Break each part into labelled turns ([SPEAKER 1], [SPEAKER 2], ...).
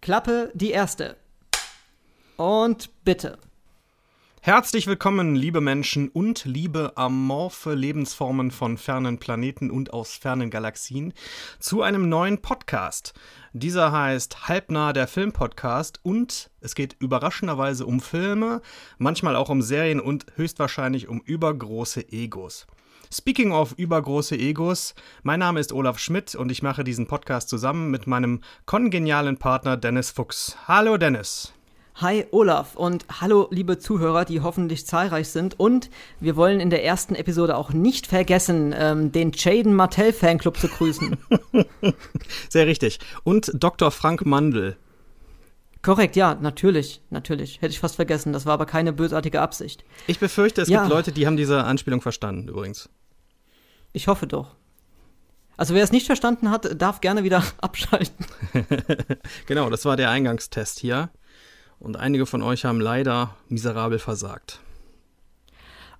[SPEAKER 1] Klappe die erste. Und bitte.
[SPEAKER 2] Herzlich willkommen, liebe Menschen und liebe amorphe Lebensformen von fernen Planeten und aus fernen Galaxien, zu einem neuen Podcast. Dieser heißt Halbnah der Filmpodcast und es geht überraschenderweise um Filme, manchmal auch um Serien und höchstwahrscheinlich um übergroße Egos. Speaking of übergroße Egos, mein Name ist Olaf Schmidt und ich mache diesen Podcast zusammen mit meinem kongenialen Partner Dennis Fuchs. Hallo Dennis.
[SPEAKER 1] Hi Olaf und hallo liebe Zuhörer, die hoffentlich zahlreich sind. Und wir wollen in der ersten Episode auch nicht vergessen, ähm, den Jaden Martell Fanclub zu grüßen.
[SPEAKER 2] Sehr richtig. Und Dr. Frank Mandel.
[SPEAKER 1] Korrekt, ja, natürlich, natürlich. Hätte ich fast vergessen. Das war aber keine bösartige Absicht.
[SPEAKER 2] Ich befürchte, es ja. gibt Leute, die haben diese Anspielung verstanden, übrigens.
[SPEAKER 1] Ich hoffe doch. Also wer es nicht verstanden hat, darf gerne wieder abschalten.
[SPEAKER 2] genau, das war der Eingangstest hier und einige von euch haben leider miserabel versagt.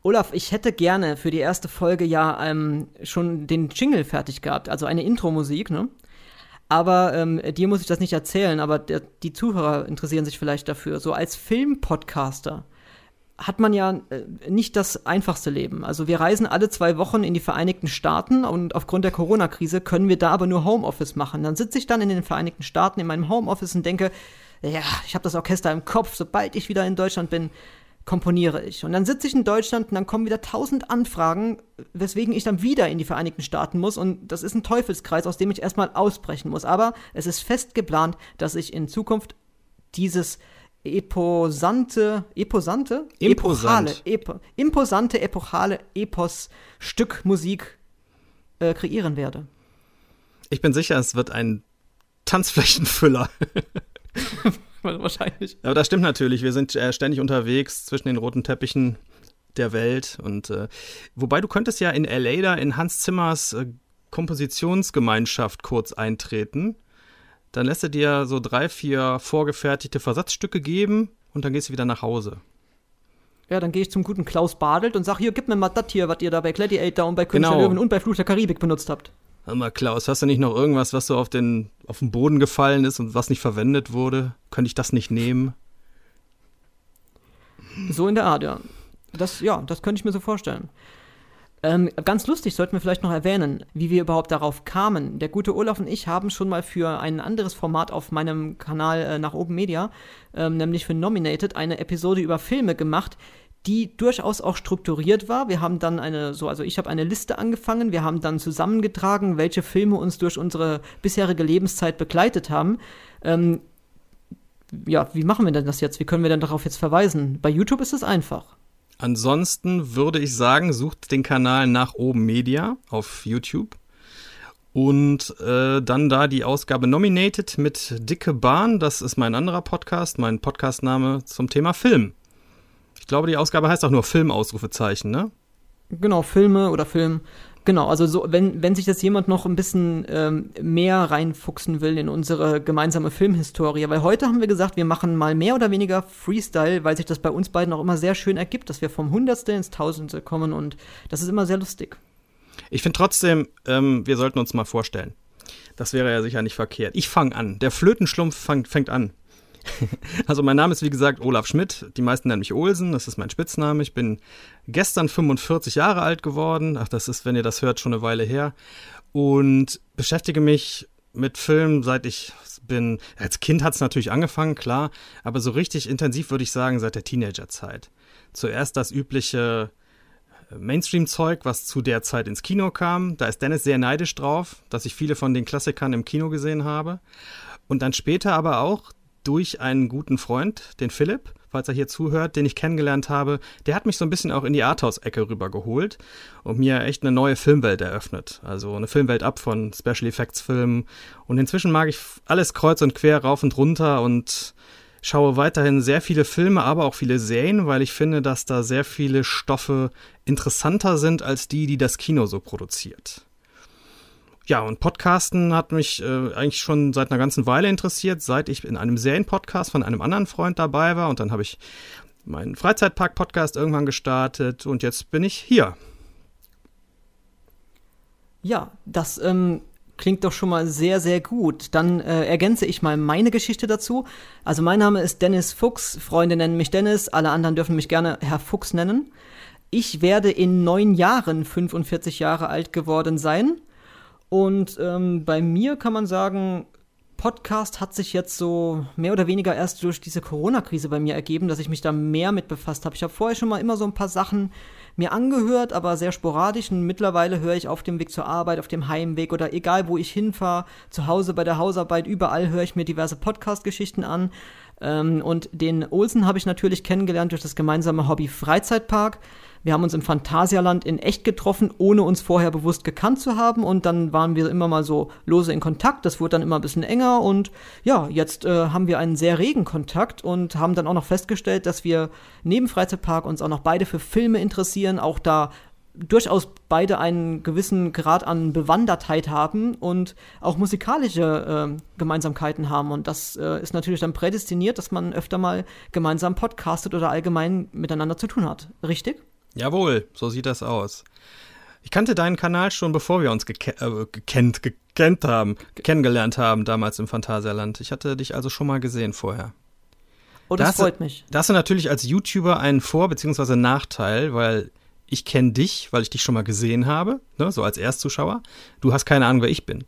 [SPEAKER 1] Olaf, ich hätte gerne für die erste Folge ja ähm, schon den Jingle fertig gehabt, also eine Intro-Musik, ne? Aber ähm, dir muss ich das nicht erzählen, aber der, die Zuhörer interessieren sich vielleicht dafür. So als Filmpodcaster hat man ja äh, nicht das einfachste Leben. Also wir reisen alle zwei Wochen in die Vereinigten Staaten und aufgrund der Corona-Krise können wir da aber nur Homeoffice machen. Dann sitze ich dann in den Vereinigten Staaten in meinem Homeoffice und denke, ja, ich habe das Orchester im Kopf, sobald ich wieder in Deutschland bin, komponiere ich. Und dann sitze ich in Deutschland und dann kommen wieder tausend Anfragen, weswegen ich dann wieder in die Vereinigten Staaten muss. Und das ist ein Teufelskreis, aus dem ich erstmal ausbrechen muss. Aber es ist fest geplant, dass ich in Zukunft dieses eposante, eposante?
[SPEAKER 2] Imposant.
[SPEAKER 1] Epochale, epo, imposante, epochale Epos-Stück Musik äh, kreieren werde.
[SPEAKER 2] Ich bin sicher, es wird ein Tanzflächenfüller.
[SPEAKER 1] Wahrscheinlich.
[SPEAKER 2] Aber das stimmt natürlich. Wir sind äh, ständig unterwegs zwischen den roten Teppichen der Welt. Und äh, wobei du könntest ja in LA da in Hans Zimmers äh, Kompositionsgemeinschaft kurz eintreten. Dann lässt er dir so drei, vier vorgefertigte Versatzstücke geben und dann gehst du wieder nach Hause.
[SPEAKER 1] Ja, dann gehe ich zum guten Klaus Badelt und sag, hier, gib mir mal das hier, was ihr da bei Gladiator und bei König genau. Löwen und bei Fluch der Karibik benutzt habt.
[SPEAKER 2] Hör mal, Klaus, hast du nicht noch irgendwas, was so auf den, auf den Boden gefallen ist und was nicht verwendet wurde? Könnte ich das nicht nehmen?
[SPEAKER 1] So in der Art, ja. Das, ja, das könnte ich mir so vorstellen. Ähm, ganz lustig sollten wir vielleicht noch erwähnen, wie wir überhaupt darauf kamen. Der gute Olaf und ich haben schon mal für ein anderes Format auf meinem Kanal äh, nach oben Media, ähm, nämlich für Nominated, eine Episode über Filme gemacht, die durchaus auch strukturiert war. Wir haben dann eine, so, also ich habe eine Liste angefangen, wir haben dann zusammengetragen, welche Filme uns durch unsere bisherige Lebenszeit begleitet haben. Ähm, ja, wie machen wir denn das jetzt? Wie können wir denn darauf jetzt verweisen? Bei YouTube ist es einfach.
[SPEAKER 2] Ansonsten würde ich sagen, sucht den Kanal nach oben Media auf YouTube und äh, dann da die Ausgabe Nominated mit Dicke Bahn. Das ist mein anderer Podcast, mein Podcastname zum Thema Film. Ich glaube, die Ausgabe heißt auch nur Filmausrufezeichen, ne?
[SPEAKER 1] Genau, Filme oder Film. Genau, also so, wenn, wenn sich das jemand noch ein bisschen ähm, mehr reinfuchsen will in unsere gemeinsame Filmhistorie, weil heute haben wir gesagt, wir machen mal mehr oder weniger Freestyle, weil sich das bei uns beiden auch immer sehr schön ergibt, dass wir vom Hundertste ins Tausendste kommen und das ist immer sehr lustig.
[SPEAKER 2] Ich finde trotzdem, ähm, wir sollten uns mal vorstellen. Das wäre ja sicher nicht verkehrt. Ich fange an. Der Flötenschlumpf fang, fängt an. Also mein Name ist wie gesagt Olaf Schmidt. Die meisten nennen mich Olsen, das ist mein Spitzname. Ich bin gestern 45 Jahre alt geworden. Ach, das ist, wenn ihr das hört, schon eine Weile her. Und beschäftige mich mit Filmen, seit ich bin. Als Kind hat es natürlich angefangen, klar, aber so richtig intensiv würde ich sagen, seit der Teenagerzeit. Zuerst das übliche äh, Mainstream-Zeug, was zu der Zeit ins Kino kam. Da ist Dennis sehr neidisch drauf, dass ich viele von den Klassikern im Kino gesehen habe. Und dann später aber auch durch einen guten Freund, den Philipp, falls er hier zuhört, den ich kennengelernt habe. Der hat mich so ein bisschen auch in die Arthouse-Ecke rübergeholt und mir echt eine neue Filmwelt eröffnet. Also eine Filmwelt ab von Special Effects-Filmen. Und inzwischen mag ich alles kreuz und quer rauf und runter und schaue weiterhin sehr viele Filme, aber auch viele Serien, weil ich finde, dass da sehr viele Stoffe interessanter sind als die, die das Kino so produziert. Ja, und Podcasten hat mich äh, eigentlich schon seit einer ganzen Weile interessiert, seit ich in einem Serienpodcast von einem anderen Freund dabei war. Und dann habe ich meinen Freizeitpark-Podcast irgendwann gestartet und jetzt bin ich hier.
[SPEAKER 1] Ja, das ähm, klingt doch schon mal sehr, sehr gut. Dann äh, ergänze ich mal meine Geschichte dazu. Also mein Name ist Dennis Fuchs, Freunde nennen mich Dennis, alle anderen dürfen mich gerne Herr Fuchs nennen. Ich werde in neun Jahren 45 Jahre alt geworden sein. Und ähm, bei mir kann man sagen, Podcast hat sich jetzt so mehr oder weniger erst durch diese Corona-Krise bei mir ergeben, dass ich mich da mehr mit befasst habe. Ich habe vorher schon mal immer so ein paar Sachen mir angehört, aber sehr sporadisch. Und mittlerweile höre ich auf dem Weg zur Arbeit, auf dem Heimweg oder egal, wo ich hinfahre, zu Hause bei der Hausarbeit, überall höre ich mir diverse Podcast-Geschichten an. Ähm, und den Olsen habe ich natürlich kennengelernt durch das gemeinsame Hobby Freizeitpark. Wir haben uns im Phantasialand in echt getroffen, ohne uns vorher bewusst gekannt zu haben. Und dann waren wir immer mal so lose in Kontakt. Das wurde dann immer ein bisschen enger. Und ja, jetzt äh, haben wir einen sehr regen Kontakt und haben dann auch noch festgestellt, dass wir neben Freizeitpark uns auch noch beide für Filme interessieren. Auch da durchaus beide einen gewissen Grad an Bewandertheit haben und auch musikalische äh, Gemeinsamkeiten haben. Und das äh, ist natürlich dann prädestiniert, dass man öfter mal gemeinsam podcastet oder allgemein miteinander zu tun hat. Richtig?
[SPEAKER 2] Jawohl, so sieht das aus. Ich kannte deinen Kanal schon, bevor wir uns geke äh, gekennt, gekennt haben, kennengelernt haben, damals im Phantasialand. Ich hatte dich also schon mal gesehen vorher.
[SPEAKER 1] Oh, das, das freut mich.
[SPEAKER 2] Da hast du natürlich als YouTuber einen Vor- bzw. Nachteil, weil ich kenne dich, weil ich dich schon mal gesehen habe, ne, so als Erstzuschauer. Du hast keine Ahnung, wer ich bin.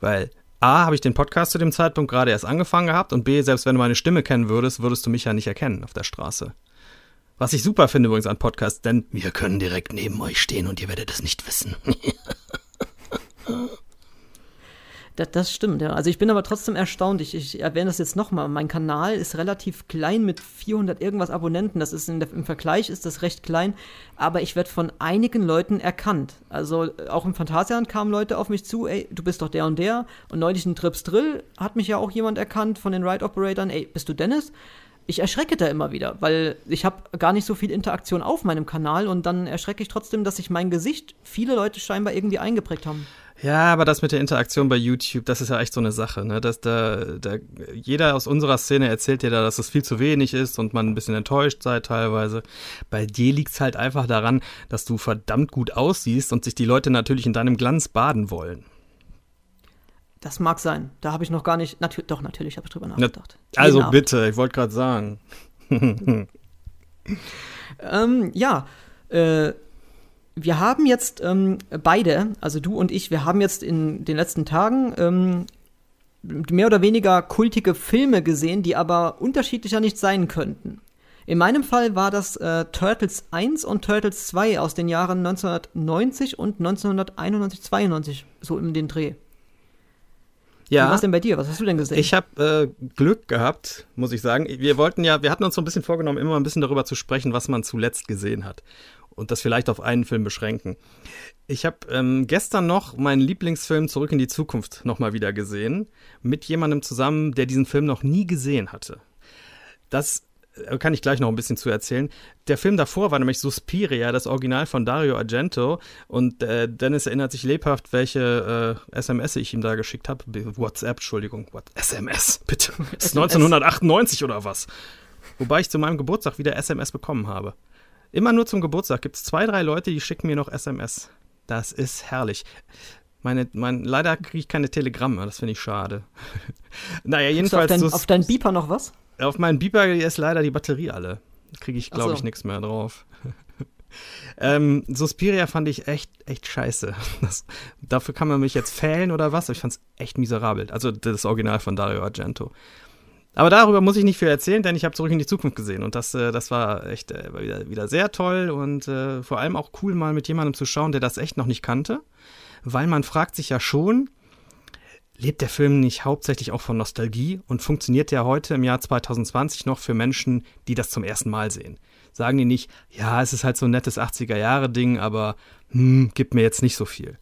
[SPEAKER 2] Weil A, habe ich den Podcast zu dem Zeitpunkt gerade erst angefangen gehabt und B, selbst wenn du meine Stimme kennen würdest, würdest du mich ja nicht erkennen auf der Straße. Was ich super finde übrigens an Podcasts, denn wir können direkt neben euch stehen und ihr werdet es nicht wissen.
[SPEAKER 1] das, das, stimmt, ja. Also ich bin aber trotzdem erstaunt. Ich, ich erwähne das jetzt nochmal. Mein Kanal ist relativ klein mit 400 irgendwas Abonnenten. Das ist der, im Vergleich ist das recht klein, aber ich werde von einigen Leuten erkannt. Also auch im Phantasialand kamen Leute auf mich zu, ey, du bist doch der und der. Und neulich in Trips Drill hat mich ja auch jemand erkannt von den Ride Operatoren, ey, bist du Dennis? Ich erschrecke da immer wieder, weil ich habe gar nicht so viel Interaktion auf meinem Kanal und dann erschrecke ich trotzdem, dass sich mein Gesicht viele Leute scheinbar irgendwie eingeprägt haben.
[SPEAKER 2] Ja, aber das mit der Interaktion bei YouTube, das ist ja echt so eine Sache, ne? Dass da, da jeder aus unserer Szene erzählt dir da, dass es viel zu wenig ist und man ein bisschen enttäuscht sei teilweise. Bei dir liegt es halt einfach daran, dass du verdammt gut aussiehst und sich die Leute natürlich in deinem Glanz baden wollen.
[SPEAKER 1] Das mag sein. Da habe ich noch gar nicht. Natür doch, natürlich habe ich drüber nachgedacht.
[SPEAKER 2] also genau. bitte, ich wollte gerade sagen.
[SPEAKER 1] ähm, ja, äh, wir haben jetzt ähm, beide, also du und ich, wir haben jetzt in den letzten Tagen ähm, mehr oder weniger kultige Filme gesehen, die aber unterschiedlicher nicht sein könnten. In meinem Fall war das äh, Turtles 1 und Turtles 2 aus den Jahren 1990 und 1991, 92, so in den Dreh. Ja. Wie war denn bei dir? Was hast du denn gesehen?
[SPEAKER 2] Ich habe äh, Glück gehabt, muss ich sagen. Wir wollten ja, wir hatten uns so ein bisschen vorgenommen, immer ein bisschen darüber zu sprechen, was man zuletzt gesehen hat. Und das vielleicht auf einen Film beschränken. Ich habe ähm, gestern noch meinen Lieblingsfilm Zurück in die Zukunft nochmal wieder gesehen. Mit jemandem zusammen, der diesen Film noch nie gesehen hatte. Das kann ich gleich noch ein bisschen zu erzählen. Der Film davor war nämlich Suspiria, das Original von Dario Argento. Und äh, Dennis erinnert sich lebhaft, welche äh, SMS ich ihm da geschickt habe. WhatsApp, Entschuldigung. What? SMS, bitte. Das ist 1998 oder was? Wobei ich zu meinem Geburtstag wieder SMS bekommen habe. Immer nur zum Geburtstag gibt es zwei, drei Leute, die schicken mir noch SMS. Das ist herrlich. Meine, mein, leider kriege ich keine Telegramme, das finde ich schade.
[SPEAKER 1] naja, jedenfalls. Auf, dein, auf deinen Beeper noch was?
[SPEAKER 2] Auf meinen Beeper ist leider die Batterie alle. Da kriege ich, glaube so. ich, nichts mehr drauf. ähm, Suspiria fand ich echt, echt scheiße. Das, dafür kann man mich jetzt fällen oder was? Ich fand es echt miserabel. Also das Original von Dario Argento. Aber darüber muss ich nicht viel erzählen, denn ich habe zurück in die Zukunft gesehen und das, äh, das war echt äh, wieder, wieder sehr toll und äh, vor allem auch cool, mal mit jemandem zu schauen, der das echt noch nicht kannte, weil man fragt sich ja schon, lebt der Film nicht hauptsächlich auch von Nostalgie und funktioniert der heute im Jahr 2020 noch für Menschen, die das zum ersten Mal sehen? Sagen die nicht, ja, es ist halt so ein nettes 80er-Jahre-Ding, aber hm, gibt mir jetzt nicht so viel.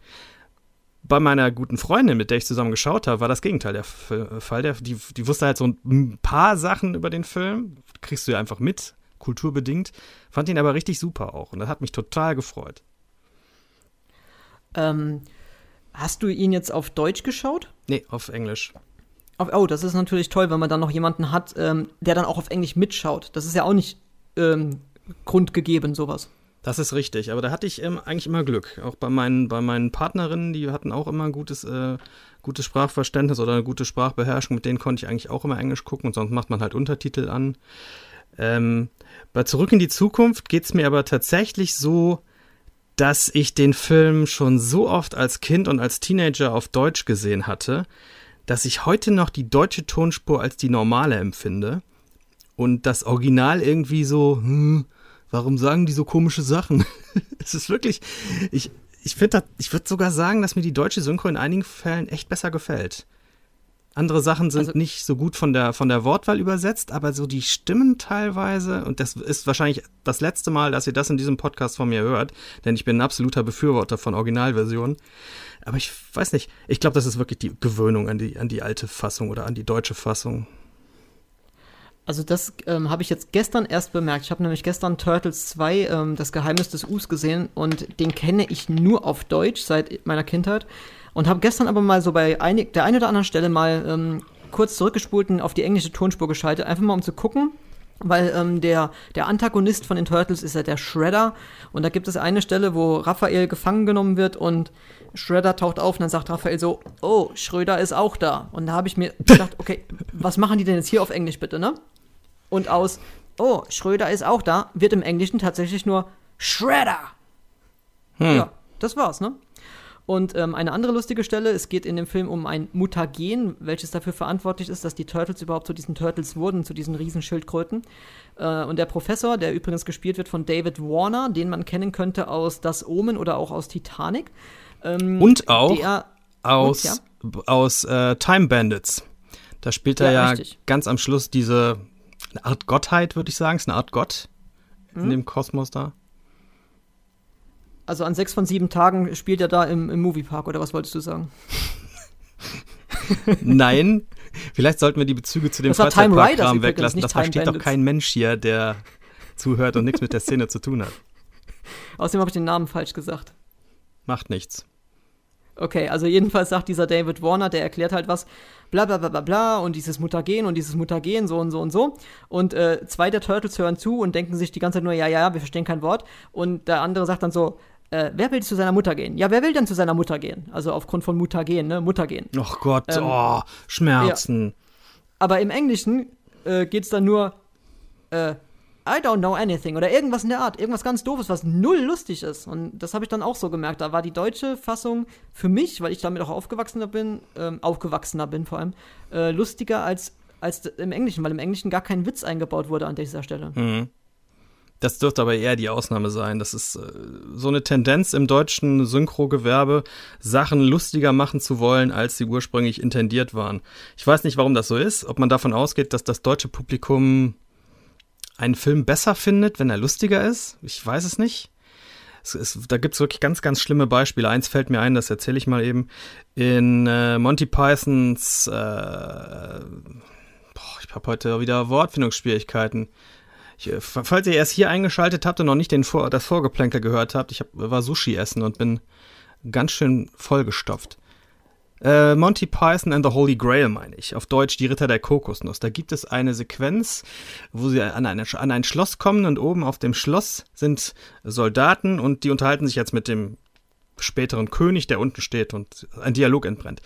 [SPEAKER 2] Bei meiner guten Freundin, mit der ich zusammen geschaut habe, war das Gegenteil der Fall. Der, die, die wusste halt so ein paar Sachen über den Film, kriegst du ja einfach mit, kulturbedingt, fand ihn aber richtig super auch und das hat mich total gefreut.
[SPEAKER 1] Ähm, Hast du ihn jetzt auf Deutsch geschaut?
[SPEAKER 2] Nee, auf Englisch.
[SPEAKER 1] Auf, oh, das ist natürlich toll, wenn man dann noch jemanden hat, ähm, der dann auch auf Englisch mitschaut. Das ist ja auch nicht ähm, grundgegeben, sowas.
[SPEAKER 2] Das ist richtig, aber da hatte ich ähm, eigentlich immer Glück. Auch bei meinen, bei meinen Partnerinnen, die hatten auch immer ein gutes, äh, gutes Sprachverständnis oder eine gute Sprachbeherrschung. Mit denen konnte ich eigentlich auch immer Englisch gucken und sonst macht man halt Untertitel an. Ähm, bei Zurück in die Zukunft geht es mir aber tatsächlich so, dass ich den Film schon so oft als Kind und als Teenager auf Deutsch gesehen hatte, dass ich heute noch die deutsche Tonspur als die normale empfinde und das Original irgendwie so, hm, warum sagen die so komische Sachen? es ist wirklich, ich, ich finde, ich würde sogar sagen, dass mir die deutsche Synchro in einigen Fällen echt besser gefällt. Andere Sachen sind also, nicht so gut von der, von der Wortwahl übersetzt, aber so die Stimmen teilweise, und das ist wahrscheinlich das letzte Mal, dass ihr das in diesem Podcast von mir hört, denn ich bin ein absoluter Befürworter von Originalversionen. Aber ich weiß nicht, ich glaube, das ist wirklich die Gewöhnung an die, an die alte Fassung oder an die deutsche Fassung.
[SPEAKER 1] Also das ähm, habe ich jetzt gestern erst bemerkt. Ich habe nämlich gestern Turtles 2, ähm, das Geheimnis des Us gesehen und den kenne ich nur auf Deutsch seit meiner Kindheit. Und habe gestern aber mal so bei einig, der einen oder anderen Stelle mal ähm, kurz zurückgespult und auf die englische Tonspur geschaltet, einfach mal um zu gucken, weil ähm, der, der Antagonist von den Turtles ist ja der Shredder. Und da gibt es eine Stelle, wo Raphael gefangen genommen wird und Shredder taucht auf und dann sagt Raphael so, oh, Schröder ist auch da. Und da habe ich mir gedacht, okay, was machen die denn jetzt hier auf Englisch bitte, ne? Und aus, oh, Schröder ist auch da, wird im Englischen tatsächlich nur Shredder. Hm. Ja, das war's, ne? Und ähm, eine andere lustige Stelle, es geht in dem Film um ein Mutagen, welches dafür verantwortlich ist, dass die Turtles überhaupt zu diesen Turtles wurden, zu diesen Riesenschildkröten. Äh, und der Professor, der übrigens gespielt wird von David Warner, den man kennen könnte aus Das Omen oder auch aus Titanic.
[SPEAKER 2] Ähm, und auch der, aus, und, ja? aus äh, Time Bandits. Da spielt er ja, ja ganz am Schluss diese eine Art Gottheit, würde ich sagen. Ist eine Art Gott hm? in dem Kosmos da.
[SPEAKER 1] Also an sechs von sieben Tagen spielt er da im, im Moviepark, oder was wolltest du sagen?
[SPEAKER 2] Nein, vielleicht sollten wir die Bezüge zu dem Freizeitparkkram weglassen. Das versteht Bandits. doch kein Mensch hier, der zuhört und nichts mit der Szene zu tun hat.
[SPEAKER 1] Außerdem habe ich den Namen falsch gesagt.
[SPEAKER 2] Macht nichts.
[SPEAKER 1] Okay, also jedenfalls sagt dieser David Warner, der erklärt halt was, bla bla bla bla bla und dieses Mutagen und dieses Mutagen so und so und so. Und äh, zwei der Turtles hören zu und denken sich die ganze Zeit nur, ja, ja, wir verstehen kein Wort. Und der andere sagt dann so, äh, wer will zu seiner Mutter gehen? Ja, wer will denn zu seiner Mutter gehen? Also aufgrund von Mutagen, ne? Muttergehen.
[SPEAKER 2] Ach Gott, ähm, oh, Schmerzen. Ja.
[SPEAKER 1] Aber im Englischen äh, geht's dann nur, äh, I don't know anything oder irgendwas in der Art, irgendwas ganz doofes, was null lustig ist. Und das habe ich dann auch so gemerkt. Da war die deutsche Fassung für mich, weil ich damit auch aufgewachsener bin, ähm, aufgewachsener bin vor allem, äh, lustiger als, als im Englischen, weil im Englischen gar kein Witz eingebaut wurde an dieser Stelle. Mhm.
[SPEAKER 2] Das dürfte aber eher die Ausnahme sein. Das ist äh, so eine Tendenz im deutschen Synchrogewerbe, Sachen lustiger machen zu wollen, als sie ursprünglich intendiert waren. Ich weiß nicht, warum das so ist, ob man davon ausgeht, dass das deutsche Publikum einen Film besser findet, wenn er lustiger ist. Ich weiß es nicht. Es ist, da gibt es wirklich ganz, ganz schlimme Beispiele. Eins fällt mir ein, das erzähle ich mal eben. In äh, Monty Pythons, äh, boah, ich habe heute wieder Wortfindungsschwierigkeiten. Ich, äh, falls ihr erst hier eingeschaltet habt und noch nicht den Vor das Vorgeplänkel gehört habt, ich hab, war Sushi essen und bin ganz schön vollgestopft. Äh, Monty Python and the Holy Grail, meine ich. Auf Deutsch Die Ritter der Kokosnuss. Da gibt es eine Sequenz, wo sie an, eine, an ein Schloss kommen und oben auf dem Schloss sind Soldaten und die unterhalten sich jetzt mit dem späteren König, der unten steht und ein Dialog entbrennt.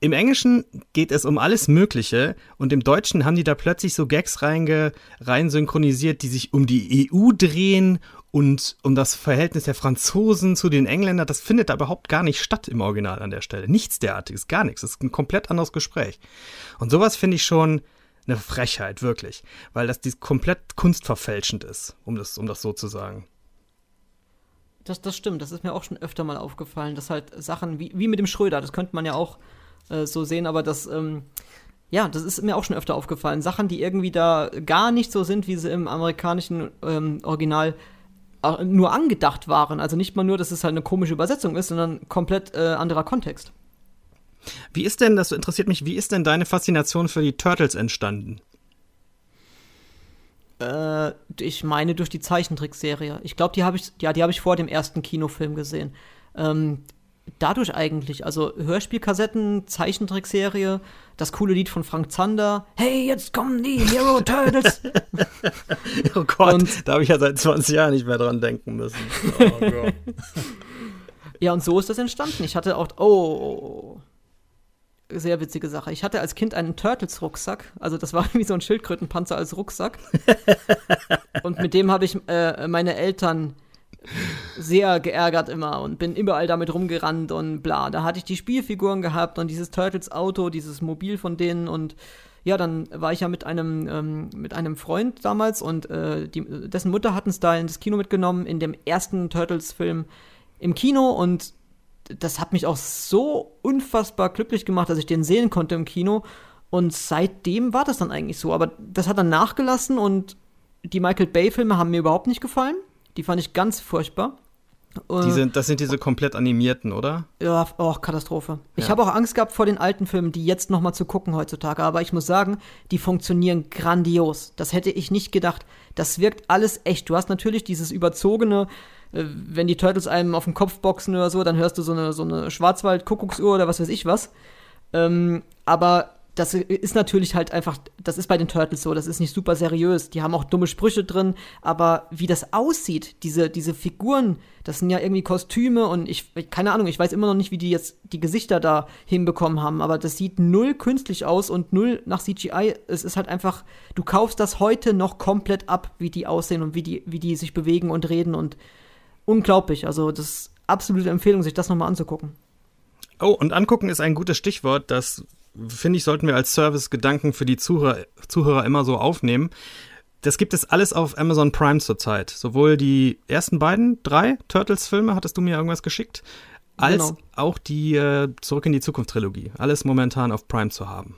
[SPEAKER 2] Im Englischen geht es um alles Mögliche und im Deutschen haben die da plötzlich so Gags reinge, rein synchronisiert, die sich um die EU drehen und um das Verhältnis der Franzosen zu den Engländern, das findet da überhaupt gar nicht statt im Original an der Stelle. Nichts derartiges, gar nichts. Das ist ein komplett anderes Gespräch. Und sowas finde ich schon eine Frechheit, wirklich. Weil das dies komplett kunstverfälschend ist, um das, um das so zu sagen.
[SPEAKER 1] Das, das stimmt, das ist mir auch schon öfter mal aufgefallen, dass halt Sachen wie, wie mit dem Schröder, das könnte man ja auch äh, so sehen, aber das, ähm, ja, das ist mir auch schon öfter aufgefallen. Sachen, die irgendwie da gar nicht so sind, wie sie im amerikanischen ähm, Original nur angedacht waren. Also nicht mal nur, dass es halt eine komische Übersetzung ist, sondern komplett äh, anderer Kontext.
[SPEAKER 2] Wie ist denn, das interessiert mich, wie ist denn deine Faszination für die Turtles entstanden?
[SPEAKER 1] Äh, ich meine durch die Zeichentrickserie. Ich glaube, die habe ich, ja, die habe ich vor dem ersten Kinofilm gesehen. Ähm, dadurch eigentlich. Also Hörspielkassetten, Zeichentrickserie, das coole Lied von Frank Zander. Hey, jetzt kommen die Hero Turtles.
[SPEAKER 2] oh Gott, und, da habe ich ja seit 20 Jahren nicht mehr dran denken müssen. Oh Gott.
[SPEAKER 1] ja, und so ist das entstanden. Ich hatte auch, oh, sehr witzige Sache. Ich hatte als Kind einen Turtles-Rucksack. Also das war wie so ein Schildkrötenpanzer als Rucksack. und mit dem habe ich äh, meine Eltern sehr geärgert immer und bin überall damit rumgerannt und bla. Da hatte ich die Spielfiguren gehabt und dieses Turtles-Auto, dieses Mobil von denen und ja, dann war ich ja mit einem, ähm, mit einem Freund damals und äh, die, dessen Mutter hat uns da ins Kino mitgenommen in dem ersten Turtles-Film im Kino und das hat mich auch so unfassbar glücklich gemacht, dass ich den sehen konnte im Kino. Und seitdem war das dann eigentlich so. Aber das hat dann nachgelassen und die Michael Bay-Filme haben mir überhaupt nicht gefallen. Die fand ich ganz furchtbar.
[SPEAKER 2] Die sind, das sind diese komplett animierten, oder?
[SPEAKER 1] Ja, oh, Katastrophe. Ja. Ich habe auch Angst gehabt vor den alten Filmen, die jetzt noch mal zu gucken heutzutage. Aber ich muss sagen, die funktionieren grandios. Das hätte ich nicht gedacht. Das wirkt alles echt. Du hast natürlich dieses überzogene, äh, wenn die Turtles einem auf den Kopf boxen oder so, dann hörst du so eine, so eine Schwarzwald-Kuckucksuhr oder was weiß ich was. Ähm, aber das ist natürlich halt einfach, das ist bei den Turtles so, das ist nicht super seriös. Die haben auch dumme Sprüche drin, aber wie das aussieht, diese, diese Figuren, das sind ja irgendwie Kostüme und ich, keine Ahnung, ich weiß immer noch nicht, wie die jetzt die Gesichter da hinbekommen haben, aber das sieht null künstlich aus und null nach CGI. Es ist halt einfach, du kaufst das heute noch komplett ab, wie die aussehen und wie die, wie die sich bewegen und reden und unglaublich. Also, das ist absolute Empfehlung, sich das nochmal anzugucken.
[SPEAKER 2] Oh, und angucken ist ein gutes Stichwort. Das, finde ich, sollten wir als Service-Gedanken für die Zuhörer, Zuhörer immer so aufnehmen. Das gibt es alles auf Amazon Prime zurzeit. Sowohl die ersten beiden, drei Turtles-Filme, hattest du mir irgendwas geschickt, als genau. auch die äh, Zurück in die Zukunft-Trilogie. Alles momentan auf Prime zu haben.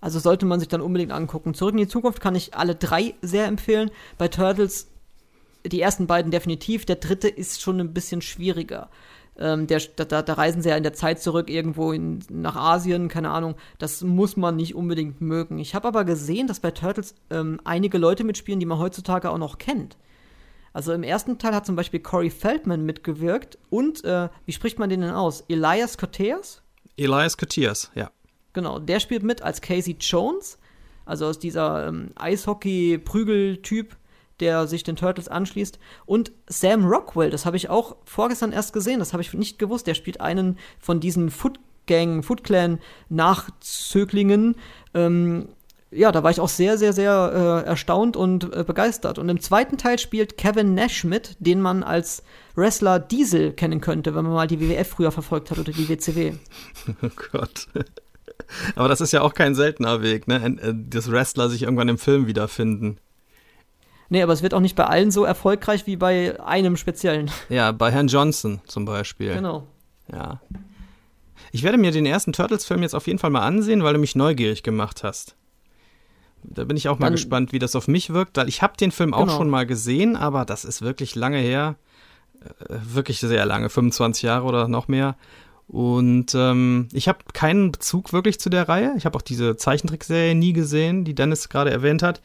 [SPEAKER 1] Also sollte man sich dann unbedingt angucken. Zurück in die Zukunft kann ich alle drei sehr empfehlen. Bei Turtles die ersten beiden definitiv. Der dritte ist schon ein bisschen schwieriger. Ähm, der, da, da, reisen sie ja in der Zeit zurück irgendwo in, nach Asien, keine Ahnung. Das muss man nicht unbedingt mögen. Ich habe aber gesehen, dass bei Turtles ähm, einige Leute mitspielen, die man heutzutage auch noch kennt. Also im ersten Teil hat zum Beispiel Corey Feldman mitgewirkt und, äh, wie spricht man den denn aus? Elias Koteas?
[SPEAKER 2] Elias Koteas, ja.
[SPEAKER 1] Genau, der spielt mit als Casey Jones, also aus dieser ähm, Eishockey-Prügel-Typ der sich den Turtles anschließt. Und Sam Rockwell, das habe ich auch vorgestern erst gesehen, das habe ich nicht gewusst. Der spielt einen von diesen Foot Gang, Foot Clan Nachzöglingen. Ähm, ja, da war ich auch sehr, sehr, sehr äh, erstaunt und äh, begeistert. Und im zweiten Teil spielt Kevin Nash mit, den man als Wrestler Diesel kennen könnte, wenn man mal die WWF früher verfolgt hat oder die WCW.
[SPEAKER 2] Oh Gott. Aber das ist ja auch kein seltener Weg, ne? Äh, dass Wrestler sich irgendwann im Film wiederfinden.
[SPEAKER 1] Nee, aber es wird auch nicht bei allen so erfolgreich wie bei einem speziellen.
[SPEAKER 2] Ja, bei Herrn Johnson zum Beispiel.
[SPEAKER 1] Genau.
[SPEAKER 2] Ja. Ich werde mir den ersten Turtles-Film jetzt auf jeden Fall mal ansehen, weil du mich neugierig gemacht hast. Da bin ich auch mal Dann, gespannt, wie das auf mich wirkt, weil ich habe den Film auch genau. schon mal gesehen, aber das ist wirklich lange her. Äh, wirklich sehr lange, 25 Jahre oder noch mehr. Und ähm, ich habe keinen Bezug wirklich zu der Reihe. Ich habe auch diese Zeichentrickserie nie gesehen, die Dennis gerade erwähnt hat.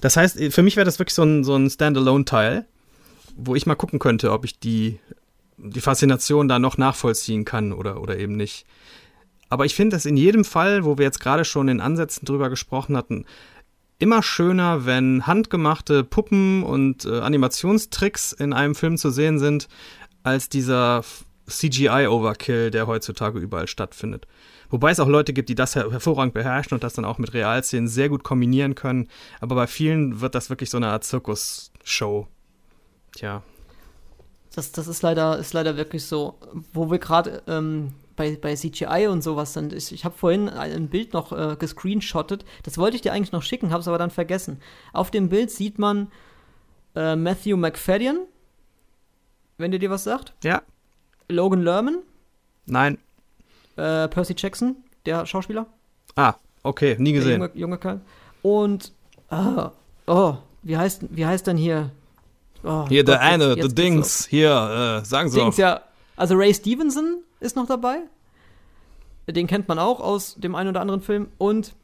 [SPEAKER 2] Das heißt, für mich wäre das wirklich so ein, so ein Standalone-Teil, wo ich mal gucken könnte, ob ich die, die Faszination da noch nachvollziehen kann oder, oder eben nicht. Aber ich finde es in jedem Fall, wo wir jetzt gerade schon in Ansätzen drüber gesprochen hatten, immer schöner, wenn handgemachte Puppen und äh, Animationstricks in einem Film zu sehen sind, als dieser CGI-Overkill, der heutzutage überall stattfindet. Wobei es auch Leute gibt, die das hervorragend beherrschen und das dann auch mit Realszenen sehr gut kombinieren können. Aber bei vielen wird das wirklich so eine Art Zirkusshow. Tja.
[SPEAKER 1] Das, das ist, leider, ist leider wirklich so. Wo wir gerade ähm, bei, bei CGI und sowas sind. Ich, ich habe vorhin ein Bild noch äh, gescreenshottet. Das wollte ich dir eigentlich noch schicken, habe es aber dann vergessen. Auf dem Bild sieht man äh, Matthew McFadden, wenn dir dir was sagt.
[SPEAKER 2] Ja.
[SPEAKER 1] Logan Lerman?
[SPEAKER 2] Nein.
[SPEAKER 1] Äh, Percy Jackson, der Schauspieler?
[SPEAKER 2] Ah, okay, nie gesehen.
[SPEAKER 1] Der junge, junge Kerl. Und, ah, oh, wie heißt, wie heißt denn hier?
[SPEAKER 2] Oh, hier Gott, der eine, der Dings, so. hier, äh, sagen Sie
[SPEAKER 1] Dings, doch. ja. Also Ray Stevenson ist noch dabei. Den kennt man auch aus dem einen oder anderen Film. Und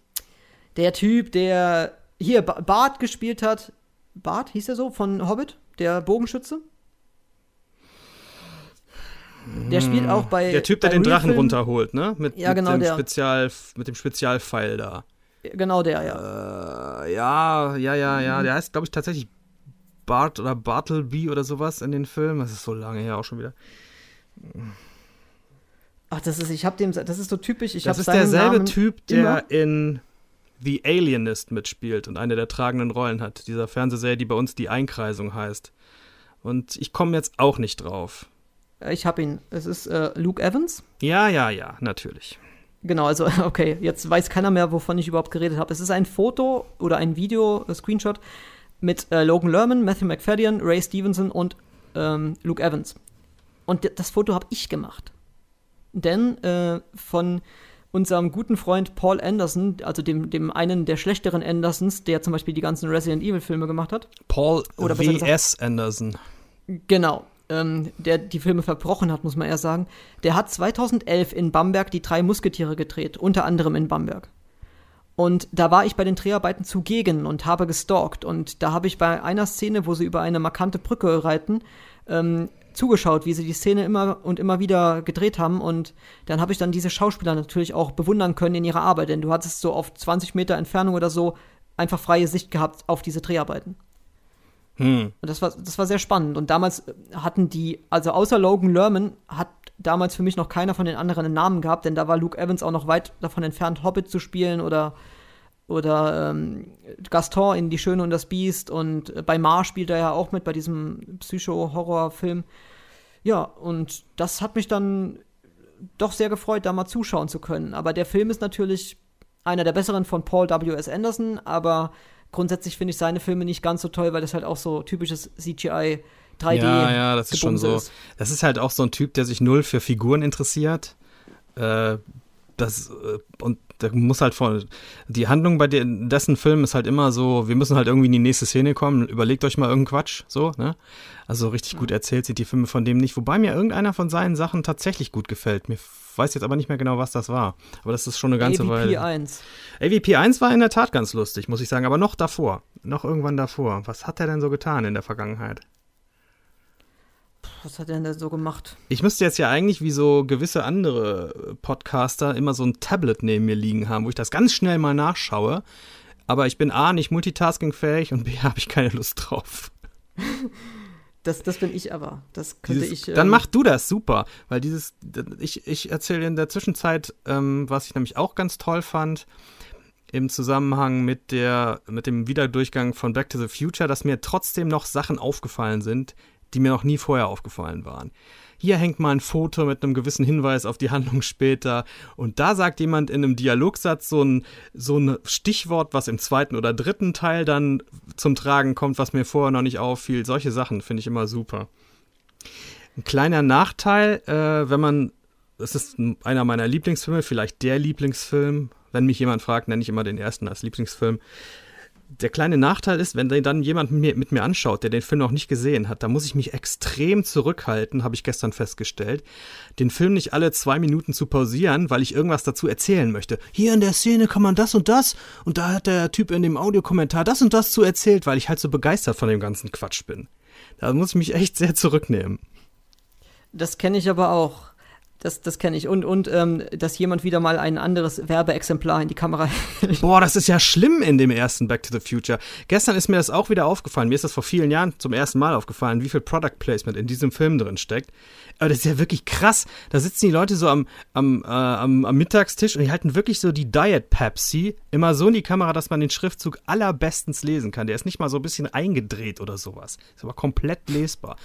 [SPEAKER 1] der Typ, der hier Bart gespielt hat, Bart hieß er so, von Hobbit, der Bogenschütze. Der spielt auch bei.
[SPEAKER 2] Der Typ, der
[SPEAKER 1] bei
[SPEAKER 2] den Drachen
[SPEAKER 1] Real-Film-
[SPEAKER 2] runterholt, ne? Mit,
[SPEAKER 1] Ja, genau,
[SPEAKER 2] mit, dem
[SPEAKER 1] der.
[SPEAKER 2] Spezial, mit dem Spezialpfeil da.
[SPEAKER 1] Genau der, ja.
[SPEAKER 2] Äh, ja, ja, ja, ja.
[SPEAKER 1] Mhm.
[SPEAKER 2] Der heißt, glaube ich, tatsächlich Bart oder Bartleby oder sowas in den Filmen. Das ist so lange her auch schon wieder.
[SPEAKER 1] Ach, das ist, ich hab dem, das ist so typisch. Ich
[SPEAKER 2] das ist derselbe
[SPEAKER 1] Namen
[SPEAKER 2] Typ, der
[SPEAKER 1] immer-
[SPEAKER 2] in The Alienist mitspielt und eine der tragenden Rollen hat. Dieser Fernsehserie, die bei uns die Einkreisung heißt. Und ich komme jetzt auch nicht drauf.
[SPEAKER 1] Ich hab ihn. Es ist äh, Luke Evans.
[SPEAKER 2] Ja, ja, ja, natürlich.
[SPEAKER 1] Genau, also, okay, jetzt weiß keiner mehr, wovon ich überhaupt geredet habe. Es ist ein Foto oder ein Video, ein Screenshot mit äh, Logan Lerman, Matthew McFadden, Ray Stevenson und ähm, Luke Evans. Und das Foto habe ich gemacht. Denn äh, von unserem guten Freund Paul Anderson, also dem, dem einen der schlechteren Andersons, der zum Beispiel die ganzen Resident Evil-Filme gemacht hat,
[SPEAKER 2] Paul W.S. Anderson.
[SPEAKER 1] Genau. Ähm, der die Filme verbrochen hat, muss man eher sagen. Der hat 2011 in Bamberg die drei Musketiere gedreht, unter anderem in Bamberg. Und da war ich bei den Dreharbeiten zugegen und habe gestalkt. Und da habe ich bei einer Szene, wo sie über eine markante Brücke reiten, ähm, zugeschaut, wie sie die Szene immer und immer wieder gedreht haben. Und dann habe ich dann diese Schauspieler natürlich auch bewundern können in ihrer Arbeit, denn du hattest so auf 20 Meter Entfernung oder so einfach freie Sicht gehabt auf diese Dreharbeiten.
[SPEAKER 2] Hm.
[SPEAKER 1] Und das war, das war sehr spannend. Und damals äh, hatten die, also außer Logan Lerman, hat damals für mich noch keiner von den anderen einen Namen gehabt, denn da war Luke Evans auch noch weit davon entfernt, Hobbit zu spielen oder, oder ähm, Gaston in Die Schöne und das Biest. Und äh, bei Mar spielt er ja auch mit bei diesem Psycho-Horror-Film. Ja, und das hat mich dann doch sehr gefreut, da mal zuschauen zu können. Aber der Film ist natürlich einer der besseren von Paul W.S. Anderson, aber grundsätzlich finde ich seine Filme nicht ganz so toll, weil das halt auch so typisches CGI 3D
[SPEAKER 2] Ja, ja, das ist schon so.
[SPEAKER 1] ist.
[SPEAKER 2] Das ist halt auch so ein Typ, der sich null für Figuren interessiert. Äh, das, äh, und da muss halt von. Die Handlung bei den, dessen Film ist halt immer so, wir müssen halt irgendwie in die nächste Szene kommen, überlegt euch mal irgendeinen Quatsch, so, ne? Also richtig gut erzählt sind die Filme von dem nicht, wobei mir irgendeiner von seinen Sachen tatsächlich gut gefällt. Mir weiß jetzt aber nicht mehr genau, was das war. Aber das ist schon eine ganze
[SPEAKER 1] AVP
[SPEAKER 2] Weile.
[SPEAKER 1] 1.
[SPEAKER 2] AVP 1 war in der Tat ganz lustig, muss ich sagen, aber noch davor. Noch irgendwann davor. Was hat er denn so getan in der Vergangenheit?
[SPEAKER 1] Was hat er denn da so gemacht?
[SPEAKER 2] Ich müsste jetzt ja eigentlich wie so gewisse andere äh, Podcaster immer so ein Tablet neben mir liegen haben, wo ich das ganz schnell mal nachschaue. Aber ich bin A, nicht multitaskingfähig und B, habe ich keine Lust drauf.
[SPEAKER 1] Das, das bin ich aber. Das könnte
[SPEAKER 2] Dieses,
[SPEAKER 1] ich.
[SPEAKER 2] dann
[SPEAKER 1] ähm,
[SPEAKER 2] mach du das, super. Weil dieses, ich, ich erzähle in der Zwischenzeit, ähm, was ich nämlich auch ganz toll fand, im Zusammenhang mit, der, mit dem Wiederdurchgang von Back to the Future, dass mir trotzdem noch Sachen aufgefallen sind, die mir noch nie vorher aufgefallen waren. Hier hängt mal ein Foto mit einem gewissen Hinweis auf die Handlung später und da sagt jemand in einem Dialogsatz so ein, so ein Stichwort, was im zweiten oder dritten Teil dann zum Tragen kommt, was mir vorher noch nicht auffiel. Solche Sachen finde ich immer super. Ein kleiner Nachteil, äh, wenn man, das ist ein- einer meiner Lieblingsfilme, vielleicht der Lieblingsfilm, wenn mich jemand fragt, nenne ich immer den ersten als Lieblingsfilm. Der kleine Nachteil ist, wenn dann jemand mit mir, mit mir anschaut, der den Film noch nicht gesehen hat, da muss ich mich extrem zurückhalten, habe ich gestern festgestellt, den Film nicht alle zwei Minuten zu pausieren, weil ich irgendwas dazu erzählen möchte. Hier in der Szene kann man das und das und da hat der Typ in dem Audiokommentar das und das zu erzählt, weil ich halt so begeistert von dem ganzen Quatsch bin. Da muss ich mich echt sehr zurücknehmen.
[SPEAKER 1] Das kenne ich aber auch. Das, das kenne ich. Und, und ähm, dass jemand wieder mal ein anderes Werbeexemplar in die Kamera hält.
[SPEAKER 2] Boah, das ist ja schlimm in dem ersten Back to the Future. Gestern ist mir das auch wieder aufgefallen. Mir ist das vor vielen Jahren zum ersten Mal aufgefallen, wie viel Product Placement in diesem Film drin steckt. Aber das ist ja wirklich krass. Da sitzen die Leute so am, am, äh, am, am Mittagstisch und die halten wirklich so die Diet Pepsi immer so in die Kamera, dass man den Schriftzug allerbestens lesen kann. Der ist nicht mal so ein bisschen eingedreht oder sowas. Ist aber komplett lesbar.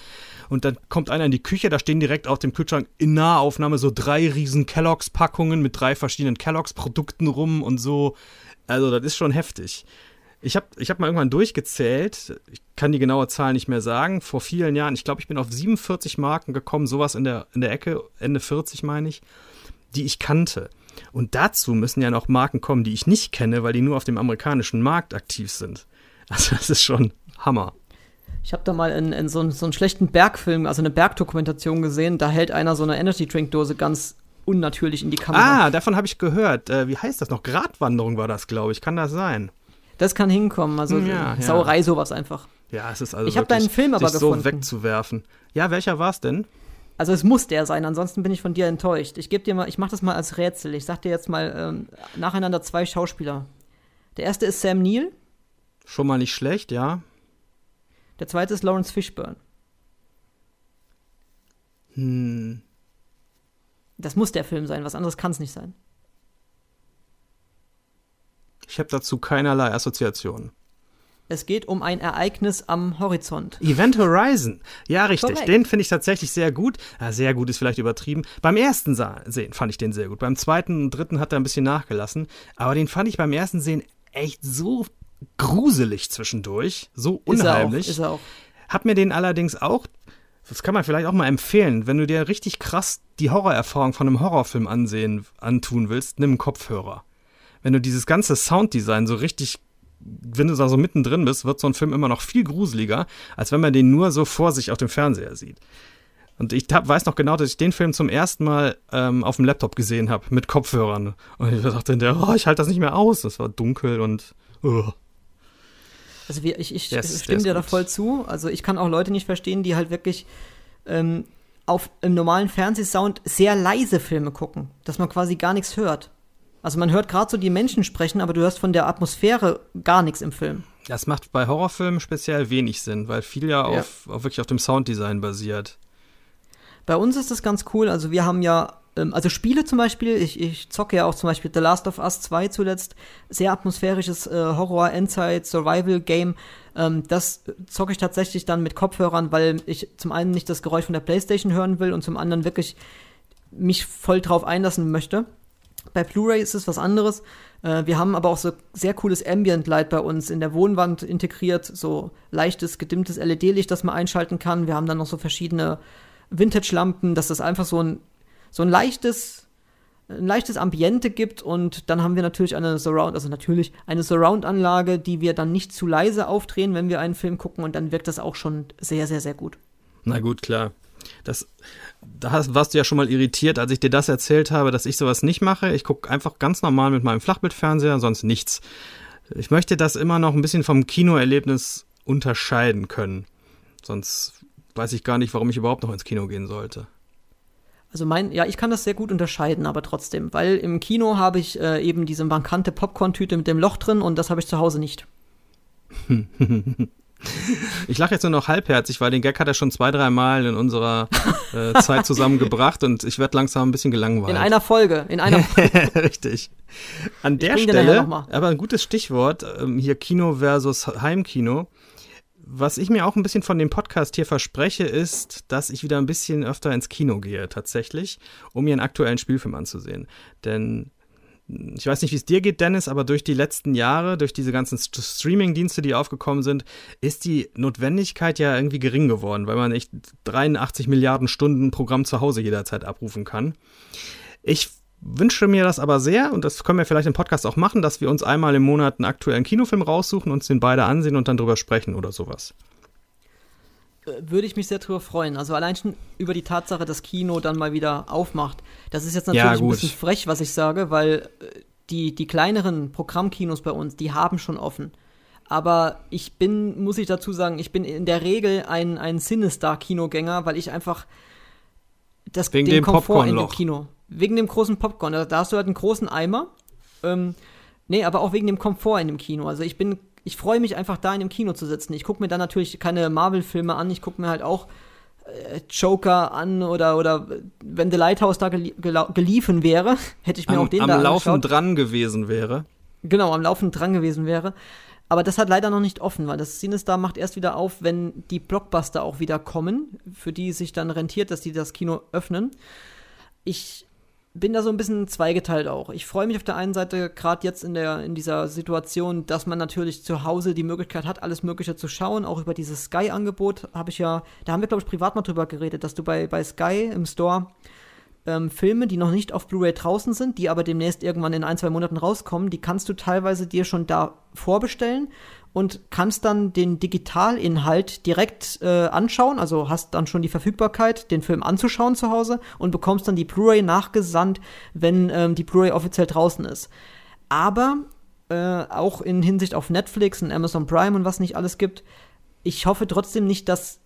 [SPEAKER 2] Und dann kommt einer in die Küche, da stehen direkt auf dem Kühlschrank in Nahaufnahme so drei riesen Kelloggs-Packungen mit drei verschiedenen Kelloggs-Produkten rum und so. Also, das ist schon heftig. Ich habe ich hab mal irgendwann durchgezählt, ich kann die genaue Zahl nicht mehr sagen, vor vielen Jahren, ich glaube, ich bin auf 47 Marken gekommen, sowas in der, in der Ecke, Ende 40 meine ich, die ich kannte. Und dazu müssen ja noch Marken kommen, die ich nicht kenne, weil die nur auf dem amerikanischen Markt aktiv sind. Also das ist schon Hammer.
[SPEAKER 1] Ich habe da mal in, in so, so einen schlechten Bergfilm, also eine Bergdokumentation gesehen, da hält einer so eine Energy Drink Dose ganz unnatürlich in die Kamera.
[SPEAKER 2] Ah, davon habe ich gehört. Äh, wie heißt das noch? Gratwanderung war das, glaube ich. Kann das sein?
[SPEAKER 1] Das kann hinkommen, also
[SPEAKER 2] Ja, ja.
[SPEAKER 1] Sauerei sowas einfach.
[SPEAKER 2] Ja, es ist also
[SPEAKER 1] Ich hab
[SPEAKER 2] wirklich,
[SPEAKER 1] deinen Film aber
[SPEAKER 2] sich so
[SPEAKER 1] gefunden.
[SPEAKER 2] wegzuwerfen. Ja, welcher war es denn?
[SPEAKER 1] Also es muss der sein, ansonsten bin ich von dir enttäuscht. Ich gebe dir mal, ich mache das mal als Rätsel. Ich sag dir jetzt mal ähm, nacheinander zwei Schauspieler. Der erste ist Sam Neill.
[SPEAKER 2] Schon mal nicht schlecht, ja.
[SPEAKER 1] Der zweite ist Lawrence Fishburne.
[SPEAKER 2] Hm.
[SPEAKER 1] Das muss der Film sein, was anderes kann es nicht sein.
[SPEAKER 2] Ich habe dazu keinerlei Assoziationen.
[SPEAKER 1] Es geht um ein Ereignis am Horizont.
[SPEAKER 2] Event Horizon. Ja, richtig.
[SPEAKER 1] Korrekt.
[SPEAKER 2] Den finde ich tatsächlich sehr gut. Ja, sehr gut ist vielleicht übertrieben. Beim ersten Sehen fand ich den sehr gut. Beim zweiten und dritten hat er ein bisschen nachgelassen. Aber den fand ich beim ersten Sehen echt so gruselig zwischendurch. So unheimlich.
[SPEAKER 1] Ist er auch. Ist er auch.
[SPEAKER 2] Hab mir den allerdings auch, das kann man vielleicht auch mal empfehlen, wenn du dir richtig krass die Horrorerfahrung von einem Horrorfilm ansehen, antun willst, nimm einen Kopfhörer. Wenn du dieses ganze Sounddesign so richtig wenn du da so mittendrin bist, wird so ein Film immer noch viel gruseliger, als wenn man den nur so vor sich auf dem Fernseher sieht. Und ich hab, weiß noch genau, dass ich den Film zum ersten Mal ähm, auf dem Laptop gesehen habe, mit Kopfhörern. Und ich dachte, der, oh, ich halte das nicht mehr aus. Es war dunkel und. Oh.
[SPEAKER 1] Also wir, ich, ich
[SPEAKER 2] der
[SPEAKER 1] stimme dir da
[SPEAKER 2] gut.
[SPEAKER 1] voll zu. Also ich kann auch Leute nicht verstehen, die halt wirklich ähm, auf im normalen Fernsehsound sehr leise Filme gucken, dass man quasi gar nichts hört. Also man hört gerade so die Menschen sprechen, aber du hörst von der Atmosphäre gar nichts im Film.
[SPEAKER 2] Das macht bei Horrorfilmen speziell wenig Sinn, weil viel ja,
[SPEAKER 1] Ja.
[SPEAKER 2] Auf, auf wirklich auf dem Sounddesign basiert.
[SPEAKER 1] Bei uns ist das ganz cool. Also wir haben ja, ähm, also Spiele zum Beispiel, ich, ich zocke ja auch zum Beispiel The Last of Us 2 zuletzt, sehr atmosphärisches äh, Horror, Endzeit, Survival Game. Ähm, das zocke ich tatsächlich dann mit Kopfhörern, weil ich zum einen nicht das Geräusch von der Playstation hören will und zum anderen wirklich mich voll drauf einlassen möchte. Bei Blu-ray ist es was anderes. Äh, wir haben aber auch so sehr cooles Ambient Light bei uns in der Wohnwand integriert, so leichtes, gedimmtes LED-Licht, das man einschalten kann. Wir haben dann noch so verschiedene Vintage-Lampen, dass das einfach so ein, so ein leichtes, ein leichtes Ambiente gibt und dann haben wir natürlich eine Surround, also natürlich eine Surround-Anlage, die wir dann nicht zu leise aufdrehen, wenn wir einen Film gucken und dann wirkt das auch schon sehr, sehr, sehr gut.
[SPEAKER 2] Na gut, klar. Das, da warst du ja schon mal irritiert, als ich dir das erzählt habe, dass ich sowas nicht mache. Ich gucke einfach ganz normal mit meinem Flachbildfernseher, sonst nichts. Ich möchte das immer noch ein bisschen vom Kinoerlebnis unterscheiden können. Sonst weiß ich gar nicht, warum ich überhaupt noch ins Kino gehen sollte.
[SPEAKER 1] Also mein, ja, ich kann das sehr gut unterscheiden, aber trotzdem, weil im Kino habe ich äh, eben diese markante Popcorn-Tüte mit dem Loch drin und das habe ich zu Hause nicht.
[SPEAKER 2] Ich lache jetzt nur noch halbherzig, weil den Gag hat er schon zwei, drei Mal in unserer äh, Zeit zusammengebracht und ich werde langsam ein bisschen gelangweilt.
[SPEAKER 1] In einer Folge, in einer
[SPEAKER 2] Richtig. An der Stelle, aber ein gutes Stichwort, ähm, hier Kino versus Heimkino. Was ich mir auch ein bisschen von dem Podcast hier verspreche, ist, dass ich wieder ein bisschen öfter ins Kino gehe, tatsächlich, um mir einen aktuellen Spielfilm anzusehen. Denn ich weiß nicht, wie es dir geht, Dennis, aber durch die letzten Jahre, durch diese ganzen St Streaming-Dienste, die aufgekommen sind, ist die Notwendigkeit ja irgendwie gering geworden, weil man echt 83 Milliarden Stunden Programm zu Hause jederzeit abrufen kann. Ich wünsche mir das aber sehr, und das können wir vielleicht im Podcast auch machen, dass wir uns einmal im Monat einen aktuellen Kinofilm raussuchen, uns den beide ansehen und dann drüber sprechen oder sowas.
[SPEAKER 1] Würde ich mich sehr drüber freuen. Also allein schon über die Tatsache, dass Kino dann mal wieder aufmacht. Das ist jetzt
[SPEAKER 2] Ja,
[SPEAKER 1] natürlich ein
[SPEAKER 2] gut.
[SPEAKER 1] bisschen frech, was ich sage, weil äh, die, die kleineren Programmkinos bei uns, die haben schon offen. Aber ich bin, muss ich dazu sagen, ich bin in der Regel ein, ein Sinister-Kinogänger, weil ich einfach das,
[SPEAKER 2] Wegen
[SPEAKER 1] den
[SPEAKER 2] dem
[SPEAKER 1] Komfort in dem. Kino. Wegen dem großen Popcorn. Da, da hast du halt einen großen Eimer. Ähm, nee, aber auch wegen dem Komfort in dem Kino. Also ich bin, ich freue mich einfach da in dem Kino zu sitzen. Ich gucke mir dann natürlich keine Marvel-Filme an. Ich gucke mir halt auch äh, Joker an oder, oder wenn The Lighthouse da gelie geliefen wäre, hätte ich mir
[SPEAKER 2] Am,
[SPEAKER 1] auch den
[SPEAKER 2] am
[SPEAKER 1] da
[SPEAKER 2] Laufen
[SPEAKER 1] angeschaut.
[SPEAKER 2] dran gewesen wäre.
[SPEAKER 1] Genau, am Laufen dran gewesen wäre. Aber das hat leider noch nicht offen, weil das Cinestar macht erst wieder auf, wenn die Blockbuster auch wieder kommen, für die es sich dann rentiert, dass die das Kino öffnen. Ich bin da so ein bisschen zweigeteilt auch. Ich freue mich auf der einen Seite gerade jetzt in der in dieser Situation, dass man natürlich zu Hause die Möglichkeit hat, alles Mögliche zu schauen, auch über dieses Sky-Angebot habe ich ja, da haben wir glaube ich privat mal drüber geredet, dass du bei bei Sky im Store ähm, Filme, die noch nicht auf Blu-ray draußen sind, die aber demnächst irgendwann in ein, zwei Monaten rauskommen, die kannst du teilweise dir schon da vorbestellen und kannst dann den Digitalinhalt direkt äh, anschauen, also hast dann schon die Verfügbarkeit, den Film anzuschauen zu Hause und bekommst dann die Blu-ray nachgesandt, wenn ähm, die Blu-ray offiziell draußen ist. Aber äh, auch in Hinsicht auf Netflix und Amazon Prime und was nicht alles gibt, ich hoffe trotzdem nicht, dass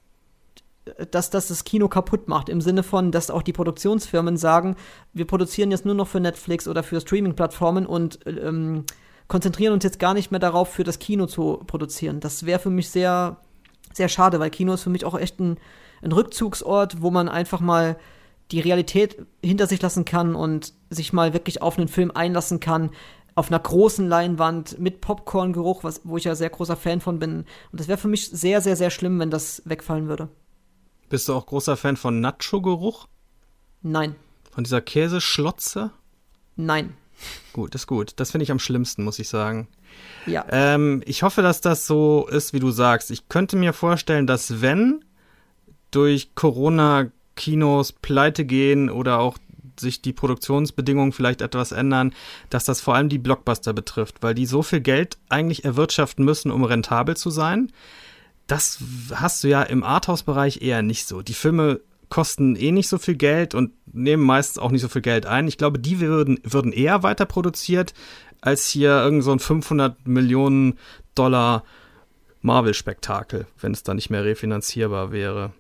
[SPEAKER 1] dass das das Kino kaputt macht. Im Sinne von, dass auch die Produktionsfirmen sagen, wir produzieren jetzt nur noch für Netflix oder für Streaming-Plattformen und ähm, konzentrieren uns jetzt gar nicht mehr darauf, für das Kino zu produzieren. Das wäre für mich sehr, sehr schade, weil Kino ist für mich auch echt ein, ein Rückzugsort, wo man einfach mal die Realität hinter sich lassen kann und sich mal wirklich auf einen Film einlassen kann, auf einer großen Leinwand mit Popcorn-Geruch, wo ich ja sehr großer Fan von bin. Und das wäre für mich sehr, sehr, sehr schlimm, wenn das wegfallen würde.
[SPEAKER 2] Bist du auch großer Fan von Nacho-Geruch?
[SPEAKER 1] Nein.
[SPEAKER 2] Von dieser Käseschlotze?
[SPEAKER 1] Nein.
[SPEAKER 2] Gut, ist gut. Das finde ich am schlimmsten, muss ich sagen.
[SPEAKER 1] Ja.
[SPEAKER 2] Ähm, ich hoffe, dass das so ist, wie du sagst. Ich könnte mir vorstellen, dass wenn durch Corona Kinos pleite gehen oder auch sich die Produktionsbedingungen vielleicht etwas ändern, dass das vor allem die Blockbuster betrifft, weil die so viel Geld eigentlich erwirtschaften müssen, um rentabel zu sein. Das hast du ja im Arthouse-Bereich eher nicht so. Die Filme kosten eh nicht so viel Geld und nehmen meistens auch nicht so viel Geld ein. Ich glaube, die würden, würden eher weiter produziert als hier irgend so ein 500 Millionen Dollar Marvel-Spektakel, wenn es da nicht mehr refinanzierbar wäre.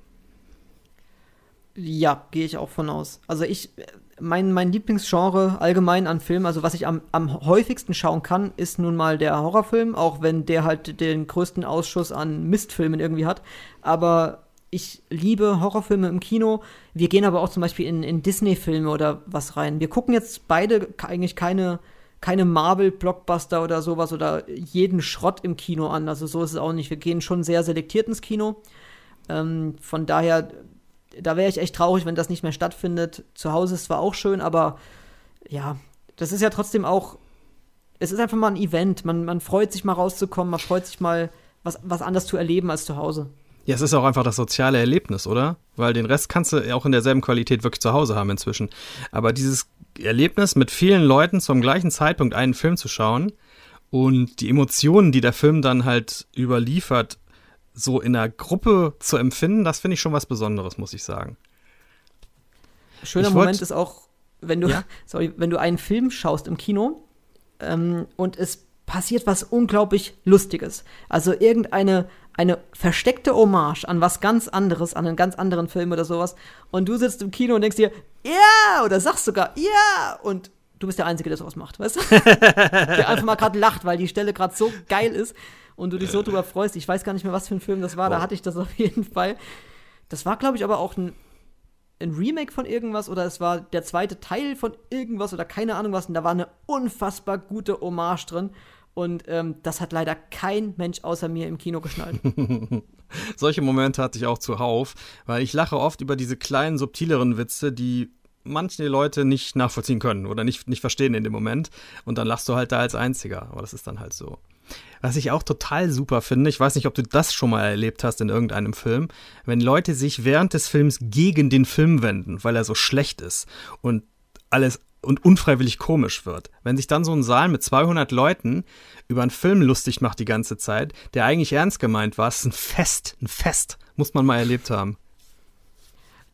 [SPEAKER 1] Ja, gehe ich auch von aus. Also ich, mein, mein Lieblingsgenre allgemein an Filmen, also was ich am, am häufigsten schauen kann, ist nun mal der Horrorfilm, auch wenn der halt den größten Ausschuss an Mistfilmen irgendwie hat. Aber ich liebe Horrorfilme im Kino. Wir gehen aber auch zum Beispiel in, in Disney-Filme oder was rein. Wir gucken jetzt beide eigentlich keine, keine Marvel-Blockbuster oder sowas oder jeden Schrott im Kino an. Also so ist es auch nicht. Wir gehen schon sehr selektiert ins Kino. Ähm, von daher da wäre ich echt traurig, wenn das nicht mehr stattfindet. Zu Hause ist zwar auch schön, aber ja, das ist ja trotzdem auch, es ist einfach mal ein Event. Man, man freut sich mal rauszukommen, man freut sich mal, was, was anders zu erleben als zu Hause.
[SPEAKER 2] Ja, es ist auch einfach das soziale Erlebnis, oder? Weil den Rest kannst du auch in derselben Qualität wirklich zu Hause haben inzwischen. Aber dieses Erlebnis, mit vielen Leuten zum gleichen Zeitpunkt einen Film zu schauen und die Emotionen, die der Film dann halt überliefert, so in einer Gruppe zu empfinden, das finde ich schon was Besonderes, muss ich sagen.
[SPEAKER 1] Schöner ich Moment ist auch, wenn du, ja? sorry, wenn du einen Film schaust im Kino ähm, und es passiert was unglaublich Lustiges. Also irgendeine eine versteckte Hommage an was ganz anderes, an einen ganz anderen Film oder sowas. Und du sitzt im Kino und denkst dir, ja, yeah! oder sagst sogar, ja, yeah! und du bist der Einzige, der sowas macht, weißt du? der einfach mal gerade lacht, weil die Stelle gerade so geil ist und du dich so drüber freust. Ich weiß gar nicht mehr, was für ein Film das war, oh. da hatte ich das auf jeden Fall. Das war, glaube ich, aber auch ein, ein Remake von irgendwas oder es war der zweite Teil von irgendwas oder keine Ahnung was. Und da war eine unfassbar gute Hommage drin. Und ähm, das hat leider kein Mensch außer mir im Kino geschnallt.
[SPEAKER 2] Solche Momente hatte ich auch zuhauf, weil ich lache oft über diese kleinen, subtileren Witze, die manche Leute nicht nachvollziehen können oder nicht, nicht verstehen in dem Moment. Und dann lachst du halt da als Einziger. Aber das ist dann halt so. Was ich auch total super finde, ich weiß nicht, ob du das schon mal erlebt hast in irgendeinem Film, wenn Leute sich während des Films gegen den Film wenden, weil er so schlecht ist und alles und unfreiwillig komisch wird. Wenn sich dann so ein Saal mit 200 Leuten über einen Film lustig macht die ganze Zeit, der eigentlich ernst gemeint war, ist ein Fest, ein Fest, muss man mal erlebt haben.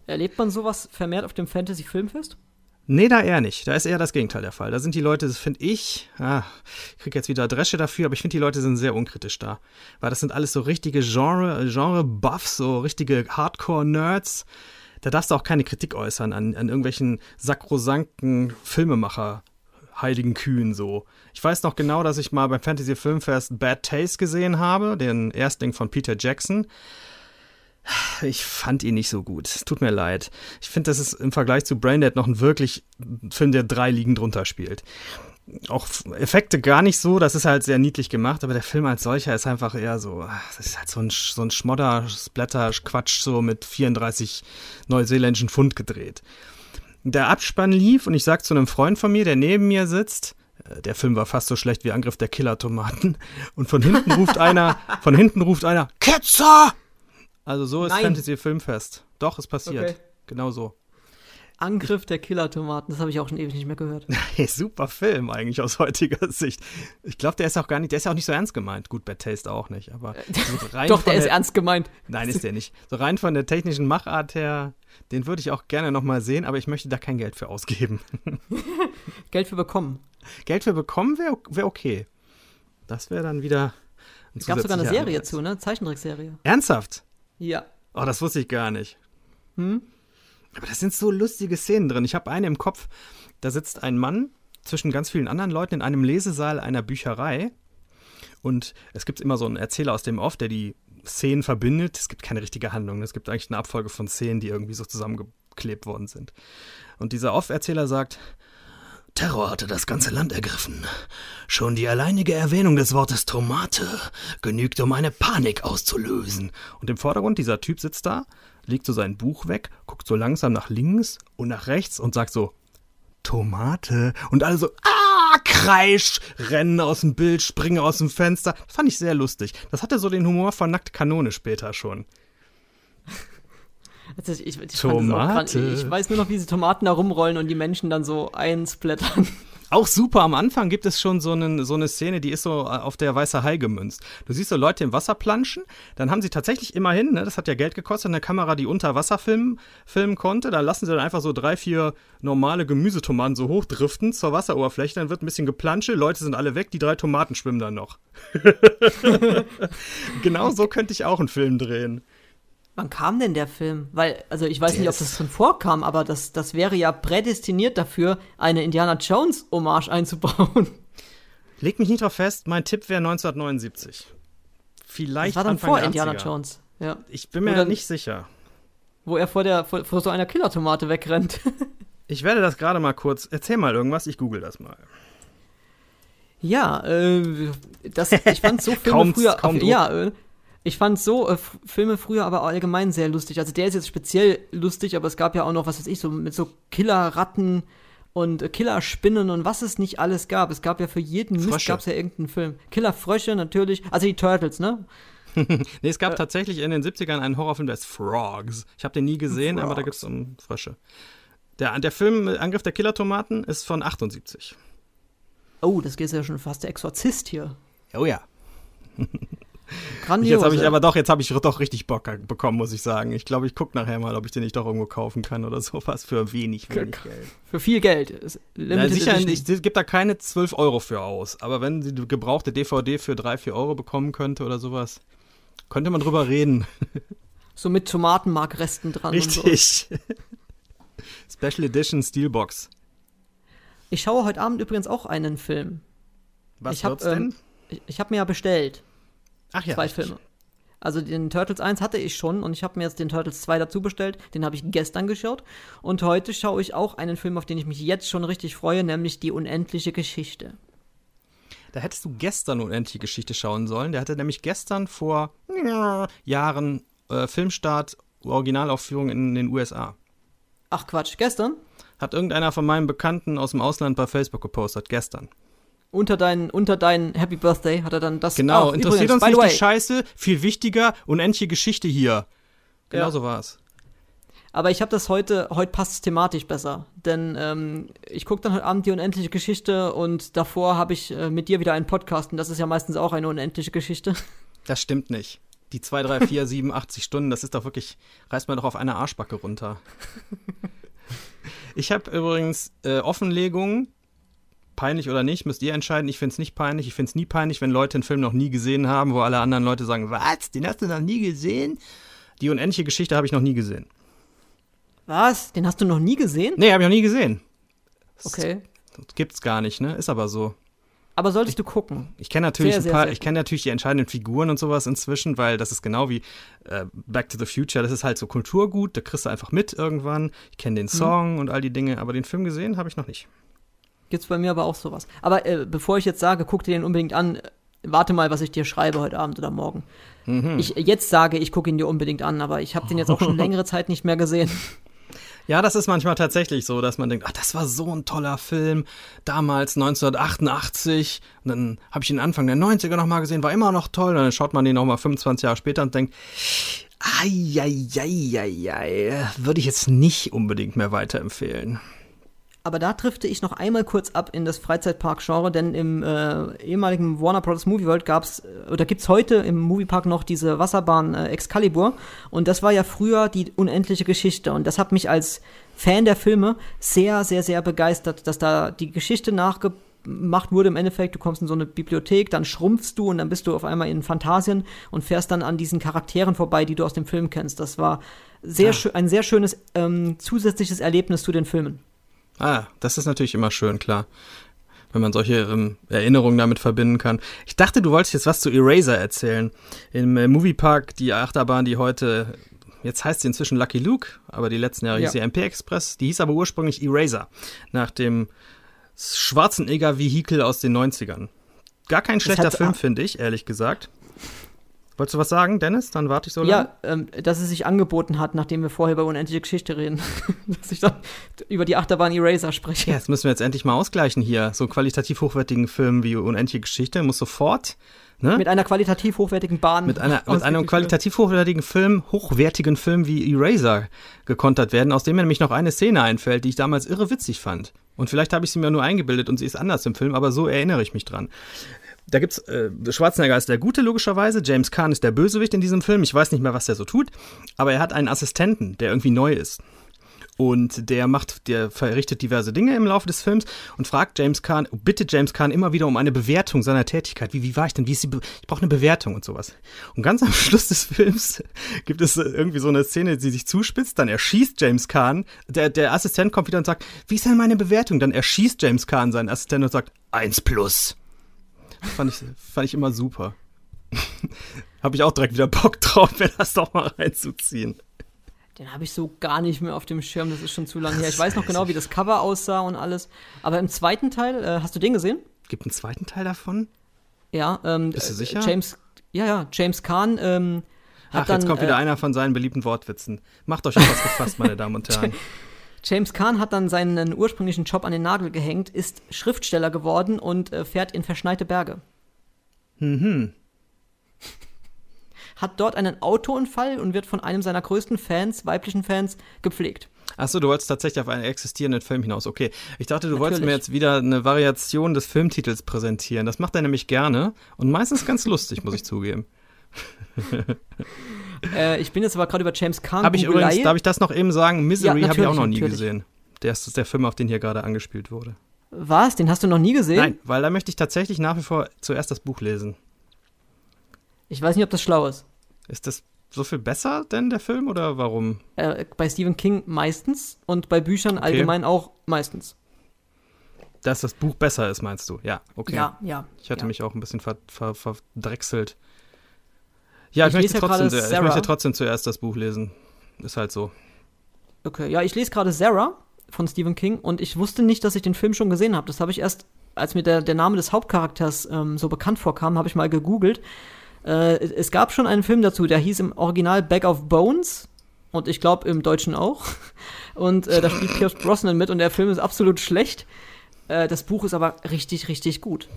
[SPEAKER 1] Erlebt man sowas vermehrt auf dem Fantasy Filmfest?
[SPEAKER 2] Nee, da eher nicht. Da ist eher das Gegenteil der Fall. Da sind die Leute, das finde ich, ah, ich kriege jetzt wieder Dresche dafür, aber ich finde, die Leute sind sehr unkritisch da. Weil das sind alles so richtige Genre, Genre-Buffs, so richtige Hardcore-Nerds. Da darfst du auch keine Kritik äußern an, an irgendwelchen sakrosanken Filmemacher. Heiligen Kühen so. Ich weiß noch genau, dass ich mal beim Fantasy Filmfest Bad Taste gesehen habe, den Erstling von Peter Jackson ich fand ihn nicht so gut. Tut mir leid. Ich finde, das ist im Vergleich zu Braindead noch ein wirklich Film, der drei Ligen drunter spielt. Auch Effekte gar nicht so, das ist halt sehr niedlich gemacht, aber der Film als solcher ist einfach eher so, das ist halt so ein, so ein Schmodder, Splatter, Quatsch, so mit 34 neuseeländischen Pfund gedreht. Der Abspann lief und ich sag zu einem Freund von mir, der neben mir sitzt, äh, der Film war fast so schlecht wie Angriff der Killer-Tomaten. Und von hinten ruft einer, von hinten ruft einer, Ketzer! Also so ist Nein. Fantasy Filmfest. Doch, es passiert. Okay. Genau so.
[SPEAKER 1] Angriff der Killer-Tomaten, das habe ich auch schon ewig nicht mehr gehört.
[SPEAKER 2] Hey, super Film eigentlich aus heutiger Sicht. Ich glaube, der ist auch gar nicht, der ist ja auch nicht so ernst gemeint. Gut, Bad Taste auch nicht, aber
[SPEAKER 1] so Doch, der, der ist ernst gemeint.
[SPEAKER 2] Nein, ist der nicht. So rein von der technischen Machart her, den würde ich auch gerne noch mal sehen, aber ich möchte da kein Geld für ausgeben.
[SPEAKER 1] Geld für bekommen.
[SPEAKER 2] Geld für bekommen wäre wär okay. Das wäre dann wieder.
[SPEAKER 1] Es gab sogar eine Serie zu, ne? Zeichentrickserie.
[SPEAKER 2] Ernsthaft?
[SPEAKER 1] Ja.
[SPEAKER 2] Oh, das wusste ich gar nicht. Hm? Aber das sind so lustige Szenen drin. Ich habe eine im Kopf, da sitzt ein Mann zwischen ganz vielen anderen Leuten in einem Lesesaal einer Bücherei. Und es gibt immer so einen Erzähler aus dem Off, der die Szenen verbindet. Es gibt keine richtige Handlung. Es gibt eigentlich eine Abfolge von Szenen, die irgendwie so zusammengeklebt worden sind. Und dieser Off-Erzähler sagt, Terror hatte das ganze Land ergriffen. Schon die alleinige Erwähnung des Wortes Tomate genügt, um eine Panik auszulösen. Und im Vordergrund dieser Typ sitzt da, legt so sein Buch weg, guckt so langsam nach links und nach rechts und sagt so Tomate und alle so ah kreisch rennen aus dem Bild, springen aus dem Fenster. Das fand ich sehr lustig. Das hatte so den Humor von Nackte Kanone später schon.
[SPEAKER 1] Also ich, ich, Tomate. ich weiß nur noch, wie diese Tomaten da rumrollen und die Menschen dann so einsplattern.
[SPEAKER 2] Auch super, am Anfang gibt es schon so, einen, so eine Szene, die ist so äh, auf der weiße Hai gemünzt. Du siehst so Leute im Wasser planschen, dann haben sie tatsächlich immerhin, ne, das hat ja Geld gekostet, eine Kamera, die unter Wasser filmen, filmen konnte. Da lassen sie dann einfach so drei, vier normale Gemüsetomaten so hochdriften zur Wasseroberfläche, dann wird ein bisschen geplansche, Leute sind alle weg, die drei Tomaten schwimmen dann noch. genau so könnte ich auch einen Film drehen.
[SPEAKER 1] Wann kam denn der Film? Weil, also ich weiß der nicht, ob das schon vorkam, aber das, das wäre ja prädestiniert dafür, eine Indiana Jones-Hommage einzubauen.
[SPEAKER 2] Leg mich nicht drauf fest, mein Tipp wäre 1979. Vielleicht
[SPEAKER 1] das war dann Anfang vor Indiana Jones. Ja.
[SPEAKER 2] Ich bin mir Oder, nicht sicher.
[SPEAKER 1] Wo er vor, der, vor, vor so einer Killertomate wegrennt.
[SPEAKER 2] ich werde das gerade mal kurz. Erzähl mal irgendwas, ich google das mal.
[SPEAKER 1] Ja, äh, das, ich fand so Filme kaum, früher. Kaum auf, ja, äh, ich fand so äh, Filme früher aber allgemein sehr lustig. Also der ist jetzt speziell lustig, aber es gab ja auch noch, was weiß ich, so mit so Killerratten und äh, Killerspinnen und was es nicht alles gab. Es gab ja für jeden Mist gab es ja irgendeinen Film. Killerfrösche natürlich, also die Turtles, ne?
[SPEAKER 2] nee, es gab äh, tatsächlich in den 70ern einen Horrorfilm, der ist Frogs. Ich habe den nie gesehen, Frogs. aber da gibt es um Frösche. Der, der Film Angriff der Killertomaten ist von 78.
[SPEAKER 1] Oh, das geht ja schon fast der Exorzist hier.
[SPEAKER 2] Oh ja. Grandios. Jetzt habe ich aber doch, jetzt habe ich doch richtig Bock bekommen, muss ich sagen. Ich glaube, ich gucke nachher mal, ob ich den nicht doch irgendwo kaufen kann oder sowas für wenig, wenig
[SPEAKER 1] für, Geld. Für viel Geld.
[SPEAKER 2] Ja, sicher, ich, ich gebe da keine 12 Euro für aus. Aber wenn sie die gebrauchte DVD für 3, 4 Euro bekommen könnte oder sowas, könnte man drüber reden.
[SPEAKER 1] So mit Tomatenmarkresten dran.
[SPEAKER 2] Richtig. So. Special Edition Steelbox.
[SPEAKER 1] Ich schaue heute Abend übrigens auch einen Film.
[SPEAKER 2] Was ich hab, denn? Ähm,
[SPEAKER 1] ich, ich habe mir ja bestellt.
[SPEAKER 2] Ach ja.
[SPEAKER 1] Zwei. Filme. Also den Turtles 1 hatte ich schon und ich habe mir jetzt den Turtles 2 dazu bestellt. Den habe ich gestern geschaut. Und heute schaue ich auch einen Film, auf den ich mich jetzt schon richtig freue, nämlich Die unendliche Geschichte.
[SPEAKER 2] Da hättest du gestern Unendliche Geschichte schauen sollen. Der hatte nämlich gestern vor äh, Jahren äh, Filmstart, Originalaufführung in den USA.
[SPEAKER 1] Ach Quatsch, gestern?
[SPEAKER 2] Hat irgendeiner von meinen Bekannten aus dem Ausland bei Facebook gepostet, gestern
[SPEAKER 1] unter deinen unter dein Happy Birthday hat er dann das
[SPEAKER 2] Genau, interessiert übrigens, uns nicht die Scheiße, viel wichtiger, unendliche Geschichte hier. Genau ja. so war's.
[SPEAKER 1] Aber ich habe das heute, heute passt es thematisch besser. Denn ähm, ich gucke dann heute Abend die unendliche Geschichte und davor habe ich äh, mit dir wieder einen Podcast und das ist ja meistens auch eine unendliche Geschichte.
[SPEAKER 2] Das stimmt nicht. Die 2, 3, 4, 7, 80 Stunden, das ist doch wirklich, reißt man doch auf eine Arschbacke runter. Ich habe übrigens äh, Offenlegungen peinlich oder nicht, müsst ihr entscheiden. Ich finde es nicht peinlich. Ich finde es nie peinlich, wenn Leute einen Film noch nie gesehen haben, wo alle anderen Leute sagen, was, den hast du noch nie gesehen? Die unendliche Geschichte habe ich noch nie gesehen.
[SPEAKER 1] Was? Den hast du noch nie gesehen?
[SPEAKER 2] Nee, habe ich noch nie gesehen.
[SPEAKER 1] Okay.
[SPEAKER 2] Das gibt's gar nicht, ne? Ist aber so.
[SPEAKER 1] Aber solltest du gucken.
[SPEAKER 2] Ich kenne natürlich sehr, ein paar, ich kenne natürlich die entscheidenden Figuren und sowas inzwischen, weil das ist genau wie äh, Back to the Future. Das ist halt so Kulturgut, da kriegst du einfach mit irgendwann. Ich kenne den mhm. Song mhm. und all die Dinge, aber den Film gesehen habe ich noch nicht.
[SPEAKER 1] Gibt's bei mir aber auch sowas. Aber äh, bevor ich jetzt sage, guck dir den unbedingt an, äh, warte mal, was ich dir schreibe heute Abend oder morgen. Mhm. Ich jetzt sage, ich gucke ihn dir unbedingt an, aber ich habe den jetzt auch schon längere Zeit nicht mehr gesehen.
[SPEAKER 2] Ja, das ist manchmal tatsächlich so, dass man denkt, ach, das war so ein toller Film, damals 1988. Und dann habe ich den Anfang der 90er nochmal gesehen, war immer noch toll. Und dann schaut man den nochmal 25 Jahre später und denkt, ai, ai, ai, ai, ai, würde ich jetzt nicht unbedingt mehr weiterempfehlen.
[SPEAKER 1] Aber da drifte ich noch einmal kurz ab in das Freizeitpark-Genre, denn im äh, ehemaligen Warner Bros. Movie World gab's äh, oder gibt's heute im Moviepark noch diese Wasserbahn äh, Excalibur und das war ja früher die unendliche Geschichte und das hat mich als Fan der Filme sehr, sehr, sehr begeistert, dass da die Geschichte nachge gemacht wurde im Endeffekt, du kommst in so eine Bibliothek, dann schrumpfst du und dann bist du auf einmal in Phantasien und fährst dann an diesen Charakteren vorbei, die du aus dem Film kennst. Das war sehr
[SPEAKER 2] Ah.
[SPEAKER 1] ein sehr schönes ähm, zusätzliches Erlebnis zu den Filmen.
[SPEAKER 2] Ah, das ist natürlich immer schön, klar. Wenn man solche ähm, Erinnerungen damit verbinden kann. Ich dachte, du wolltest jetzt was zu Eraser erzählen. Im äh, Moviepark, die Achterbahn, die heute, jetzt heißt sie inzwischen Lucky Luke, aber die letzten Jahre hieß
[SPEAKER 1] Ja.
[SPEAKER 2] sie MP Express, die hieß aber ursprünglich Eraser, nach dem Schwarzenegger-Vehikel aus den 90ern. Gar kein schlechter Film, finde ich, ehrlich gesagt. Wolltest du was sagen, Dennis? Dann warte ich so lange.
[SPEAKER 1] Ja, ähm, dass es sich angeboten hat, nachdem wir vorher über unendliche Geschichte reden, dass ich dann über die Achterbahn Eraser spreche.
[SPEAKER 2] Ja, das müssen wir jetzt endlich mal ausgleichen hier. So einen qualitativ hochwertigen Film wie Unendliche Geschichte muss sofort ne?
[SPEAKER 1] Mit einer qualitativ hochwertigen Bahn.
[SPEAKER 2] mit, einer, mit einem qualitativ hochwertigen Film, hochwertigen Film wie Eraser gekontert werden, aus dem mir nämlich noch eine Szene einfällt, die ich damals irre witzig fand. Und vielleicht habe ich sie mir nur eingebildet und sie ist anders im Film, aber so erinnere ich mich dran. Da gibt's äh, Schwarzenegger ist der Gute logischerweise, James Caan ist der Bösewicht in diesem Film. Ich weiß nicht mehr, was der so tut, aber er hat einen Assistenten, der irgendwie neu ist. Und der macht, der verrichtet diverse Dinge im Laufe des Films und fragt James Caan, bittet James Caan immer wieder um eine Bewertung seiner Tätigkeit. Wie, wie war ich denn? Wie ist die Be ich brauche eine Bewertung und sowas. Und ganz am Schluss des Films gibt es äh, irgendwie so eine Szene, die sich zuspitzt, dann erschießt James Caan, der, der Assistent kommt wieder und sagt, wie ist denn meine Bewertung? Dann erschießt James Caan seinen Assistenten und sagt, eins plus. Fand ich, fand ich immer super. Habe ich auch direkt wieder Bock drauf, mir das doch mal reinzuziehen.
[SPEAKER 1] Den habe ich so gar nicht mehr auf dem Schirm, das ist schon zu lange her. Ich weiß noch genau, wie das Cover aussah und alles. Aber im zweiten Teil, äh, hast du den gesehen?
[SPEAKER 2] Gibt einen zweiten Teil davon?
[SPEAKER 1] Ja. Ähm,
[SPEAKER 2] Bist du
[SPEAKER 1] äh,
[SPEAKER 2] sicher?
[SPEAKER 1] James, ja, ja, James Caan ähm, hat
[SPEAKER 2] Ach,
[SPEAKER 1] dann,
[SPEAKER 2] jetzt kommt wieder
[SPEAKER 1] äh,
[SPEAKER 2] einer von seinen beliebten Wortwitzen. Macht euch etwas gefasst, meine Damen und Herren.
[SPEAKER 1] James Caan hat dann seinen ursprünglichen Job an den Nagel gehängt, ist Schriftsteller geworden und äh, fährt in verschneite Berge.
[SPEAKER 2] Mhm.
[SPEAKER 1] Hat dort einen Autounfall und wird von einem seiner größten Fans, weiblichen Fans, gepflegt.
[SPEAKER 2] Achso, du wolltest tatsächlich auf einen existierenden Film hinaus. Okay. Ich dachte, du wolltest mir
[SPEAKER 1] Natürlich.
[SPEAKER 2] jetzt wieder eine Variation des Filmtitels präsentieren. Das macht er nämlich gerne und meistens ganz lustig, muss ich zugeben.
[SPEAKER 1] Äh, ich bin jetzt aber gerade über James Caan.
[SPEAKER 2] Habe ich übrigens, darf ich das noch eben sagen? Misery
[SPEAKER 1] Ja,
[SPEAKER 2] habe ich auch noch nie
[SPEAKER 1] natürlich.
[SPEAKER 2] gesehen. Der ist der Film, auf den hier gerade angespielt wurde.
[SPEAKER 1] Was? Den hast du noch nie gesehen?
[SPEAKER 2] Nein, weil da möchte ich tatsächlich nach wie vor zuerst das Buch lesen.
[SPEAKER 1] Ich weiß nicht, ob das schlau ist.
[SPEAKER 2] Ist das so viel besser denn der Film oder warum?
[SPEAKER 1] Äh, bei Stephen King meistens und bei Büchern allgemein auch meistens.
[SPEAKER 2] Dass das Buch besser ist, meinst du? Ja, okay.
[SPEAKER 1] Ja, ja.
[SPEAKER 2] Ich hatte
[SPEAKER 1] ja.
[SPEAKER 2] mich auch ein bisschen ver ver verdrechselt. Ja, ich,
[SPEAKER 1] Ich
[SPEAKER 2] möchte
[SPEAKER 1] ja
[SPEAKER 2] trotzdem,
[SPEAKER 1] gerade
[SPEAKER 2] ich möchte trotzdem zuerst das Buch lesen. Ist halt so.
[SPEAKER 1] Okay, ja, ich lese gerade Sarah von Stephen King und ich wusste nicht, dass ich den Film schon gesehen habe. Das habe ich erst, als mir der, der Name des Hauptcharakters ähm, so bekannt vorkam, habe ich mal gegoogelt. Äh, es gab schon einen Film dazu, der hieß im Original Bag of Bones und ich glaube im Deutschen auch. Und äh, da spielt Pierce Brosnan mit und der Film ist absolut schlecht. Äh, das Buch ist aber richtig, richtig gut.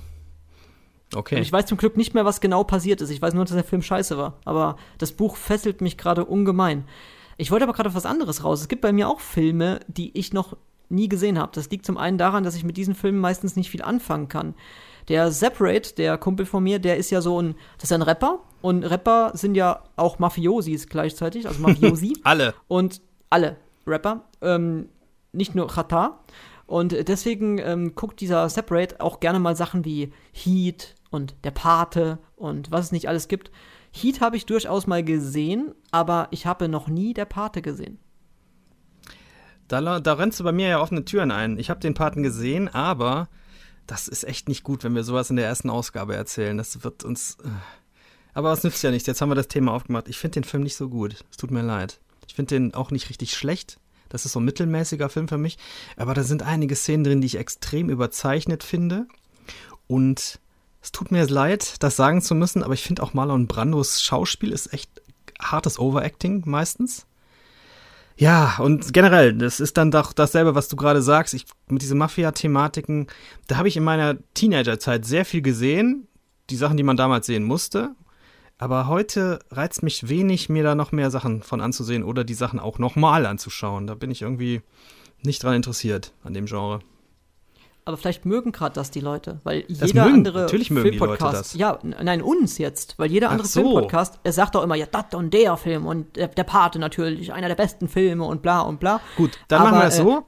[SPEAKER 2] Okay.
[SPEAKER 1] Und ich weiß zum Glück nicht mehr, was genau passiert ist. Ich weiß nur, dass der Film scheiße war. Aber das Buch fesselt mich gerade ungemein. Ich wollte aber gerade auf was anderes raus. Es gibt bei mir auch Filme, die ich noch nie gesehen habe. Das liegt zum einen daran, dass ich mit diesen Filmen meistens nicht viel anfangen kann. Der Separate, der Kumpel von mir, der ist ja so ein, das ist ein Rapper. Und Rapper sind ja auch Mafiosis gleichzeitig, also Mafiosi.
[SPEAKER 2] Alle.
[SPEAKER 1] und alle Rapper, ähm, nicht nur Chata. Und deswegen ähm, guckt dieser Separate auch gerne mal Sachen wie Heat und Der Pate und was es nicht alles gibt. Heat habe ich durchaus mal gesehen, aber ich habe noch nie Der Pate gesehen.
[SPEAKER 2] Da, da rennst du bei mir ja offene Türen ein. Ich habe den Paten gesehen, aber das ist echt nicht gut, wenn wir sowas in der ersten Ausgabe erzählen. Das wird uns. äh. Aber was nützt ja nichts. Jetzt haben wir das Thema aufgemacht. Ich finde den Film nicht so gut. Es tut mir leid. Ich finde den auch nicht richtig schlecht. Das ist so ein mittelmäßiger Film für mich. Aber da sind einige Szenen drin, die ich extrem überzeichnet finde. Und es tut mir leid, das sagen zu müssen, aber ich finde auch Marlon Brandos Schauspiel ist echt hartes Overacting meistens. Ja, und generell, das ist dann doch dasselbe, was du gerade sagst. Ich, mit diesen Mafia-Thematiken, da habe ich in meiner Teenagerzeit sehr viel gesehen. Die Sachen, die man damals sehen musste. Aber heute reizt mich wenig, mir da noch mehr Sachen von anzusehen oder die Sachen auch nochmal anzuschauen. Da bin ich irgendwie nicht dran interessiert an dem Genre.
[SPEAKER 1] Aber vielleicht mögen gerade das die Leute, weil
[SPEAKER 2] Das
[SPEAKER 1] jeder
[SPEAKER 2] mögen-
[SPEAKER 1] andere
[SPEAKER 2] natürlich mögen die Leute
[SPEAKER 1] Filmpodcast,
[SPEAKER 2] das.
[SPEAKER 1] ja, nein, uns jetzt, weil jeder andere
[SPEAKER 2] so.
[SPEAKER 1] Filmpodcast, er sagt doch immer, ja, das und der Film und der, der Pate natürlich, einer der besten Filme und bla und bla.
[SPEAKER 2] Gut, dann
[SPEAKER 1] Aber,
[SPEAKER 2] machen wir es
[SPEAKER 1] äh,
[SPEAKER 2] so.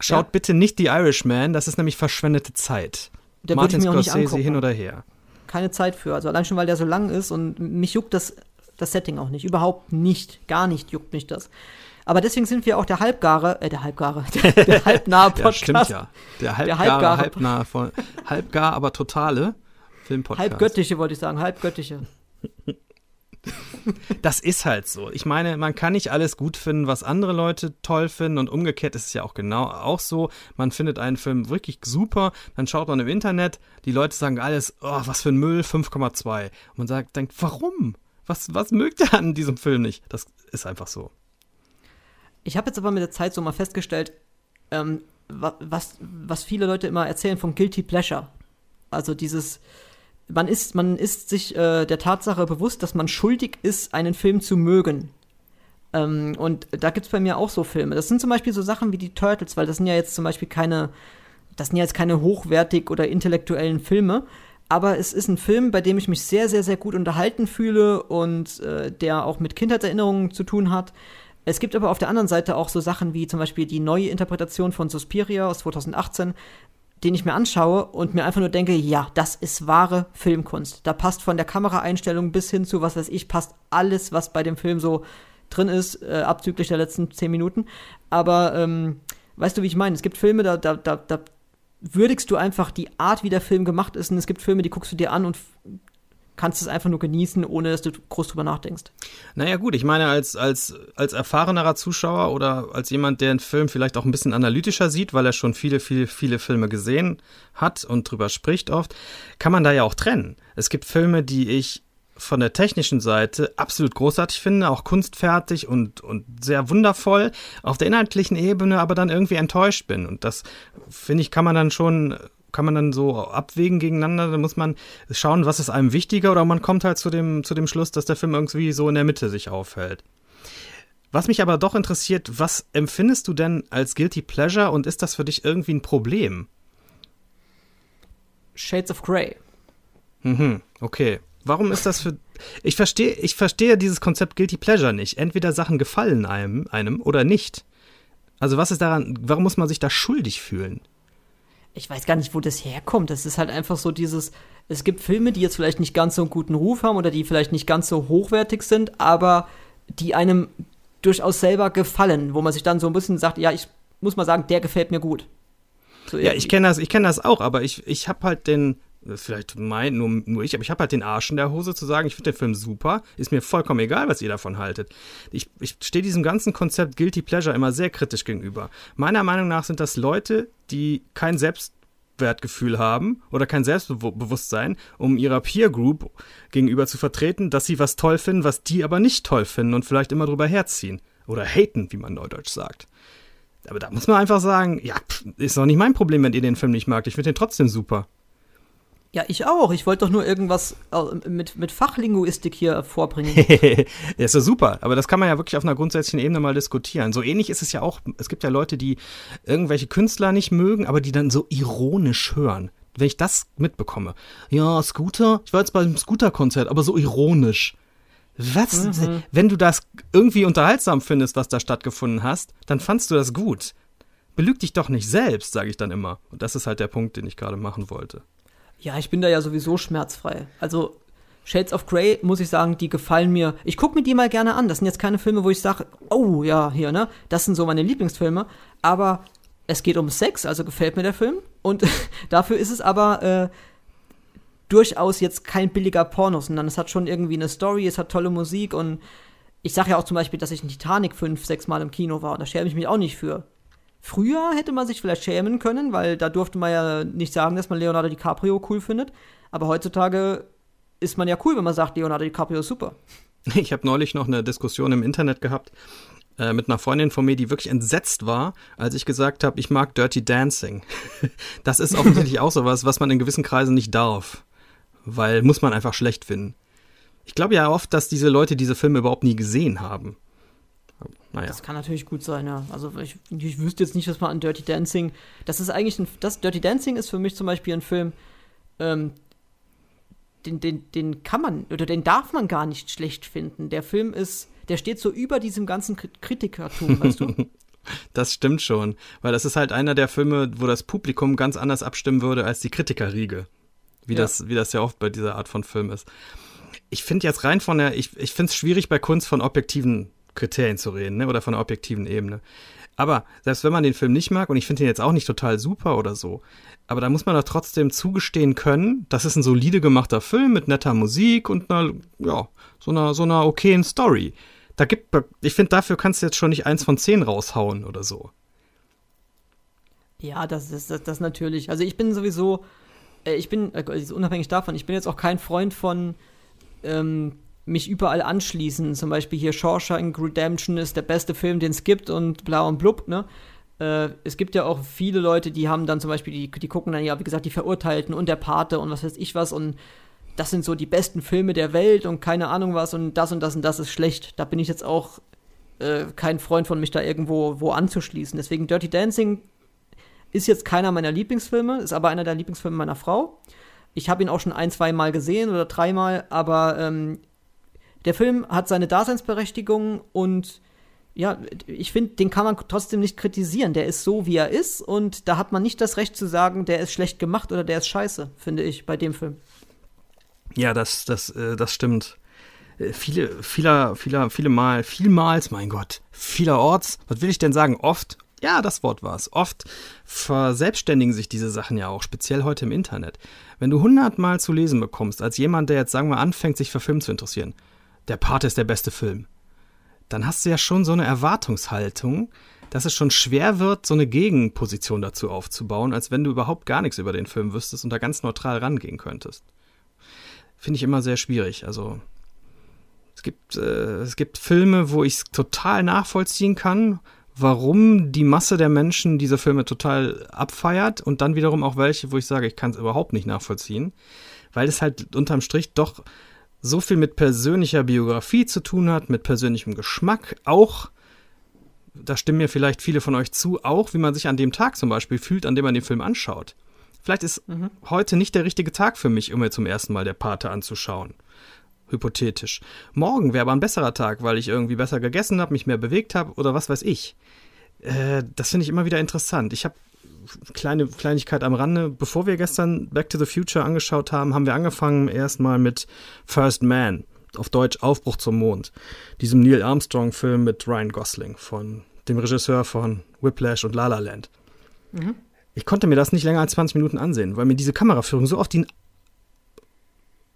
[SPEAKER 2] Schaut
[SPEAKER 1] ja.
[SPEAKER 2] bitte nicht die Irishman, das ist nämlich verschwendete Zeit.
[SPEAKER 1] Da
[SPEAKER 2] Martin
[SPEAKER 1] ich mir auch nicht
[SPEAKER 2] Scorsese hin oder her.
[SPEAKER 1] Keine Zeit für. Also allein schon, weil der so lang ist und mich juckt das, das Setting auch nicht. Überhaupt nicht. Gar nicht juckt mich das. Aber deswegen sind wir auch der halbgare, äh, der halbgare, der, der halbnahe
[SPEAKER 2] Ja,
[SPEAKER 1] Podcast.
[SPEAKER 2] stimmt ja. Der halbgare,
[SPEAKER 1] halbgare-
[SPEAKER 2] halbnah von, halbgar, aber totale Filmpodcast.
[SPEAKER 1] Halbgöttliche wollte ich sagen, halbgöttliche.
[SPEAKER 2] Das ist halt so. Ich meine, man kann nicht alles gut finden, was andere Leute toll finden und umgekehrt ist es ja auch genau auch so. Man findet einen Film wirklich super, dann schaut man im Internet, die Leute sagen alles, oh, was für ein Müll, 5,2. Und man sagt, denkt, warum? Was, was mögt ihr an diesem Film nicht? Das ist einfach so.
[SPEAKER 1] Ich habe jetzt aber mit der Zeit so mal festgestellt, ähm, wa- was, was viele Leute immer erzählen von Guilty Pleasure. Also dieses, man ist, man ist sich äh, der Tatsache bewusst, dass man schuldig ist, einen Film zu mögen. Ähm, und da gibt es bei mir auch so Filme. Das sind zum Beispiel so Sachen wie die Turtles, weil das sind ja jetzt zum Beispiel keine, das sind ja jetzt keine hochwertig oder intellektuellen Filme. Aber es ist ein Film, bei dem ich mich sehr, sehr, sehr gut unterhalten fühle und äh, der auch mit Kindheitserinnerungen zu tun hat. Es gibt aber auf der anderen Seite auch so Sachen wie zum Beispiel die neue Interpretation von Suspiria aus 2018, den ich mir anschaue und mir einfach nur denke, ja, das ist wahre Filmkunst. Da passt von der Kameraeinstellung bis hin zu, was weiß ich, passt alles, was bei dem Film so drin ist, äh, abzüglich der letzten zehn Minuten. Aber ähm, weißt du, wie ich meine? Es gibt Filme, da, da, da, da würdigst du einfach die Art, wie der Film gemacht ist. Und es gibt Filme, die guckst du dir an und kannst es einfach nur genießen, ohne dass du groß drüber nachdenkst.
[SPEAKER 2] Naja gut, ich meine, als, als, als erfahrenerer Zuschauer oder als jemand, der einen Film vielleicht auch ein bisschen analytischer sieht, weil er schon viele, viele, viele Filme gesehen hat und drüber spricht oft, kann man da ja auch trennen. Es gibt Filme, die ich von der technischen Seite absolut großartig finde, auch kunstfertig und, und sehr wundervoll, auf der inhaltlichen Ebene aber dann irgendwie enttäuscht bin. Und das, finde ich, kann man dann schon kann man dann so abwägen gegeneinander. Da muss man schauen, was ist einem wichtiger, oder man kommt halt zu dem, zu dem Schluss, dass der Film irgendwie so in der Mitte sich aufhält. Was mich aber doch interessiert, was empfindest du denn als Guilty Pleasure und ist das für dich irgendwie ein Problem?
[SPEAKER 1] Shades of Grey.
[SPEAKER 2] Mhm, okay. Warum ist das für. Ich verstehe, ich verstehe dieses Konzept Guilty Pleasure nicht. Entweder Sachen gefallen einem, einem oder nicht. Also, was ist daran, warum muss man sich da schuldig fühlen?
[SPEAKER 1] Ich weiß gar nicht, wo das herkommt. Das ist halt einfach so dieses, es gibt Filme, die jetzt vielleicht nicht ganz so einen guten Ruf haben oder die vielleicht nicht ganz so hochwertig sind, aber die einem durchaus selber gefallen, wo man sich dann so ein bisschen sagt, ja, ich muss mal sagen, der gefällt mir gut. So
[SPEAKER 2] Ja, ich kenne das, ich kenne das auch, aber ich, ich habe halt den, vielleicht mein, nur, nur ich, aber ich habe halt den Arsch in der Hose zu sagen, ich finde den Film super, ist mir vollkommen egal, was ihr davon haltet. Ich, ich stehe diesem ganzen Konzept Guilty Pleasure immer sehr kritisch gegenüber. Meiner Meinung nach sind das Leute, die kein Selbstwertgefühl haben oder kein Selbstbewusstsein, um ihrer Peer Group gegenüber zu vertreten, dass sie was toll finden, was die aber nicht toll finden und vielleicht immer drüber herziehen. Oder haten, wie man neudeutsch sagt. Aber da muss man einfach sagen, ja, ist doch nicht mein Problem, wenn ihr den Film nicht magt. Ich finde den trotzdem super.
[SPEAKER 1] Ja, ich auch. Ich wollte doch nur irgendwas äh, mit, mit Fachlinguistik hier vorbringen.
[SPEAKER 2] ja, ist ja super, aber das kann man ja wirklich auf einer grundsätzlichen Ebene mal diskutieren. So ähnlich ist es ja auch, es gibt ja Leute, die irgendwelche Künstler nicht mögen, aber die dann so ironisch hören. Wenn ich das mitbekomme. Ja, Scooter, ich war jetzt beim Scooter-Konzert, aber so ironisch. Was? Wenn du das irgendwie unterhaltsam findest, was da stattgefunden hast, dann fandst du das gut. Belüg dich doch nicht selbst, sage ich dann immer. Und das ist halt der Punkt, den ich gerade machen wollte.
[SPEAKER 1] Ja, ich bin da ja sowieso schmerzfrei. Also Shades of Grey, muss ich sagen, die gefallen mir. Ich gucke mir die mal gerne an. Das sind jetzt keine Filme, wo ich sage, oh ja, hier, ne? Das sind so meine Lieblingsfilme. Aber es geht um Sex, also gefällt mir der Film. Und dafür ist es aber äh, durchaus jetzt kein billiger Porno, sondern es hat schon irgendwie eine Story, es hat tolle Musik und ich sage ja auch zum Beispiel, dass ich in Titanic fünf, sechs Mal im Kino war und da schäme ich mich auch nicht für. Früher hätte man sich vielleicht schämen können, weil da durfte man ja nicht sagen, dass man Leonardo DiCaprio cool findet. Aber heutzutage ist man ja cool, wenn man sagt, Leonardo DiCaprio ist super.
[SPEAKER 2] Ich habe neulich noch eine Diskussion im Internet gehabt äh, mit einer Freundin von mir, die wirklich entsetzt war, als ich gesagt habe, ich mag Dirty Dancing. das ist offensichtlich auch sowas, was man in gewissen Kreisen nicht darf. Weil muss man einfach schlecht finden. Ich glaube ja oft, dass diese Leute diese Filme überhaupt nie gesehen haben. Naja.
[SPEAKER 1] Das kann natürlich gut sein, ja. Also ich, ich wüsste jetzt nicht, was man an Dirty Dancing. Das ist eigentlich ein. Das Dirty Dancing ist für mich zum Beispiel ein Film, ähm, den, den, den kann man oder den darf man gar nicht schlecht finden. Der Film ist, der steht so über diesem ganzen Kri- Kritikertum, weißt du?
[SPEAKER 2] Das stimmt schon, weil das ist halt einer der Filme, wo das Publikum ganz anders abstimmen würde als die Kritikerriege. Wie, ja. das, wie das ja oft bei dieser Art von Film ist. Ich finde jetzt rein von der, ich, ich finde es schwierig bei Kunst von objektiven Kriterien zu reden, ne? oder von einer objektiven Ebene. Aber selbst wenn man den Film nicht mag, und ich finde ihn jetzt auch nicht total super oder so, aber da muss man doch trotzdem zugestehen können, das ist ein solide gemachter Film mit netter Musik und einer, ja, so einer, so einer okayen Story. Da gibt, ich finde, dafür kannst du jetzt schon nicht eins von zehn raushauen oder so.
[SPEAKER 1] Ja, das ist das, das natürlich. Also ich bin sowieso, äh, ich bin, also unabhängig davon, ich bin jetzt auch kein Freund von ähm, mich überall anschließen. Zum Beispiel hier Shawshank Redemption ist der beste Film, den es gibt und bla und blub, ne? Äh, es gibt ja auch viele Leute, die haben dann zum Beispiel, die, die gucken dann ja, wie gesagt, die Verurteilten und der Pate und was weiß ich was und das sind so die besten Filme der Welt und keine Ahnung was und das und das und das ist schlecht. Da bin ich jetzt auch äh, kein Freund von mich da irgendwo wo anzuschließen. Deswegen Dirty Dancing ist jetzt keiner meiner Lieblingsfilme, ist aber einer der Lieblingsfilme meiner Frau. Ich habe ihn auch schon ein, zwei Mal gesehen oder dreimal, aber ähm, der Film hat seine Daseinsberechtigung und ja, ich finde, den kann man trotzdem nicht kritisieren. Der ist so, wie er ist und da hat man nicht das Recht zu sagen, der ist schlecht gemacht oder der ist scheiße, finde ich, bei dem Film.
[SPEAKER 2] Ja, das, das, äh, das stimmt. Äh, viele, vieler, vieler, viele Mal, vielmals, mein Gott, vielerorts, was will ich denn sagen? Oft, ja, das Wort war es. Oft verselbstständigen sich diese Sachen ja auch, speziell heute im Internet. Wenn du hundertmal zu lesen bekommst, als jemand, der jetzt, sagen wir, anfängt, sich für Film zu interessieren, der Pate ist der beste Film, dann hast du ja schon so eine Erwartungshaltung, dass es schon schwer wird, so eine Gegenposition dazu aufzubauen, als wenn du überhaupt gar nichts über den Film wüsstest und da ganz neutral rangehen könntest. Finde ich immer sehr schwierig. Also es gibt, äh, es gibt Filme, wo ich es total nachvollziehen kann, warum die Masse der Menschen diese Filme total abfeiert und dann wiederum auch welche, wo ich sage, ich kann es überhaupt nicht nachvollziehen, weil es halt unterm Strich doch so viel mit persönlicher Biografie zu tun hat, mit persönlichem Geschmack, auch, da stimmen mir vielleicht viele von euch zu, auch wie man sich an dem Tag zum Beispiel fühlt, an dem man den Film anschaut. Vielleicht ist mhm. heute nicht der richtige Tag für mich, um mir zum ersten Mal der Pate anzuschauen. Hypothetisch. Morgen wäre aber ein besserer Tag, weil ich irgendwie besser gegessen habe, mich mehr bewegt habe oder was weiß ich. Äh, das finde ich immer wieder interessant. Ich habe kleine Kleinigkeit am Rande. Bevor wir gestern Back to the Future angeschaut haben, haben wir angefangen erstmal mit First Man, auf Deutsch Aufbruch zum Mond. Diesem Neil Armstrong-Film mit Ryan Gosling von dem Regisseur von Whiplash und La La Land. Mhm. Ich konnte mir das nicht länger als 20 Minuten ansehen, weil mir diese Kameraführung so oft den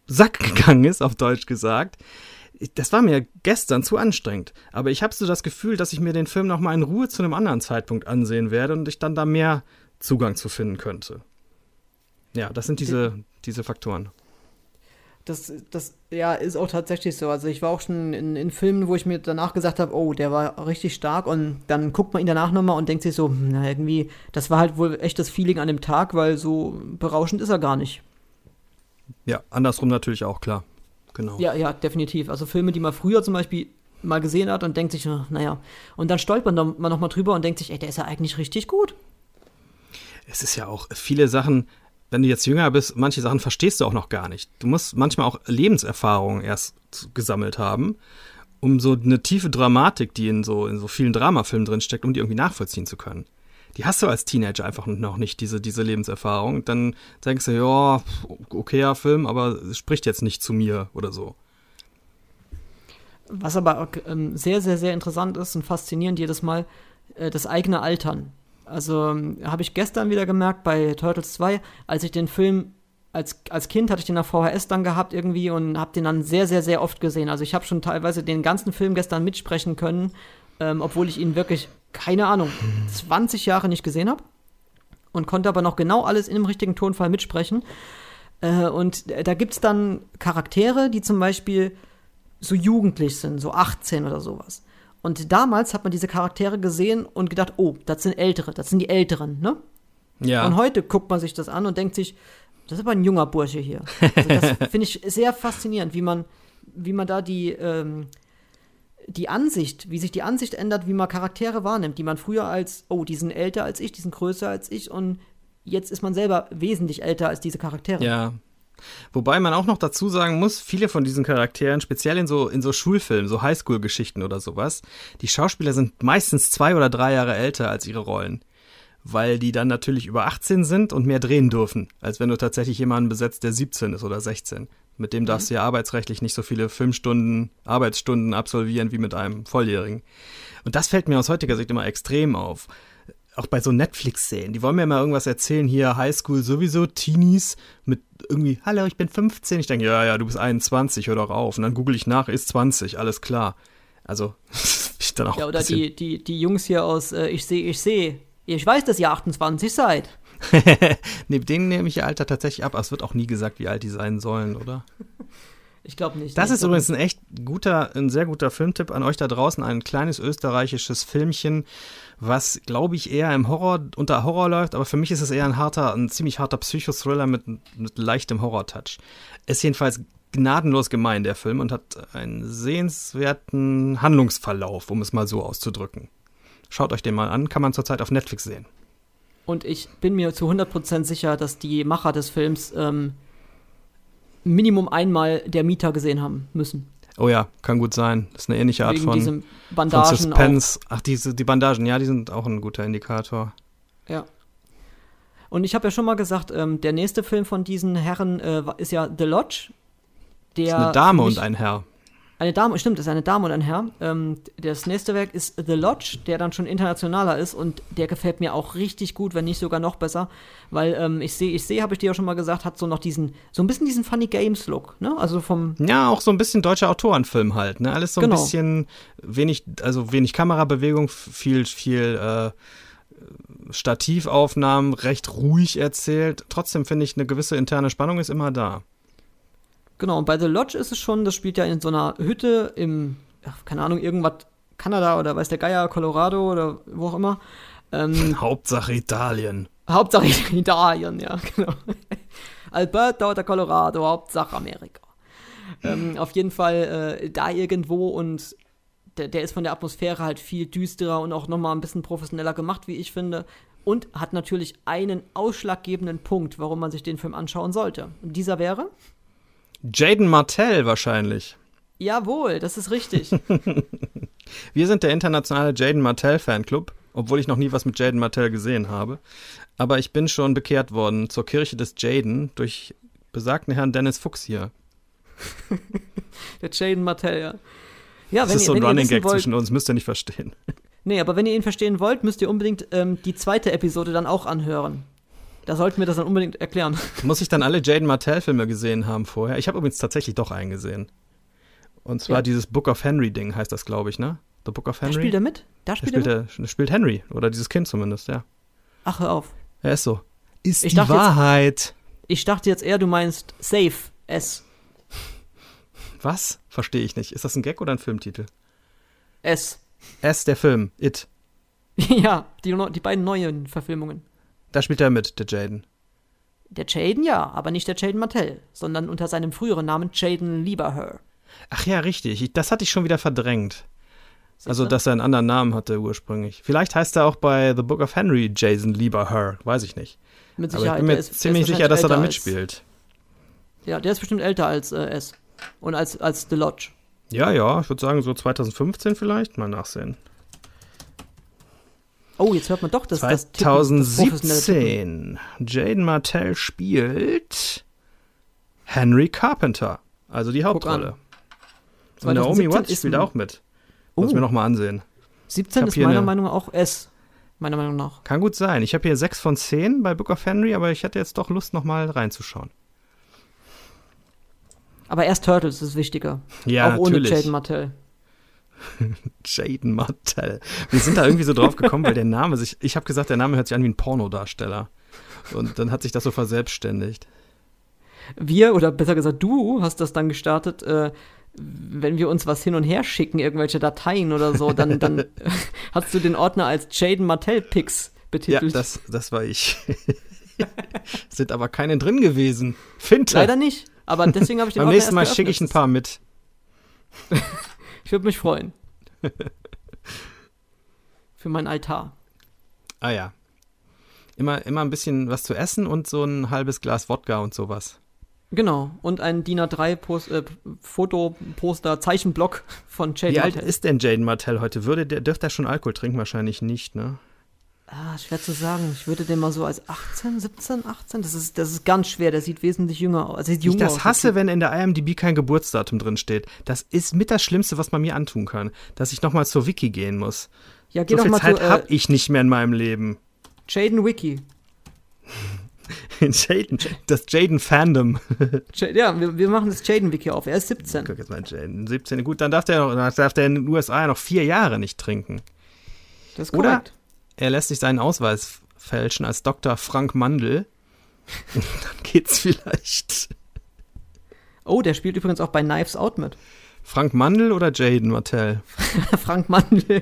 [SPEAKER 2] Sack gegangen ist, auf Deutsch gesagt. Das war mir gestern zu anstrengend. Aber ich habe so das Gefühl, dass ich mir den Film nochmal in Ruhe zu einem anderen Zeitpunkt ansehen werde und ich dann da mehr Zugang zu finden könnte. Ja, das sind diese, diese Faktoren.
[SPEAKER 1] Das, das ja, ist auch tatsächlich so. Also ich war auch schon in, in Filmen, wo ich mir danach gesagt habe, oh, der war richtig stark und dann guckt man ihn danach nochmal und denkt sich so, hm, na irgendwie, das war halt wohl echt das Feeling an dem Tag, weil so berauschend ist er gar nicht.
[SPEAKER 2] Ja, andersrum natürlich auch, klar. Genau.
[SPEAKER 1] Ja, ja, definitiv. Also Filme, die man früher zum Beispiel mal gesehen hat und denkt sich, naja, und dann stolpert man nochmal drüber und denkt sich, ey, der ist ja eigentlich richtig gut
[SPEAKER 2] es ist ja auch viele Sachen, wenn du jetzt jünger bist, manche Sachen verstehst du auch noch gar nicht. Du musst manchmal auch Lebenserfahrungen erst gesammelt haben, um so eine tiefe Dramatik, die in so, in so vielen Dramafilmen drinsteckt, um die irgendwie nachvollziehen zu können. Die hast du als Teenager einfach noch nicht, diese, diese Lebenserfahrung. Dann denkst du, ja, okayer Film, aber spricht jetzt nicht zu mir oder so.
[SPEAKER 1] Was aber ähm, sehr, sehr, sehr interessant ist und faszinierend jedes Mal, äh, das eigene Altern. Also ähm, habe ich gestern wieder gemerkt bei Turtles 2, als ich den Film als, als Kind hatte ich den auf VHS dann gehabt irgendwie und habe den dann sehr, sehr, sehr oft gesehen. Also ich habe schon teilweise den ganzen Film gestern mitsprechen können, ähm, obwohl ich ihn wirklich, keine Ahnung, 20 Jahre nicht gesehen habe und konnte aber noch genau alles in dem richtigen Tonfall mitsprechen. Äh, und da gibt es dann Charaktere, die zum Beispiel so jugendlich sind, so 18 oder sowas. Und damals hat man diese Charaktere gesehen und gedacht, oh, das sind Ältere, das sind die Älteren, ne? Ja. Und heute guckt man sich das an und denkt sich, das ist aber ein junger Bursche hier. Also das finde ich sehr faszinierend, wie man, wie man da die, ähm, die Ansicht, wie sich die Ansicht ändert, wie man Charaktere wahrnimmt, die man früher als, oh, die sind älter als ich, die sind größer als ich und jetzt ist man selber wesentlich älter als diese Charaktere.
[SPEAKER 2] Ja, Wobei man auch noch dazu sagen muss, viele von diesen Charakteren, speziell in so, in so Schulfilmen, so Highschool-Geschichten oder sowas, die Schauspieler sind meistens zwei oder drei Jahre älter als ihre Rollen. Weil die dann natürlich über 18 sind und mehr drehen dürfen, als wenn du tatsächlich jemanden besetzt, der 17 ist oder 16. Mit dem darfst du ja arbeitsrechtlich nicht so viele Filmstunden, Arbeitsstunden absolvieren wie mit einem Volljährigen. Und das fällt mir aus heutiger Sicht immer extrem auf auch bei so Netflix-Serien, die wollen mir immer irgendwas erzählen, hier Highschool sowieso, Teenies mit irgendwie, hallo, ich bin 15. Ich denke, ja, ja, du bist 21, hör doch auf. Und dann google ich nach, ist 20, alles klar. Also,
[SPEAKER 1] ich dann auch. Ja, oder die, die, die Jungs hier aus äh, Ich sehe, ich sehe. Ich weiß, dass ihr 28 seid.
[SPEAKER 2] ne, den nehme ich ihr Alter tatsächlich ab. Aber es wird auch nie gesagt, wie alt die sein sollen, oder?
[SPEAKER 1] Ich glaube nicht.
[SPEAKER 2] Das ist übrigens ein echt guter, ein sehr guter Filmtipp an euch da draußen. Ein kleines österreichisches Filmchen was, glaube ich, eher im Horror, unter Horror läuft, aber für mich ist es eher ein harter, ein ziemlich harter Psychothriller mit, mit leichtem Horror-Touch. Ist jedenfalls gnadenlos gemein, der Film, und hat einen sehenswerten Handlungsverlauf, um es mal so auszudrücken. Schaut euch den mal an, kann man zurzeit auf Netflix sehen.
[SPEAKER 1] Und ich bin mir zu 100% sicher, dass die Macher des Films ähm, Minimum einmal der Mieter gesehen haben müssen.
[SPEAKER 2] Oh ja, kann gut sein. Das ist eine ähnliche Art
[SPEAKER 1] Wegen
[SPEAKER 2] von,
[SPEAKER 1] Bandagen
[SPEAKER 2] von Suspense. Auch. Ach, diese, die Bandagen, ja, die sind auch ein guter Indikator.
[SPEAKER 1] Ja. Und ich habe ja schon mal gesagt, ähm, der nächste Film von diesen Herren äh, ist ja The Lodge.
[SPEAKER 2] Der das ist eine Dame und ein Herr.
[SPEAKER 1] Eine Dame, stimmt, ist eine Dame und ein Herr. Ähm, das nächste Werk ist The Lodge, der dann schon internationaler ist und der gefällt mir auch richtig gut, wenn nicht sogar noch besser, weil ähm, ich sehe, ich sehe, habe ich dir ja schon mal gesagt, hat so noch diesen, so ein bisschen diesen Funny Games Look, ne? Also vom.
[SPEAKER 2] Ja, auch so ein bisschen deutscher Autorenfilm halt, ne? Alles so ein genau. bisschen wenig, also wenig Kamerabewegung, viel, viel, äh, Stativaufnahmen, recht ruhig erzählt. Trotzdem finde ich, eine gewisse interne Spannung ist immer da.
[SPEAKER 1] Genau, und bei The Lodge ist es schon, das spielt ja in so einer Hütte im, ach, keine Ahnung, irgendwas Kanada oder weiß der Geier, Colorado oder wo auch immer.
[SPEAKER 2] Ähm, Hauptsache Italien.
[SPEAKER 1] Hauptsache Italien, ja, genau. Alberta oder Colorado, Hauptsache Amerika. Ähm, auf jeden Fall äh, da irgendwo und der, der ist von der Atmosphäre halt viel düsterer und auch nochmal ein bisschen professioneller gemacht, wie ich finde. Und hat natürlich einen ausschlaggebenden Punkt, warum man sich den Film anschauen sollte. Und dieser wäre?
[SPEAKER 2] Jaden Martell wahrscheinlich.
[SPEAKER 1] Jawohl, das ist richtig.
[SPEAKER 2] Wir sind der internationale Jaden Martell Fanclub, obwohl ich noch nie was mit Jaden Martell gesehen habe. Aber ich bin schon bekehrt worden zur Kirche des Jaden durch besagten Herrn Dennis Fuchs hier.
[SPEAKER 1] der Jaden Martell, ja.
[SPEAKER 2] Ja, das ist ihr, so ein Running Gag wollt, zwischen uns, müsst ihr nicht verstehen.
[SPEAKER 1] Nee, aber wenn ihr ihn verstehen wollt, müsst ihr unbedingt ähm, die zweite Episode dann auch anhören. Da sollten wir das dann unbedingt erklären.
[SPEAKER 2] Muss ich dann alle Jaden Martell-Filme gesehen haben vorher? Ich habe übrigens tatsächlich doch einen gesehen. Und zwar ja. dieses Book of Henry-Ding heißt das, glaube ich, ne? The Book of Henry. Da
[SPEAKER 1] spielt er mit? Da spielt,
[SPEAKER 2] da spielt er mit? Der, spielt Henry. Oder dieses Kind zumindest, ja.
[SPEAKER 1] Ach, hör auf.
[SPEAKER 2] Er ist so. Ist ich die Wahrheit.
[SPEAKER 1] Jetzt, ich dachte jetzt eher, du meinst Safe S.
[SPEAKER 2] Was? Verstehe ich nicht. Ist das ein Gag oder ein Filmtitel?
[SPEAKER 1] S.
[SPEAKER 2] S, der Film. It.
[SPEAKER 1] ja, die, die beiden neuen Verfilmungen.
[SPEAKER 2] Da spielt er mit, der Jaden.
[SPEAKER 1] Der Jaden ja, aber nicht der Jaden Martell, sondern unter seinem früheren Namen Jaden Lieberher.
[SPEAKER 2] Ach ja, richtig. Das hatte ich schon wieder verdrängt. Also, dass er einen anderen Namen hatte ursprünglich. Vielleicht heißt er auch bei The Book of Henry Jason Lieberher, weiß ich nicht. Mit Sicherheit. Aber ich bin mir ist, ziemlich sicher, dass er da mitspielt.
[SPEAKER 1] Als, ja, der ist bestimmt älter als äh, S. Und als, als The Lodge.
[SPEAKER 2] Ja, ja, ich würde sagen so 2015 vielleicht. Mal nachsehen.
[SPEAKER 1] Oh, jetzt hört man doch das
[SPEAKER 2] 2017. Das Jaden Martell spielt Henry Carpenter, also die Hauptrolle. Und Naomi Watts spielt auch mit. Oh. Muss mir noch mal ansehen.
[SPEAKER 1] 17 ist meiner Meinung nach auch S. Meiner Meinung nach.
[SPEAKER 2] Kann gut sein. Ich habe hier 6 von 10 bei Book of Henry, aber ich hatte jetzt doch Lust, noch mal reinzuschauen.
[SPEAKER 1] Aber erst Turtles ist wichtiger.
[SPEAKER 2] Ja,
[SPEAKER 1] auch
[SPEAKER 2] natürlich.
[SPEAKER 1] ohne Jaden Martell.
[SPEAKER 2] Jaden Martell. Wir sind da irgendwie so drauf gekommen, weil der Name sich. Ich habe gesagt, der Name hört sich an wie ein Pornodarsteller. Und dann hat sich das so verselbstständigt.
[SPEAKER 1] Wir, oder besser gesagt, du hast das dann gestartet, äh, wenn wir uns was hin und her schicken, irgendwelche Dateien oder so, dann, dann hast du den Ordner als Jaden Martell Pix betitelt.
[SPEAKER 2] Ja, das, das war ich. Sind aber keine drin gewesen. Finte.
[SPEAKER 1] Leider nicht. Aber deswegen habe ich
[SPEAKER 2] den Beim Ordner nächsten Mal schicke ich ein paar mit.
[SPEAKER 1] Ich würde mich freuen. Für meinen Altar.
[SPEAKER 2] Ah ja. Immer, immer ein bisschen was zu essen und so ein halbes Glas Wodka und sowas.
[SPEAKER 1] Genau, und ein DIN A3 äh, Fotoposter, Zeichenblock von
[SPEAKER 2] Jaden Wie alt ist denn Jaden Martell heute? Würde der, dürfte er schon Alkohol trinken? Wahrscheinlich nicht, ne?
[SPEAKER 1] Ah, schwer zu sagen. Ich würde den mal so als 18, 17, 18. Das ist, das ist ganz schwer. Der sieht wesentlich jünger aus. Also
[SPEAKER 2] ich das aus, hasse, wenn in der IMDb kein Geburtsdatum drin steht. Das ist mit das Schlimmste, was man mir antun kann. Dass ich nochmal zur Wiki gehen muss. Ja, geh so viel Zeit habe äh, ich nicht mehr in meinem Leben.
[SPEAKER 1] Jaden Wiki.
[SPEAKER 2] Jaden, das Jaden-Fandom.
[SPEAKER 1] ja, wir, wir, machen das Jaden-Wiki auf. Er ist 17. Guck jetzt
[SPEAKER 2] mal, Jaden, 17. Gut, dann darf der, darf der in den USA noch vier Jahre nicht trinken.
[SPEAKER 1] Das ist korrekt.
[SPEAKER 2] Oder er lässt sich seinen Ausweis fälschen als Dr. Frank Mandel. Dann geht's vielleicht.
[SPEAKER 1] Oh, der spielt übrigens auch bei Knives Out mit.
[SPEAKER 2] Frank Mandel oder Jaden Martell?
[SPEAKER 1] Frank Mandel.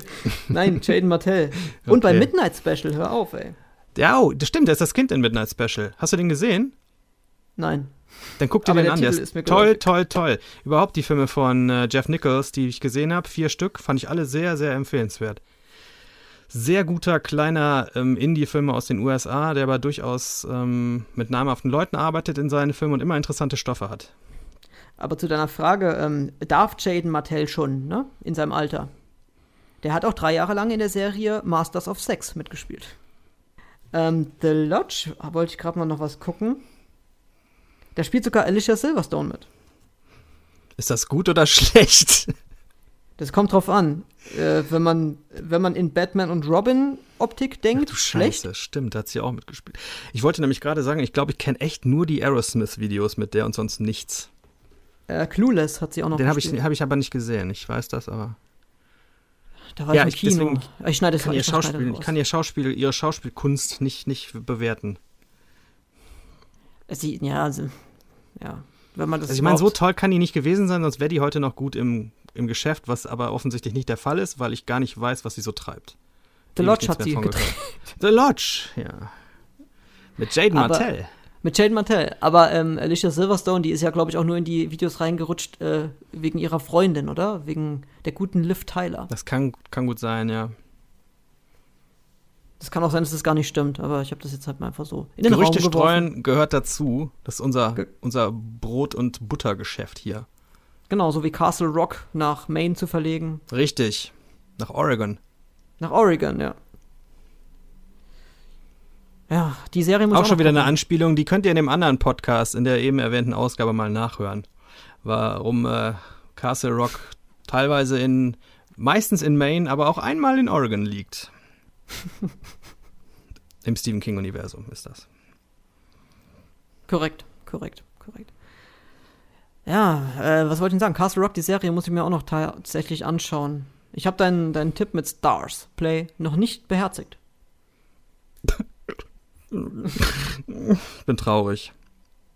[SPEAKER 1] Nein, Jaden Martell. Und okay. bei Midnight Special, hör auf, ey.
[SPEAKER 2] Ja, oh, das stimmt, der ist das Kind in Midnight Special. Hast du den gesehen?
[SPEAKER 1] Nein.
[SPEAKER 2] Dann guck dir Aber den an, der ist, ist toll, toll, toll. Überhaupt die Filme von äh, Jeff Nichols, die ich gesehen habe, vier Stück, fand ich alle sehr, sehr empfehlenswert sehr guter kleiner ähm, Indie-Film aus den USA, der aber durchaus ähm, mit namhaften Leuten arbeitet in seinen Filmen und immer interessante Stoffe hat.
[SPEAKER 1] Aber zu deiner Frage, ähm, darf Jaden Martell schon, ne? In seinem Alter. Der hat auch drei Jahre lang in der Serie Masters of Sex mitgespielt. Ähm, The Lodge, wollte ich gerade mal noch was gucken. Da spielt sogar Alicia Silverstone mit.
[SPEAKER 2] Ist das gut oder schlecht?
[SPEAKER 1] Das kommt drauf an. Äh, wenn, man, wenn man in Batman und Robin Optik denkt, Ach, du schlecht. Scheiße,
[SPEAKER 2] stimmt, da hat sie auch mitgespielt. Ich wollte nämlich gerade sagen, ich glaube, ich kenne echt nur die Aerosmith-Videos mit der und sonst nichts.
[SPEAKER 1] Äh, Clueless hat sie auch noch
[SPEAKER 2] Den habe ich, hab ich aber nicht gesehen, ich weiß das, aber.
[SPEAKER 1] Da war ja, ich im Kino. Deswegen,
[SPEAKER 2] ich schneide es kann ihr Schauspiel, Ich kann ihr Schauspiel, ihre Schauspielkunst nicht, nicht bewerten.
[SPEAKER 1] Sie, ja, also, ja. Wenn man das
[SPEAKER 2] also ich meine, so toll kann die nicht gewesen sein, sonst wäre die heute noch gut im im Geschäft, was aber offensichtlich nicht der Fall ist, weil ich gar nicht weiß, was sie so treibt.
[SPEAKER 1] The Lodge hat sie gedreht.
[SPEAKER 2] The Lodge, ja. Mit Jaden aber, Martell.
[SPEAKER 1] Mit Jaden Martell. Aber ähm, Alicia Silverstone, die ist ja, glaube ich, auch nur in die Videos reingerutscht äh, wegen ihrer Freundin, oder? Wegen der guten Liv Tyler.
[SPEAKER 2] Das kann, kann gut sein, ja.
[SPEAKER 1] Das kann auch sein, dass das gar nicht stimmt, aber ich habe das jetzt halt mal einfach so
[SPEAKER 2] in den Gerüchte Raum streuen gehört dazu. Das ist unser, unser Brot- und Buttergeschäft hier.
[SPEAKER 1] Genau, so wie Castle Rock nach Maine zu verlegen.
[SPEAKER 2] Richtig. Nach Oregon.
[SPEAKER 1] Nach Oregon, ja. Ja, die Serie muss
[SPEAKER 2] auch, auch schon wieder eine Anspielung, die könnt ihr in dem anderen Podcast in der eben erwähnten Ausgabe mal nachhören. Warum äh, Castle Rock teilweise in, meistens in Maine, aber auch einmal in Oregon liegt. Im Stephen King-Universum ist das.
[SPEAKER 1] Korrekt, korrekt, korrekt. Ja, äh, was wollte ich denn sagen? Castle Rock, die Serie muss ich mir auch noch tatsächlich anschauen. Ich habe deinen, deinen Tipp mit Stars Play noch nicht beherzigt.
[SPEAKER 2] Bin traurig.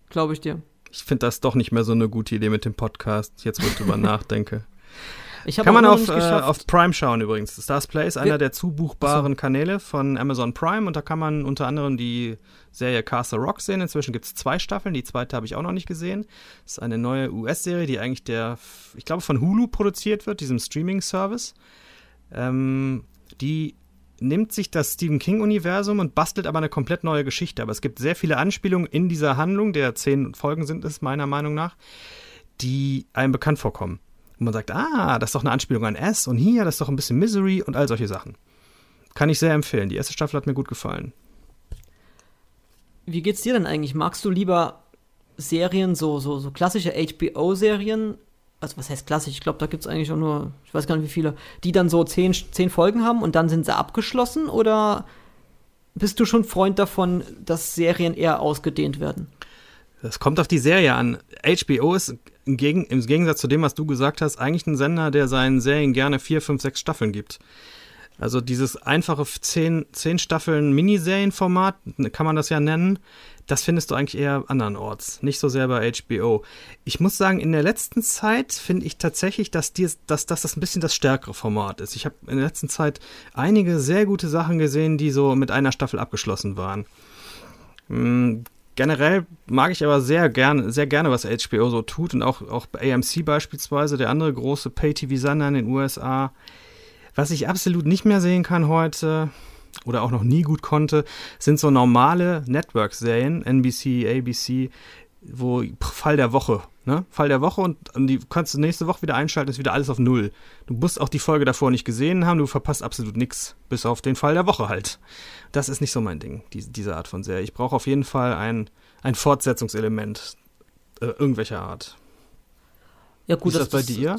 [SPEAKER 1] Glaube ich dir.
[SPEAKER 2] Ich finde das doch nicht mehr so eine gute Idee mit dem Podcast, jetzt wo ich drüber nachdenke. Kann man auf, äh, auf Prime schauen übrigens. Stars Play ist einer der zubuchbaren so. Kanäle von Amazon Prime und da kann man unter anderem die Serie Castle Rock sehen. Inzwischen gibt es zwei Staffeln, die zweite habe ich auch noch nicht gesehen. Das ist eine neue US-Serie, die eigentlich der, ich glaube, von Hulu produziert wird, diesem Streaming-Service. Ähm, die nimmt sich das Stephen King-Universum und bastelt aber eine komplett neue Geschichte. Aber es gibt sehr viele Anspielungen in dieser Handlung, der zehn Folgen sind es meiner Meinung nach, die einem bekannt vorkommen. Und man sagt, ah, das ist doch eine Anspielung an S und hier, das ist doch ein bisschen Misery und all solche Sachen. Kann ich sehr empfehlen. Die erste Staffel hat mir gut gefallen.
[SPEAKER 1] Wie geht's dir denn eigentlich? Magst du lieber Serien, so, so, so klassische HBO-Serien? Also, was heißt klassisch? Ich glaube, da gibt es eigentlich auch nur, ich weiß gar nicht wie viele, die dann so zehn, zehn Folgen haben und dann sind sie abgeschlossen? Oder bist du schon Freund davon, dass Serien eher ausgedehnt werden?
[SPEAKER 2] Das kommt auf die Serie an. HBO ist im, Gegensatz zu dem, was du gesagt hast, eigentlich ein Sender, der seinen Serien gerne vier, fünf, sechs Staffeln gibt. Also dieses einfache zehn, zehn Staffeln Miniserienformat, kann man das ja nennen, das findest du eigentlich eher andernorts, nicht so sehr bei HBO. Ich muss sagen, in der letzten Zeit finde ich tatsächlich, dass, dies, dass, dass das ein bisschen das stärkere Format ist. Ich habe in der letzten Zeit einige sehr gute Sachen gesehen, die so mit einer Staffel abgeschlossen waren. Generell mag ich aber sehr gerne, sehr gerne, was HBO so tut und auch, auch AMC beispielsweise, der andere große Pay-TV-Sender in den USA. Was ich absolut nicht mehr sehen kann heute oder auch noch nie gut konnte, sind so normale Network-Serien, NBC, ABC, wo Fall der Woche, ne? Fall der Woche und, und die kannst du nächste Woche wieder einschalten, ist wieder alles auf Null. Du musst auch die Folge davor nicht gesehen haben, du verpasst absolut nichts, bis auf den Fall der Woche halt. Das ist nicht so mein Ding, die, diese Art von Serie. Ich brauche auf jeden Fall ein, ein Fortsetzungselement äh, irgendwelcher Art.
[SPEAKER 1] Ja, gut,
[SPEAKER 2] ist das, das bei dir?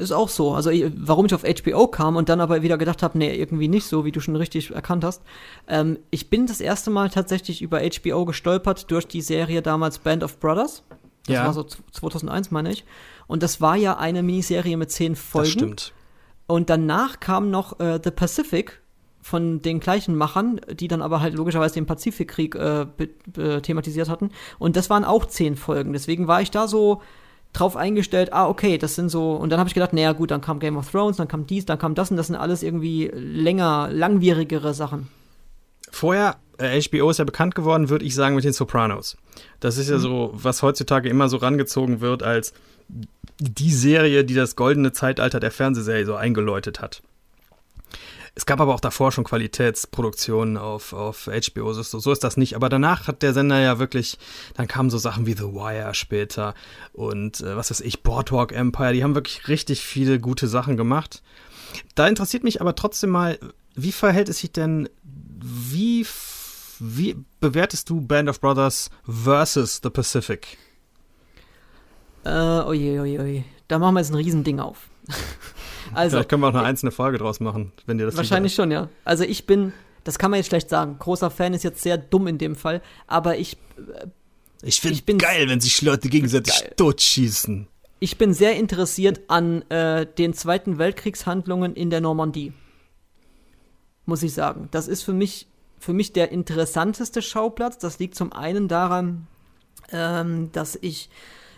[SPEAKER 1] Ist auch so. Also, warum ich auf HBO kam und dann aber wieder gedacht habe, nee, irgendwie nicht so, wie du schon richtig erkannt hast. Ähm, ich bin das erste Mal tatsächlich über HBO gestolpert durch die Serie damals Band of Brothers. Das ja. war so 2001, meine ich. Und das war ja eine Miniserie mit zehn Folgen. Das
[SPEAKER 2] stimmt.
[SPEAKER 1] Und danach kam noch äh, The Pacific von den gleichen Machern, die dann aber halt logischerweise den Pazifikkrieg äh, thematisiert hatten. Und das waren auch zehn Folgen. Deswegen war ich da so drauf eingestellt, ah, okay, das sind so, und dann habe ich gedacht, naja, gut, dann kam Game of Thrones, dann kam dies, dann kam das und das sind alles irgendwie länger, langwierigere Sachen.
[SPEAKER 2] Vorher, HBO ist ja bekannt geworden, würde ich sagen, mit den Sopranos. Das ist ja mhm. so, was heutzutage immer so rangezogen wird als die Serie, die das goldene Zeitalter der Fernsehserie so eingeläutet hat. Es gab aber auch davor schon Qualitätsproduktionen auf, auf HBO, so, so ist das nicht. Aber danach hat der Sender ja wirklich, dann kamen so Sachen wie The Wire später und äh, was weiß ich, Boardwalk Empire, die haben wirklich richtig viele gute Sachen gemacht. Da interessiert mich aber trotzdem mal, wie verhält es sich denn, wie, wie bewertest du Band of Brothers versus The Pacific?
[SPEAKER 1] Äh, oje, oje, oje. Da machen wir jetzt ein Riesending auf.
[SPEAKER 2] Also, Vielleicht können wir auch eine einzelne Folge draus machen, wenn dir das
[SPEAKER 1] Wahrscheinlich schon, ja. Also ich bin, das kann man jetzt schlecht sagen. Großer Fan ist jetzt sehr dumm in dem Fall, aber ich.
[SPEAKER 2] Äh, ich finde es geil, wenn sich Leute gegenseitig geil. totschießen.
[SPEAKER 1] Ich bin sehr interessiert an äh, den Zweiten Weltkriegshandlungen in der Normandie. Muss ich sagen. Das ist für mich, für mich der interessanteste Schauplatz. Das liegt zum einen daran, ähm, dass ich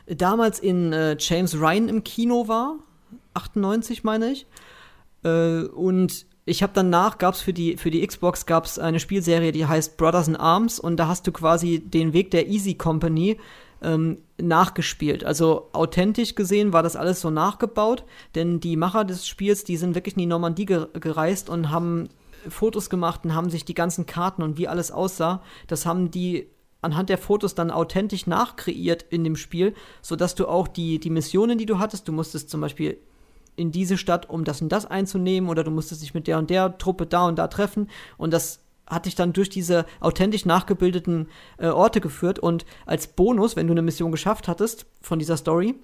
[SPEAKER 1] damals in äh, James Ryan im Kino war 98 meine ich. Äh, und ich habe danach gab es für die für die Xbox gab's eine Spielserie, die heißt Brothers in Arms und da hast du quasi den Weg der Easy Company ähm, nachgespielt. Also authentisch gesehen war das alles so nachgebaut, denn die Macher des Spiels, die sind wirklich in die Normandie ge gereist und haben Fotos gemacht und haben sich die ganzen Karten und wie alles aussah, das haben die anhand der Fotos dann authentisch nachkreiert in dem Spiel, sodass du auch die, die Missionen, die du hattest, du musstest zum Beispiel in diese Stadt, um das und das einzunehmen, oder du musstest dich mit der und der Truppe da und da treffen. Und das hat dich dann durch diese authentisch nachgebildeten äh, Orte geführt. Und als Bonus, wenn du eine Mission geschafft hattest von dieser Story,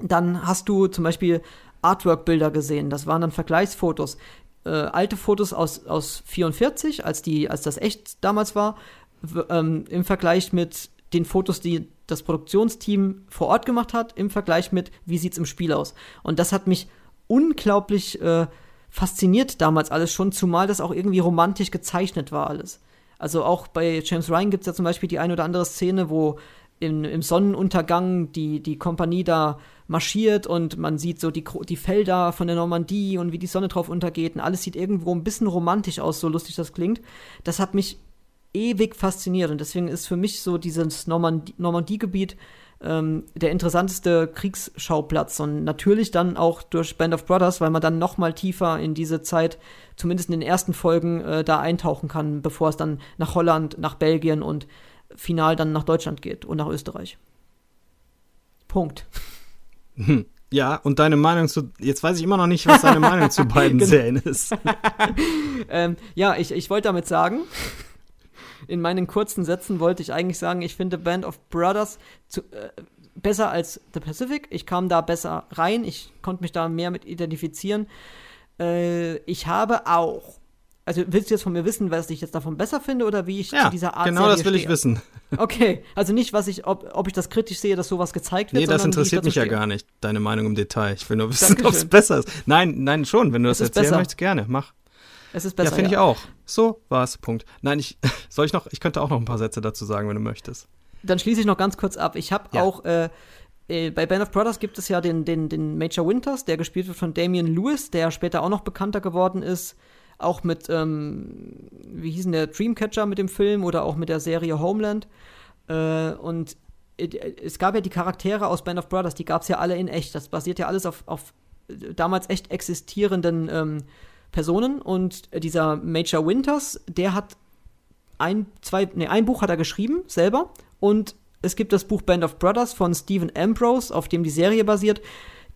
[SPEAKER 1] dann hast du zum Beispiel Artwork-Bilder gesehen. Das waren dann Vergleichsfotos. Äh, alte Fotos aus, aus 44, als, die, als das echt damals war, ähm, im Vergleich mit den Fotos, die das Produktionsteam vor Ort gemacht hat, im Vergleich mit, wie sieht es im Spiel aus. Und das hat mich unglaublich äh, fasziniert damals alles schon, zumal das auch irgendwie romantisch gezeichnet war alles. Also auch bei James Ryan gibt es ja zum Beispiel die eine oder andere Szene, wo in, im Sonnenuntergang die, die Kompanie da marschiert und man sieht so die, die Felder von der Normandie und wie die Sonne drauf untergeht und alles sieht irgendwo ein bisschen romantisch aus, so lustig das klingt. Das hat mich ewig fasziniert und deswegen ist für mich so dieses Normandie-Gebiet Normandie ähm, der interessanteste Kriegsschauplatz und natürlich dann auch durch Band of Brothers, weil man dann noch mal tiefer in diese Zeit, zumindest in den ersten Folgen, äh, da eintauchen kann, bevor es dann nach Holland, nach Belgien und final dann nach Deutschland geht und nach Österreich. Punkt.
[SPEAKER 2] Hm. Ja, und deine Meinung zu, jetzt weiß ich immer noch nicht, was deine Meinung zu beiden genau. Serien ist.
[SPEAKER 1] ähm, ja, ich, ich wollte damit sagen, in meinen kurzen Sätzen wollte ich eigentlich sagen, ich finde Band of Brothers zu, äh, besser als The Pacific. Ich kam da besser rein, ich konnte mich da mehr mit identifizieren. Äh, ich habe auch also willst du jetzt von mir wissen, was ich jetzt davon besser finde oder wie ich
[SPEAKER 2] ja,
[SPEAKER 1] zu dieser Art
[SPEAKER 2] genau das will stehe? ich wissen.
[SPEAKER 1] Okay, also nicht, was ich, ob, ob ich das kritisch sehe, dass sowas gezeigt wird.
[SPEAKER 2] Nee, das interessiert mich stehe. ja gar nicht, deine Meinung im Detail. Ich will nur wissen, ob es besser ist. Nein, nein, schon, wenn du es das erzählen besser. möchtest, gerne, mach.
[SPEAKER 1] Es ist besser.
[SPEAKER 2] Ja, finde ja. ich auch. So war's. Punkt. Nein, ich soll ich noch, ich könnte auch noch ein paar Sätze dazu sagen, wenn du möchtest.
[SPEAKER 1] Dann schließe ich noch ganz kurz ab. Ich habe ja. auch äh, äh, bei Band of Brothers gibt es ja den, den, den Major Winters, der gespielt wird von Damian Lewis, der später auch noch bekannter geworden ist. Auch mit, ähm, wie hieß denn der Dreamcatcher mit dem Film oder auch mit der Serie Homeland. Äh, und es gab ja die Charaktere aus Band of Brothers, die gab es ja alle in echt. Das basiert ja alles auf, auf damals echt existierenden ähm, Personen und dieser Major Winters, der hat ein, zwei, nee, ein Buch hat er geschrieben, selber, und es gibt das Buch Band of Brothers von Stephen Ambrose, auf dem die Serie basiert.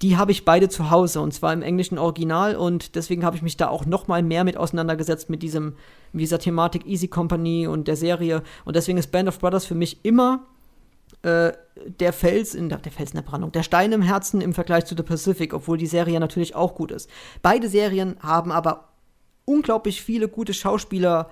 [SPEAKER 1] Die habe ich beide zu Hause und zwar im englischen Original und deswegen habe ich mich da auch noch mal mehr mit auseinandergesetzt mit diesem mit dieser Thematik Easy Company und der Serie und deswegen ist Band of Brothers für mich immer äh, der Fels in der, der Fels in der Brandung, der Stein im Herzen im Vergleich zu The Pacific, obwohl die Serie natürlich auch gut ist. Beide Serien haben aber unglaublich viele gute Schauspieler,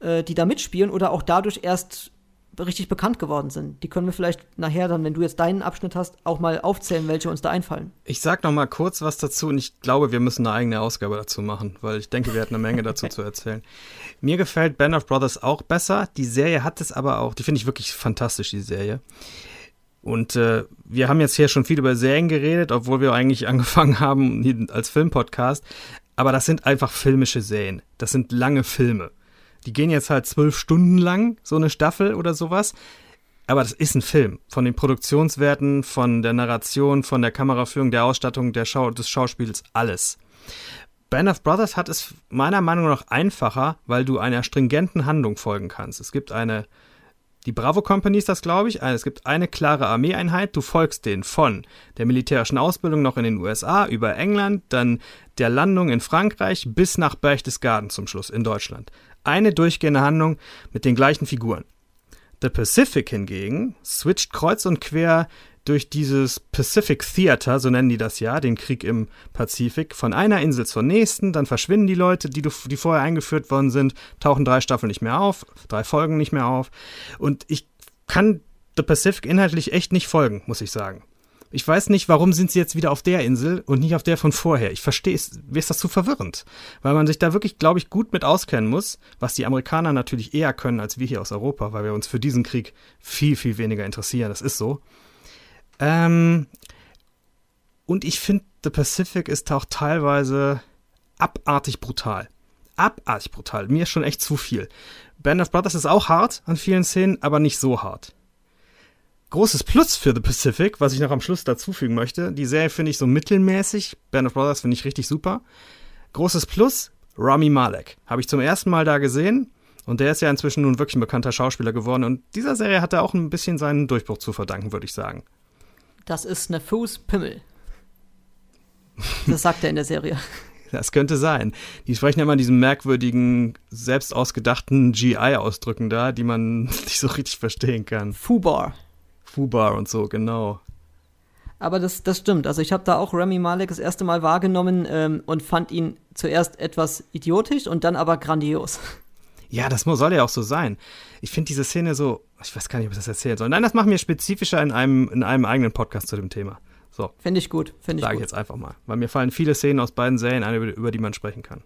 [SPEAKER 1] äh, die da mitspielen oder auch dadurch erst richtig bekannt geworden sind. Die können wir vielleicht nachher dann, wenn du jetzt deinen Abschnitt hast, auch mal aufzählen, welche uns da einfallen.
[SPEAKER 2] Ich sag noch mal kurz was dazu und ich glaube, wir müssen eine eigene Ausgabe dazu machen, weil ich denke, wir hatten eine Menge dazu zu erzählen. Mir gefällt Band of Brothers auch besser. Die Serie hat es aber auch, die finde ich wirklich fantastisch, die Serie. Und äh, wir haben jetzt hier schon viel über Serien geredet, obwohl wir eigentlich angefangen haben als Filmpodcast. Aber das sind einfach filmische Serien. Das sind lange Filme. Die gehen jetzt halt zwölf Stunden lang, so eine Staffel oder sowas. Aber das ist ein Film. Von den Produktionswerten, von der Narration, von der Kameraführung, der Ausstattung, der Schau des Schauspiels, alles. Band of Brothers hat es meiner Meinung nach einfacher, weil du einer stringenten Handlung folgen kannst. Es gibt eine, die Bravo Company ist das, glaube ich, es gibt eine klare Armeeeinheit, du folgst denen von der militärischen Ausbildung noch in den USA über England, dann der Landung in Frankreich bis nach Berchtesgaden zum Schluss in Deutschland eine durchgehende Handlung mit den gleichen Figuren. The Pacific hingegen switcht kreuz und quer durch dieses Pacific Theater, so nennen die das ja, den Krieg im Pazifik, von einer Insel zur nächsten, dann verschwinden die Leute, die, die vorher eingeführt worden sind, tauchen drei Staffeln nicht mehr auf, drei Folgen nicht mehr auf. Und ich kann The Pacific inhaltlich echt nicht folgen, muss ich sagen. Ich weiß nicht, warum sind sie jetzt wieder auf der Insel und nicht auf der von vorher. Ich verstehe es, mir ist das zu verwirrend. Weil man sich da wirklich, glaube ich, gut mit auskennen muss, was die Amerikaner natürlich eher können als wir hier aus Europa, weil wir uns für diesen Krieg viel, viel weniger interessieren. Das ist so. Ähm, und ich finde, The Pacific ist auch teilweise abartig brutal. Abartig brutal. Mir ist schon echt zu viel. Band of Brothers ist auch hart an vielen Szenen, aber nicht so hart. Großes Plus für The Pacific, was ich noch am Schluss dazufügen möchte. Die Serie finde ich so mittelmäßig. Band of Brothers finde ich richtig super. Großes Plus, Rami Malek. Habe ich zum ersten Mal da gesehen. Und der ist ja inzwischen nun wirklich ein bekannter Schauspieler geworden. Und dieser Serie hat er auch ein bisschen seinen Durchbruch zu verdanken, würde ich sagen.
[SPEAKER 1] Das ist eine Fußpimmel. Das sagt er in der Serie.
[SPEAKER 2] Das könnte sein. Die sprechen ja immer diesen merkwürdigen, selbst ausgedachten GI-Ausdrücken da, die man nicht so richtig verstehen kann.
[SPEAKER 1] Fubar.
[SPEAKER 2] Fubar und so, genau.
[SPEAKER 1] Aber das, das stimmt. Also ich habe da auch Remy Malek das erste Mal wahrgenommen ähm, und fand ihn zuerst etwas idiotisch und dann aber grandios.
[SPEAKER 2] Ja, das soll ja auch so sein. Ich finde diese Szene so, ich weiß gar nicht, ob ich das erzählen soll. Nein, das machen wir spezifischer in einem, in einem eigenen Podcast zu dem Thema. So.
[SPEAKER 1] Finde ich gut, finde ich
[SPEAKER 2] Sage ich jetzt einfach mal. Weil mir fallen viele Szenen aus beiden Serien ein, über, über die man sprechen kann.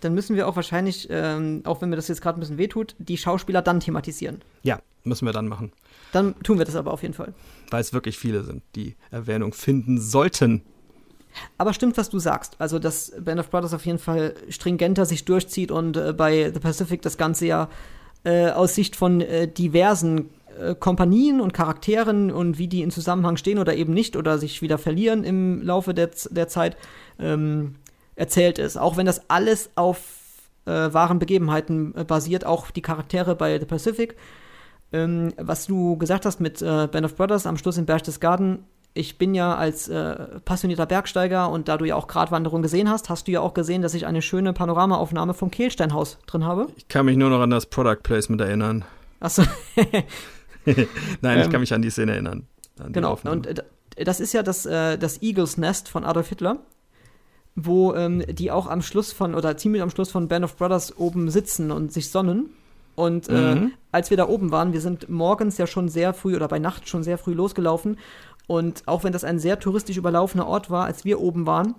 [SPEAKER 1] Dann müssen wir auch wahrscheinlich, ähm, auch wenn mir das jetzt gerade ein bisschen wehtut, die Schauspieler dann thematisieren.
[SPEAKER 2] Ja, müssen wir dann machen.
[SPEAKER 1] Dann tun wir das aber auf jeden Fall.
[SPEAKER 2] Weil es wirklich viele sind, die Erwähnung finden sollten.
[SPEAKER 1] Aber stimmt, was du sagst. Also, dass Band of Brothers auf jeden Fall stringenter sich durchzieht und äh, bei The Pacific das Ganze ja äh, aus Sicht von äh, diversen äh, Kompanien und Charakteren und wie die in Zusammenhang stehen oder eben nicht oder sich wieder verlieren im Laufe der, der Zeit ähm, erzählt ist. Auch wenn das alles auf äh, wahren Begebenheiten äh, basiert, auch die Charaktere bei The Pacific ähm, was du gesagt hast mit äh, Band of Brothers am Schluss in Berchtesgaden, ich bin ja als äh, passionierter Bergsteiger und da du ja auch Gratwanderung gesehen hast, hast du ja auch gesehen, dass ich eine schöne Panoramaaufnahme vom Kehlsteinhaus drin habe.
[SPEAKER 2] Ich kann mich nur noch an das Product Placement erinnern.
[SPEAKER 1] Achso.
[SPEAKER 2] Nein, ich kann ähm, mich an die Szene erinnern.
[SPEAKER 1] genau, und äh, das ist ja das, äh, das Eagles Nest von Adolf Hitler, wo ähm, die auch am Schluss von, oder ziemlich am Schluss von Band of Brothers oben sitzen und sich sonnen. Und äh, mhm. als wir da oben waren, wir sind morgens ja schon sehr früh oder bei Nacht schon sehr früh losgelaufen. Und auch wenn das ein sehr touristisch überlaufener Ort war, als wir oben waren,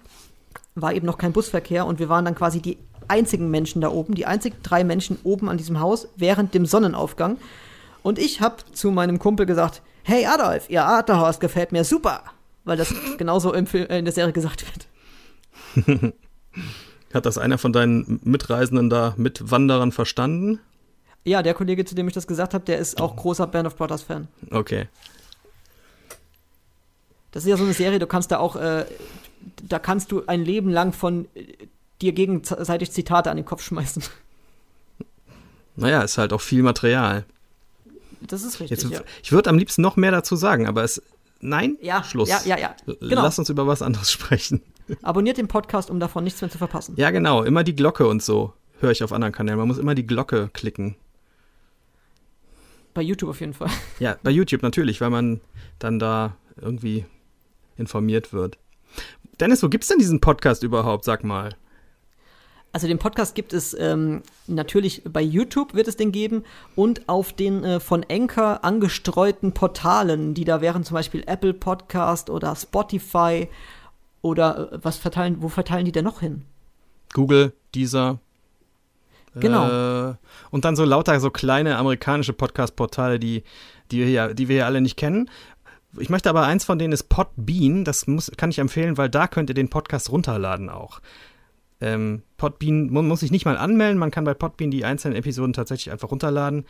[SPEAKER 1] war eben noch kein Busverkehr und wir waren dann quasi die einzigen Menschen da oben, die einzigen drei Menschen oben an diesem Haus während dem Sonnenaufgang. Und ich habe zu meinem Kumpel gesagt, hey Adolf, ihr Arterhaus gefällt mir super, weil das genauso im Film, äh, in der Serie gesagt
[SPEAKER 2] wird. Hat das einer von deinen Mitreisenden da, Mitwanderern verstanden?
[SPEAKER 1] Ja, der Kollege, zu dem ich das gesagt habe, der ist auch großer Band of Brothers Fan.
[SPEAKER 2] Okay.
[SPEAKER 1] Das ist ja so eine Serie, du kannst da auch, äh, da kannst du ein Leben lang von äh, dir gegenseitig Zitate an den Kopf schmeißen.
[SPEAKER 2] Naja, ist halt auch viel Material.
[SPEAKER 1] Das ist richtig.
[SPEAKER 2] Jetzt,
[SPEAKER 1] ja.
[SPEAKER 2] Ich würde am liebsten noch mehr dazu sagen, aber es. Nein,
[SPEAKER 1] Ja,
[SPEAKER 2] Schluss.
[SPEAKER 1] ja, ja, ja. Genau.
[SPEAKER 2] Lass uns über was anderes sprechen.
[SPEAKER 1] Abonniert den Podcast, um davon nichts mehr zu verpassen.
[SPEAKER 2] Ja, genau. Immer die Glocke und so höre ich auf anderen Kanälen. Man muss immer die Glocke klicken.
[SPEAKER 1] Bei YouTube auf jeden Fall.
[SPEAKER 2] Ja, bei YouTube natürlich, weil man dann da irgendwie informiert wird. Dennis, wo gibt's denn diesen Podcast überhaupt? Sag mal.
[SPEAKER 1] Also den Podcast gibt es ähm, natürlich bei YouTube wird es den geben und auf den äh, von Anchor angestreuten Portalen, die da wären zum Beispiel Apple Podcast oder Spotify oder äh, was verteilen, wo verteilen die denn noch hin?
[SPEAKER 2] Google, dieser.
[SPEAKER 1] Genau.
[SPEAKER 2] Äh, und dann so lauter so kleine amerikanische Podcast-Portale, die, die, wir hier, die wir hier alle nicht kennen. Ich möchte aber eins von denen ist Podbean. Das muss, kann ich empfehlen, weil da könnt ihr den Podcast runterladen auch. Ähm, Podbean man muss sich nicht mal anmelden. Man kann bei Podbean die einzelnen Episoden tatsächlich einfach runterladen.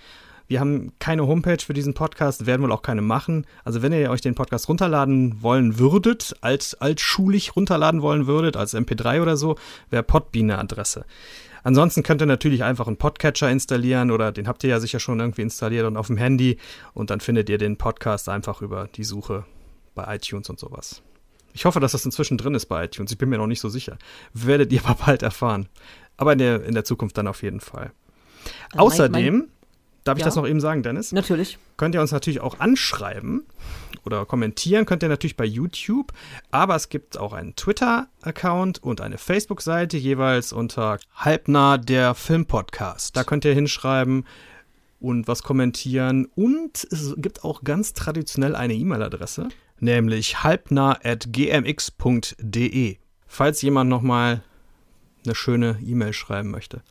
[SPEAKER 2] Wir haben keine Homepage für diesen Podcast, werden wohl auch keine machen. Also wenn ihr euch den Podcast runterladen wollen würdet, als altschulig runterladen wollen würdet, als MP3 oder so, wäre Podbean eine Adresse. Ansonsten könnt ihr natürlich einfach einen Podcatcher installieren oder den habt ihr ja sicher schon irgendwie installiert und auf dem Handy und dann findet ihr den Podcast einfach über die Suche bei iTunes und sowas. Ich hoffe, dass das inzwischen drin ist bei iTunes. Ich bin mir noch nicht so sicher. Werdet ihr aber bald erfahren. Aber in der, in der Zukunft dann auf jeden Fall.
[SPEAKER 1] Also mein-
[SPEAKER 2] Außerdem, darf ich
[SPEAKER 1] Ja.
[SPEAKER 2] das noch eben sagen, Dennis?
[SPEAKER 1] Natürlich.
[SPEAKER 2] könnt ihr uns natürlich auch anschreiben oder kommentieren, könnt ihr natürlich bei YouTube, aber es gibt auch einen Twitter-Account und eine Facebook-Seite, jeweils unter Halbnah der Filmpodcast. Da könnt ihr hinschreiben und was kommentieren und es gibt auch ganz traditionell eine E-Mail-Adresse, nämlich halbnah.gmx.de, falls jemand nochmal eine schöne E-Mail schreiben möchte.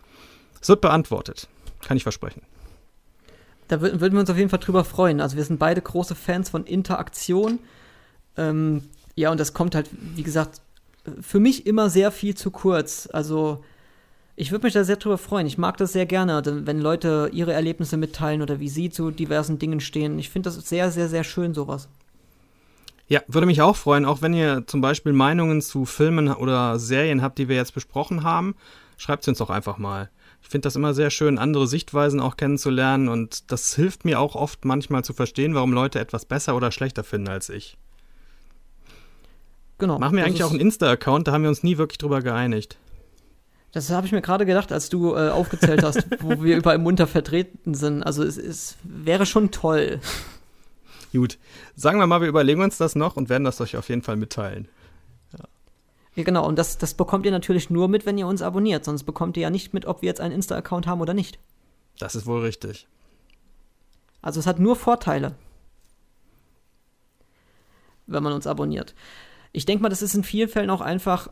[SPEAKER 2] Es wird beantwortet, kann ich versprechen.
[SPEAKER 1] Da wür- würden wir uns auf jeden Fall drüber freuen. Also wir sind beide große Fans von Interaktion. Ähm, ja, und das kommt halt, wie gesagt, für mich immer sehr viel zu kurz. Also ich würde mich da sehr drüber freuen. Ich mag das sehr gerne, denn wenn Leute ihre Erlebnisse mitteilen oder wie sie zu diversen Dingen stehen. Ich finde das sehr, sehr, sehr schön, sowas.
[SPEAKER 2] Ja, würde mich auch freuen, auch wenn ihr zum Beispiel Meinungen zu Filmen oder Serien habt, die wir jetzt besprochen haben, schreibt sie uns doch einfach mal. Ich finde das immer sehr schön, andere Sichtweisen auch kennenzulernen und das hilft mir auch oft manchmal zu verstehen, warum Leute etwas besser oder schlechter finden als ich.
[SPEAKER 1] Genau.
[SPEAKER 2] Machen wir eigentlich auch einen Insta-Account, da haben wir uns nie wirklich drüber geeinigt.
[SPEAKER 1] Das habe ich mir gerade gedacht, als du äh, aufgezählt hast, wo wir überall munter vertreten sind. Also es, es wäre schon toll.
[SPEAKER 2] Gut, sagen wir mal, wir überlegen uns das noch und werden das euch auf jeden Fall mitteilen.
[SPEAKER 1] Ja, genau, und das, das bekommt ihr natürlich nur mit, wenn ihr uns abonniert. Sonst bekommt ihr ja nicht mit, ob wir jetzt einen Insta-Account haben oder nicht.
[SPEAKER 2] Das ist wohl richtig.
[SPEAKER 1] Also es hat nur Vorteile, wenn man uns abonniert. Ich denke mal, das ist in vielen Fällen auch einfach,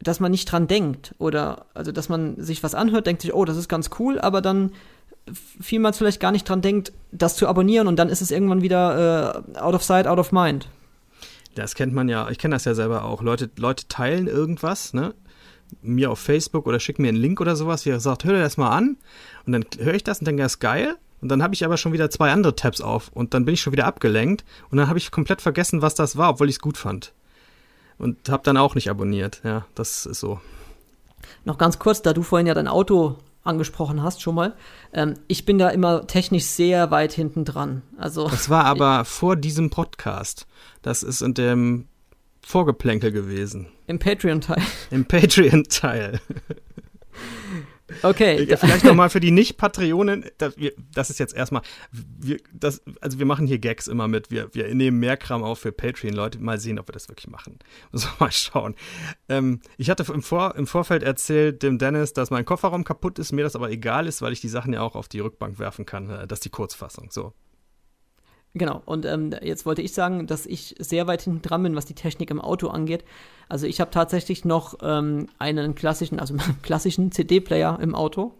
[SPEAKER 1] dass man nicht dran denkt. Oder also dass man sich was anhört, denkt sich, oh, das ist ganz cool, aber dann vielmals vielleicht gar nicht dran denkt, das zu abonnieren und dann ist es irgendwann wieder äh, out of sight, out of mind.
[SPEAKER 2] Das kennt man ja, ich kenne das ja selber auch. Leute, Leute teilen irgendwas, ne? Mir auf Facebook oder schicken mir einen Link oder sowas, wie er sagt, hör dir das mal an. Und dann höre ich das und denke, das ist geil. Und dann habe ich aber schon wieder zwei andere Tabs auf und dann bin ich schon wieder abgelenkt und dann habe ich komplett vergessen, was das war, obwohl ich es gut fand. Und habe dann auch nicht abonniert. Ja, das ist so.
[SPEAKER 1] Noch ganz kurz, da du vorhin ja dein Auto angesprochen hast schon mal. Ähm, ich bin da immer technisch sehr weit hinten dran. Also
[SPEAKER 2] Das war aber vor diesem Podcast. Das ist in dem Vorgeplänkel gewesen.
[SPEAKER 1] im Patreon-Teil.
[SPEAKER 2] Im Patreon-Teil.
[SPEAKER 1] Okay.
[SPEAKER 2] Vielleicht nochmal für die Nicht-Patreonen, das, das ist jetzt erstmal, wir, das, also wir machen hier Gags immer mit, wir, wir nehmen mehr Kram auf für Patreon, Leute, mal sehen, ob wir das wirklich machen. Muss mal schauen. Ähm, ich hatte im, Vor, im Vorfeld erzählt dem Dennis, dass mein Kofferraum kaputt ist, mir das aber egal ist, weil ich die Sachen ja auch auf die Rückbank werfen kann. Äh, Das ist die Kurzfassung, so.
[SPEAKER 1] Genau, und ähm, jetzt wollte ich sagen, dass ich sehr weit hinten dran bin, was die Technik im Auto angeht. Also ich habe tatsächlich noch ähm, einen klassischen, also klassischen CD-Player im Auto.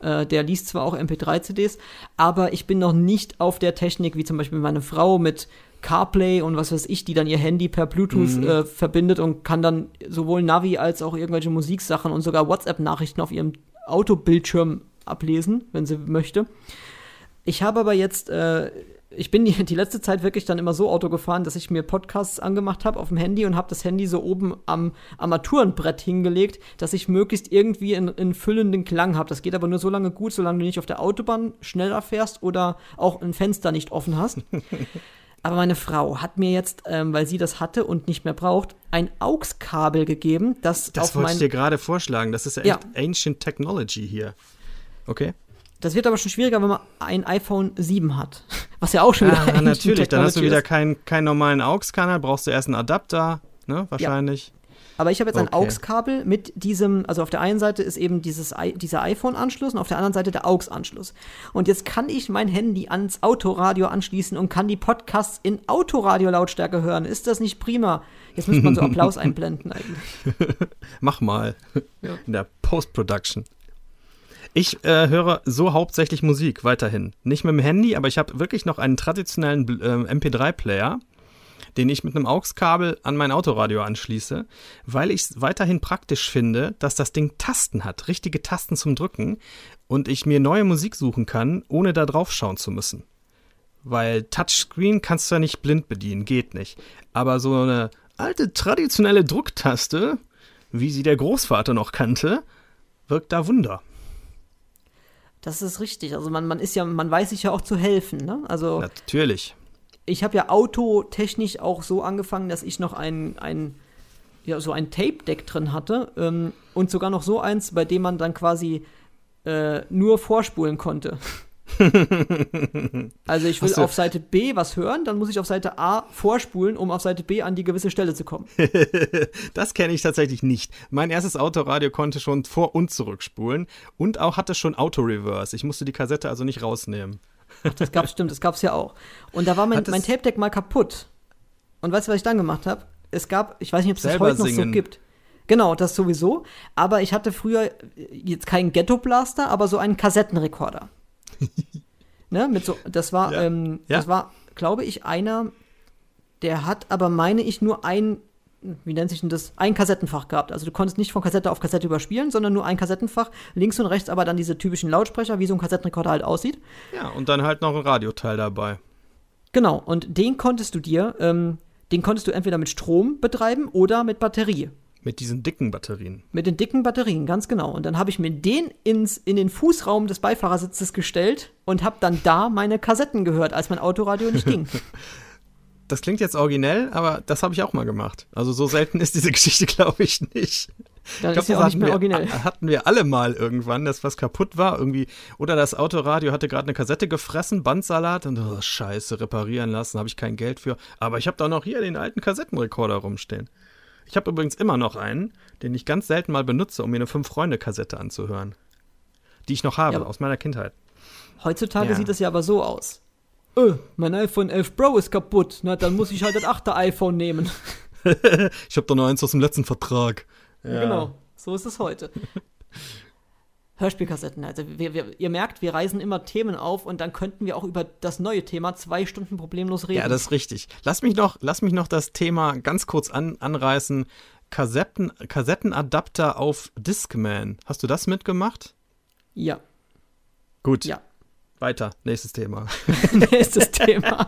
[SPEAKER 1] Äh, der liest zwar auch MP3-CDs, aber ich bin noch nicht auf der Technik, wie zum Beispiel meine Frau mit CarPlay und was weiß ich, die dann ihr Handy per Bluetooth
[SPEAKER 2] Mhm.
[SPEAKER 1] äh, verbindet und kann dann sowohl Navi als auch irgendwelche Musiksachen und sogar WhatsApp-Nachrichten auf ihrem Autobildschirm ablesen, wenn sie möchte. Ich habe aber jetzt äh, ich bin die, die letzte Zeit wirklich dann immer so Auto gefahren, dass ich mir Podcasts angemacht habe auf dem Handy und habe das Handy so oben am Armaturenbrett hingelegt, dass ich möglichst irgendwie einen, füllenden Klang habe. Das geht aber nur so lange gut, solange du nicht auf der Autobahn schneller fährst oder auch ein Fenster nicht offen hast. aber meine Frau hat mir jetzt, ähm, weil sie das hatte und nicht mehr braucht, ein AUX-Kabel gegeben, das,
[SPEAKER 2] Das
[SPEAKER 1] auf
[SPEAKER 2] wollte ich dir gerade vorschlagen. Das ist ja
[SPEAKER 1] Ja.
[SPEAKER 2] echt Ancient Technology hier. Okay.
[SPEAKER 1] Das wird aber schon schwieriger, wenn man ein iPhone 7 hat. Was ja auch schon wieder
[SPEAKER 2] Ah,
[SPEAKER 1] Ancient
[SPEAKER 2] natürlich. Dann hast du wieder keinen keinen normalen AUX-Kanal, brauchst du erst einen Adapter, ne? Wahrscheinlich.
[SPEAKER 1] Aber ich habe jetzt ein
[SPEAKER 2] Okay.
[SPEAKER 1] AUX-Kabel mit diesem, also auf der einen Seite ist eben dieses, dieser iPhone-Anschluss und auf der anderen Seite der AUX-Anschluss. Und jetzt kann ich mein Handy ans Autoradio anschließen und kann die Podcasts in Autoradio-Lautstärke hören. Ist das nicht prima? Jetzt müsste man so Applaus einblenden eigentlich.
[SPEAKER 2] Mach mal.
[SPEAKER 1] Ja.
[SPEAKER 2] In der Post-Production. Ich äh, höre so hauptsächlich Musik weiterhin. Nicht mit dem Handy, aber ich habe wirklich noch einen traditionellen äh, MP3-Player, den ich mit einem AUX-Kabel an mein Autoradio anschließe, weil ich es weiterhin praktisch finde, dass das Ding Tasten hat, richtige Tasten zum Drücken und ich mir neue Musik suchen kann, ohne da drauf schauen zu müssen. Weil Touchscreen kannst du ja nicht blind bedienen, geht nicht. Aber so eine alte traditionelle Drucktaste, wie sie der Großvater noch kannte, wirkt da Wunder.
[SPEAKER 1] Das ist richtig. Also man, man ist ja, man weiß sich ja auch zu helfen. Ne? Also
[SPEAKER 2] Natürlich.
[SPEAKER 1] ich habe ja autotechnisch auch so angefangen, dass ich noch ein, ein ja, so ein Tape-Deck drin hatte ähm, und sogar noch so eins, bei dem man dann quasi äh, nur vorspulen konnte. also ich will auf Seite B was hören, dann muss ich auf Seite A vorspulen, um auf Seite B an die gewisse Stelle zu kommen.
[SPEAKER 2] Das kenne ich tatsächlich nicht. Mein erstes Autoradio konnte schon vor- und zurückspulen und auch hatte schon Auto-Reverse. Ich musste die Kassette also nicht rausnehmen.
[SPEAKER 1] Das gab's, stimmt, das gab's ja auch. Und da war mein, mein Tape-Deck mal kaputt. Und weißt du, was ich dann gemacht habe? Es gab, ich weiß nicht, ob es das heute noch so
[SPEAKER 2] singen.
[SPEAKER 1] gibt. Genau, das sowieso. Aber ich hatte früher jetzt keinen Ghetto-Blaster, aber so einen Kassettenrekorder. ne, mit so, das war,
[SPEAKER 2] Ja.
[SPEAKER 1] ähm,
[SPEAKER 2] Ja.
[SPEAKER 1] das war, glaube ich, einer, der hat aber, meine ich, nur ein, wie nennt sich denn das, ein Kassettenfach gehabt. Also du konntest nicht von Kassette auf Kassette überspielen, sondern nur ein Kassettenfach. Links und rechts aber dann diese typischen Lautsprecher, wie so ein Kassettenrekorder halt aussieht.
[SPEAKER 2] Ja, und dann halt noch ein Radioteil dabei.
[SPEAKER 1] Genau, und den konntest du dir, ähm, den konntest du entweder mit Strom betreiben oder mit Batterie.
[SPEAKER 2] Mit diesen dicken Batterien.
[SPEAKER 1] Mit den dicken Batterien, ganz genau. Und dann habe ich mir den ins, in den Fußraum des Beifahrersitzes gestellt und habe dann da meine Kassetten gehört, als mein Autoradio nicht ging.
[SPEAKER 2] Das klingt jetzt originell, aber das habe ich auch mal gemacht. Also so selten ist diese Geschichte, glaube ich, nicht.
[SPEAKER 1] Dann
[SPEAKER 2] Ich
[SPEAKER 1] ist ja auch nicht
[SPEAKER 2] hatten
[SPEAKER 1] mehr
[SPEAKER 2] wir,
[SPEAKER 1] originell.
[SPEAKER 2] Hatten wir alle mal irgendwann, dass was kaputt war irgendwie. Oder das Autoradio hatte gerade eine Kassette gefressen, Bandsalat und oh, scheiße, reparieren lassen, habe ich kein Geld für. Aber ich habe da noch hier den alten Kassettenrekorder rumstehen. Ich habe übrigens immer noch einen, den ich ganz selten mal benutze, um mir eine Fünf-Freunde-Kassette anzuhören. Die ich noch habe,
[SPEAKER 1] Ja,
[SPEAKER 2] aus meiner Kindheit.
[SPEAKER 1] Heutzutage
[SPEAKER 2] Ja.
[SPEAKER 1] sieht das ja aber so aus. Öh, mein iPhone 11 Pro ist kaputt. Na, dann muss ich halt das 8. iPhone nehmen.
[SPEAKER 2] Ich habe da noch eins aus dem letzten Vertrag. Ja.
[SPEAKER 1] Genau, so ist es heute. Hörspielkassetten. Also wir, wir, ihr merkt, wir reisen immer Themen auf und dann könnten wir auch über das neue Thema zwei Stunden problemlos reden.
[SPEAKER 2] Ja, das ist richtig. Lass mich noch, lass mich noch das Thema ganz kurz an, anreißen. Kassetten, Kassettenadapter auf Discman. Hast du das mitgemacht?
[SPEAKER 1] ja.
[SPEAKER 2] Gut,
[SPEAKER 1] Ja.
[SPEAKER 2] weiter. Nächstes Thema.
[SPEAKER 1] nächstes Thema.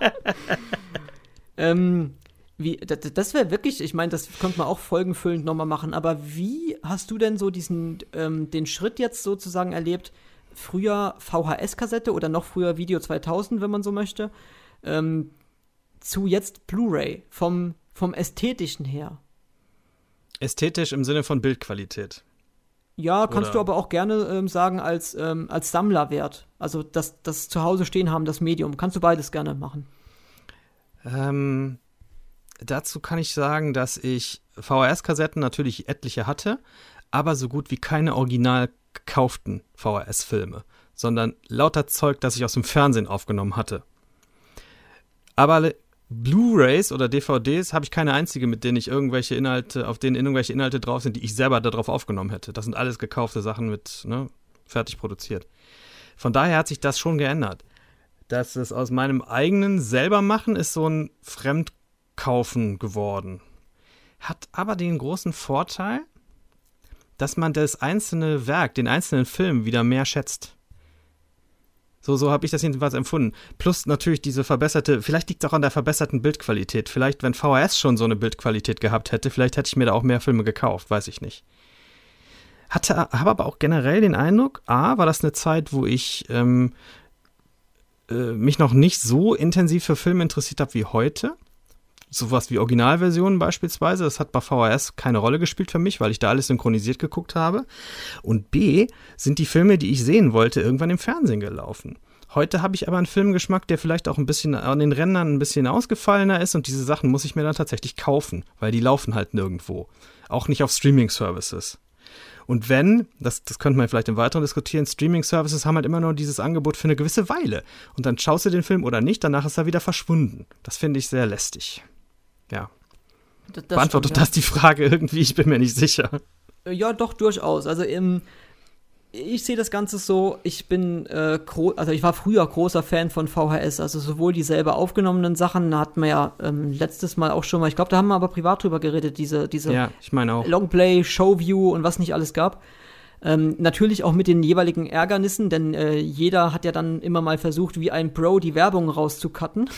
[SPEAKER 1] ähm, wie, das, das wäre wirklich, ich meine, das könnte man auch folgenfüllend nochmal machen, aber wie hast du denn so diesen, ähm, den Schritt jetzt sozusagen erlebt? Früher VHS-Kassette oder noch früher Video 2000, wenn man so möchte, ähm, zu jetzt Blu-ray, vom, vom Ästhetischen her.
[SPEAKER 2] Ästhetisch im Sinne von Bildqualität.
[SPEAKER 1] Ja, kannst
[SPEAKER 2] Oder-
[SPEAKER 1] du aber auch gerne ähm, sagen als, ähm, als Sammlerwert. Also das, das zu Hause stehen haben, das Medium. Kannst du beides gerne machen.
[SPEAKER 2] Ähm, dazu kann ich sagen, dass ich VHS-Kassetten natürlich etliche hatte, aber so gut wie keine original gekauften VHS-Filme, sondern lauter Zeug, das ich aus dem Fernsehen aufgenommen hatte. Aber Blu-rays oder DVDs habe ich keine einzige, mit denen ich irgendwelche Inhalte, auf denen irgendwelche Inhalte drauf sind, die ich selber darauf aufgenommen hätte. Das sind alles gekaufte Sachen mit, ne, fertig produziert. Von daher hat sich das schon geändert. Dass es aus meinem eigenen selber machen ist so ein Fremdkaufen geworden. Hat aber den großen Vorteil, dass man das einzelne Werk, den einzelnen Film wieder mehr schätzt. So, so habe ich das jedenfalls empfunden. Plus natürlich diese verbesserte, vielleicht liegt es auch an der verbesserten Bildqualität. Vielleicht, wenn VHS schon so eine Bildqualität gehabt hätte, vielleicht hätte ich mir da auch mehr Filme gekauft, weiß ich nicht. Hatte, habe aber auch generell den Eindruck, A, war das eine Zeit, wo ich ähm, äh, mich noch nicht so intensiv für Filme interessiert habe wie heute sowas wie Originalversionen beispielsweise. Das hat bei VHS keine Rolle gespielt für mich, weil ich da alles synchronisiert geguckt habe. Und B, sind die Filme, die ich sehen wollte, irgendwann im Fernsehen gelaufen. Heute habe ich aber einen Filmgeschmack, der vielleicht auch ein bisschen an den Rändern ein bisschen ausgefallener ist und diese Sachen muss ich mir dann tatsächlich kaufen, weil die laufen halt nirgendwo. Auch nicht auf Streaming-Services. Und wenn, das, das könnte man vielleicht im Weiteren diskutieren, Streaming-Services haben halt immer nur dieses Angebot für eine gewisse Weile. Und dann schaust du den Film oder nicht, danach ist er wieder verschwunden. Das finde ich sehr lästig. Ja. Das, das Beantwortet stimmt, das die Frage irgendwie? Ich bin mir nicht sicher.
[SPEAKER 1] Äh, ja, doch, durchaus. Also im, ich sehe das Ganze so, ich bin, äh, also ich war früher großer Fan von VHS, also sowohl die selber aufgenommenen Sachen, da hatten wir ja ähm, letztes Mal auch schon mal, ich glaube, da haben wir aber privat drüber geredet, diese, diese
[SPEAKER 2] ja, ich meine auch.
[SPEAKER 1] Longplay, Showview und was nicht alles gab. Ähm, natürlich auch mit den jeweiligen Ärgernissen, denn äh, jeder hat ja dann immer mal versucht, wie ein Bro die Werbung rauszucutten.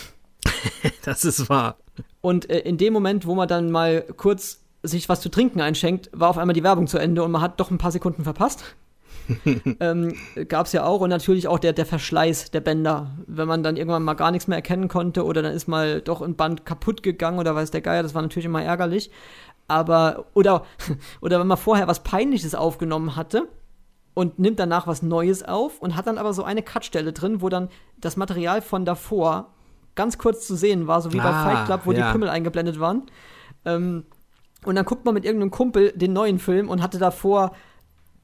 [SPEAKER 2] das ist wahr.
[SPEAKER 1] Und äh, in dem Moment, wo man dann mal kurz sich was zu trinken einschenkt, war auf einmal die Werbung zu Ende und man hat doch ein paar Sekunden verpasst. ähm, Gab es ja auch und natürlich auch der, der Verschleiß der Bänder. Wenn man dann irgendwann mal gar nichts mehr erkennen konnte oder dann ist mal doch ein Band kaputt gegangen oder weiß der Geier, das war natürlich immer ärgerlich. Aber, oder, oder wenn man vorher was Peinliches aufgenommen hatte und nimmt danach was Neues auf und hat dann aber so eine Cutstelle drin, wo dann das Material von davor ganz kurz zu sehen war, so wie ah, bei Fight Club, wo ja. die Pimmel eingeblendet waren. Ähm, und dann guckt man mit irgendeinem Kumpel den neuen Film und hatte davor,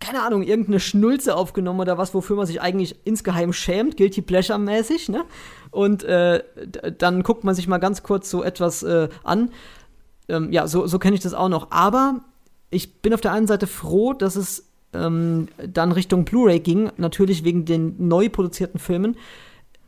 [SPEAKER 1] keine Ahnung, irgendeine Schnulze aufgenommen oder was, wofür man sich eigentlich insgeheim schämt, Guilty Pleasure-mäßig, ne? Und äh, dann guckt man sich mal ganz kurz so etwas äh, an. Ähm, ja, so, so kenne ich das auch noch. Aber ich bin auf der einen Seite froh, dass es ähm, dann Richtung Blu-ray ging, natürlich wegen den neu produzierten Filmen,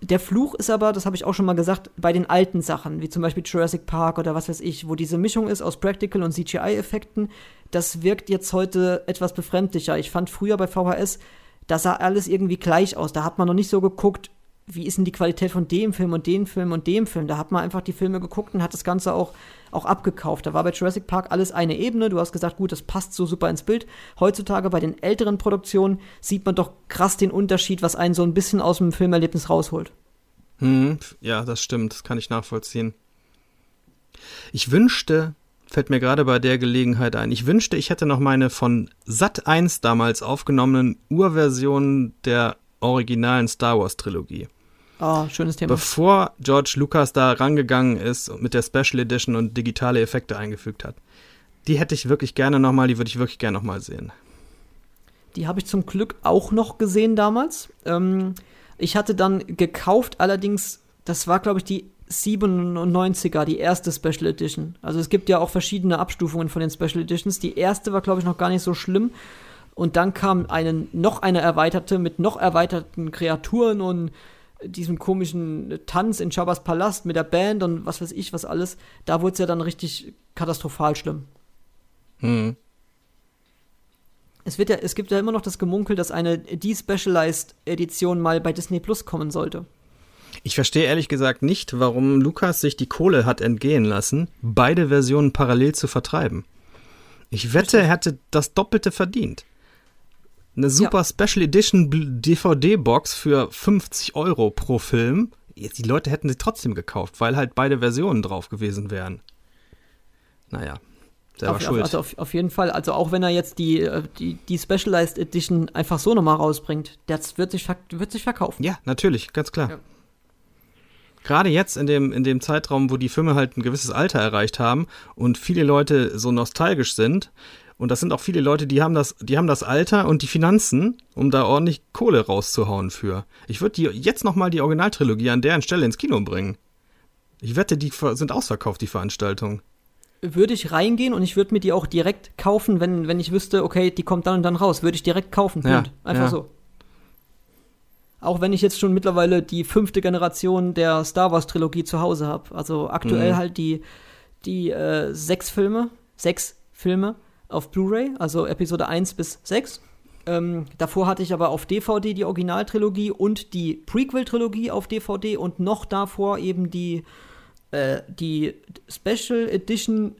[SPEAKER 1] der Fluch ist aber, das habe ich auch schon mal gesagt, bei den alten Sachen, wie zum Beispiel Jurassic Park oder was weiß ich, wo diese Mischung ist aus Practical und CGI-Effekten, das wirkt jetzt heute etwas befremdlicher. Ich fand früher bei VHS, da sah alles irgendwie gleich aus. Da hat man noch nicht so geguckt, wie ist denn die Qualität von dem Film und dem Film und dem Film. Da hat man einfach die Filme geguckt und hat das Ganze auch, auch abgekauft. Da war bei Jurassic Park alles eine Ebene. Du hast gesagt, gut, das passt so super ins Bild. Heutzutage bei den älteren Produktionen sieht man doch krass den Unterschied, was einen so ein bisschen aus dem Filmerlebnis rausholt.
[SPEAKER 2] Hm, ja, das stimmt. Das kann ich nachvollziehen. Ich wünschte, fällt mir gerade bei der Gelegenheit ein, ich wünschte, ich hätte noch meine von Sat 1 damals aufgenommenen Urversionen der originalen Star Wars Trilogie.
[SPEAKER 1] Oh, schönes Thema.
[SPEAKER 2] Bevor George Lucas da rangegangen ist und mit der Special Edition und digitale Effekte eingefügt hat. Die hätte ich wirklich gerne nochmal, die würde ich wirklich gerne nochmal sehen.
[SPEAKER 1] Die habe ich zum Glück auch noch gesehen damals. Ähm, ich hatte dann gekauft, allerdings, das war, glaube ich, die 97er, die erste Special Edition. Also es gibt ja auch verschiedene Abstufungen von den Special Editions. Die erste war, glaube ich, noch gar nicht so schlimm. Und dann kam eine, noch eine erweiterte mit noch erweiterten Kreaturen und diesem komischen Tanz in Chabas Palast mit der Band und was weiß ich, was alles, da wurde es ja dann richtig katastrophal schlimm. Hm. Es, wird ja, es gibt ja immer noch das Gemunkel, dass eine Despecialized-Edition mal bei Disney Plus kommen sollte.
[SPEAKER 2] Ich verstehe ehrlich gesagt nicht, warum Lukas sich die Kohle hat entgehen lassen, beide Versionen parallel zu vertreiben. Ich wette, er hätte das Doppelte verdient. Eine super ja. Special Edition DVD-Box für 50 Euro pro Film. Die Leute hätten sie trotzdem gekauft, weil halt beide Versionen drauf gewesen wären. Naja,
[SPEAKER 1] selber auf, schuld. Also auf, auf, jeden Fall. Also auch wenn er jetzt die, äh, die, die Specialized Edition einfach so nochmal rausbringt, das wird sich, wird sich verkaufen.
[SPEAKER 2] Ja, natürlich, ganz klar. Ja. Gerade jetzt in dem, in dem Zeitraum, wo die Filme halt ein gewisses Alter erreicht haben und viele Leute so nostalgisch sind, und das sind auch viele Leute, die haben das, die haben das Alter und die Finanzen, um da ordentlich Kohle rauszuhauen für. Ich würde jetzt nochmal die Originaltrilogie an deren Stelle ins Kino bringen. Ich wette, die sind ausverkauft, die Veranstaltung.
[SPEAKER 1] Würde ich reingehen und ich würde mir die auch direkt kaufen, wenn, wenn ich wüsste, okay, die kommt dann und dann raus. Würde ich direkt kaufen. Ja, Einfach ja. so. Auch wenn ich jetzt schon mittlerweile die fünfte Generation der Star Wars Trilogie zu Hause habe. Also aktuell mhm. halt die, die äh, sechs Filme, sechs Filme auf Blu-ray, also Episode 1 bis 6. Ähm, davor hatte ich aber auf DVD die Originaltrilogie und die Prequel-Trilogie auf DVD und noch davor eben die, äh, die Special Edition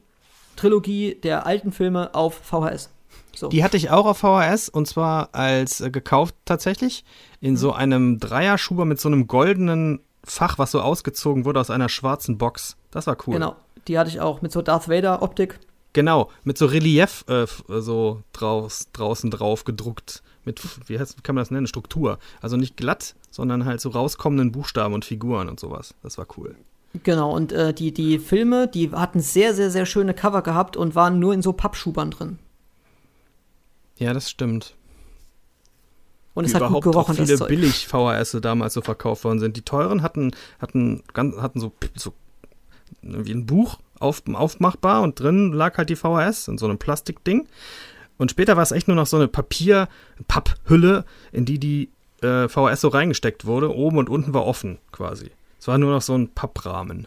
[SPEAKER 1] Trilogie der alten Filme auf VHS.
[SPEAKER 2] So. Die hatte ich auch auf VHS und zwar als äh, gekauft tatsächlich in mhm. so einem Dreierschuber mit so einem goldenen Fach, was so ausgezogen wurde aus einer schwarzen Box. Das war cool.
[SPEAKER 1] Genau, die hatte ich auch mit so Darth Vader Optik.
[SPEAKER 2] Genau, mit so Relief äh, so draus, draußen drauf gedruckt. Mit, wie, heißt, kann man das nennen? Struktur. Also nicht glatt, sondern halt so rauskommenden Buchstaben und Figuren und sowas. Das war cool.
[SPEAKER 1] Genau, und äh, die, die Filme, die hatten sehr, sehr, sehr schöne Cover gehabt und waren nur in so Pappschubern drin.
[SPEAKER 2] Ja, das stimmt.
[SPEAKER 1] Und es hat gut gerochen,
[SPEAKER 2] auch viele billig VHS damals so verkauft worden sind. Die teuren hatten, hatten, hatten so, so wie ein Buch auf, aufmachbar und drin lag halt die VHS in so einem Plastikding. Und später war es echt nur noch so eine Papier-Papphülle, in die die äh, VHS so reingesteckt wurde. Oben und unten war offen quasi. Es war nur noch so ein Papprahmen.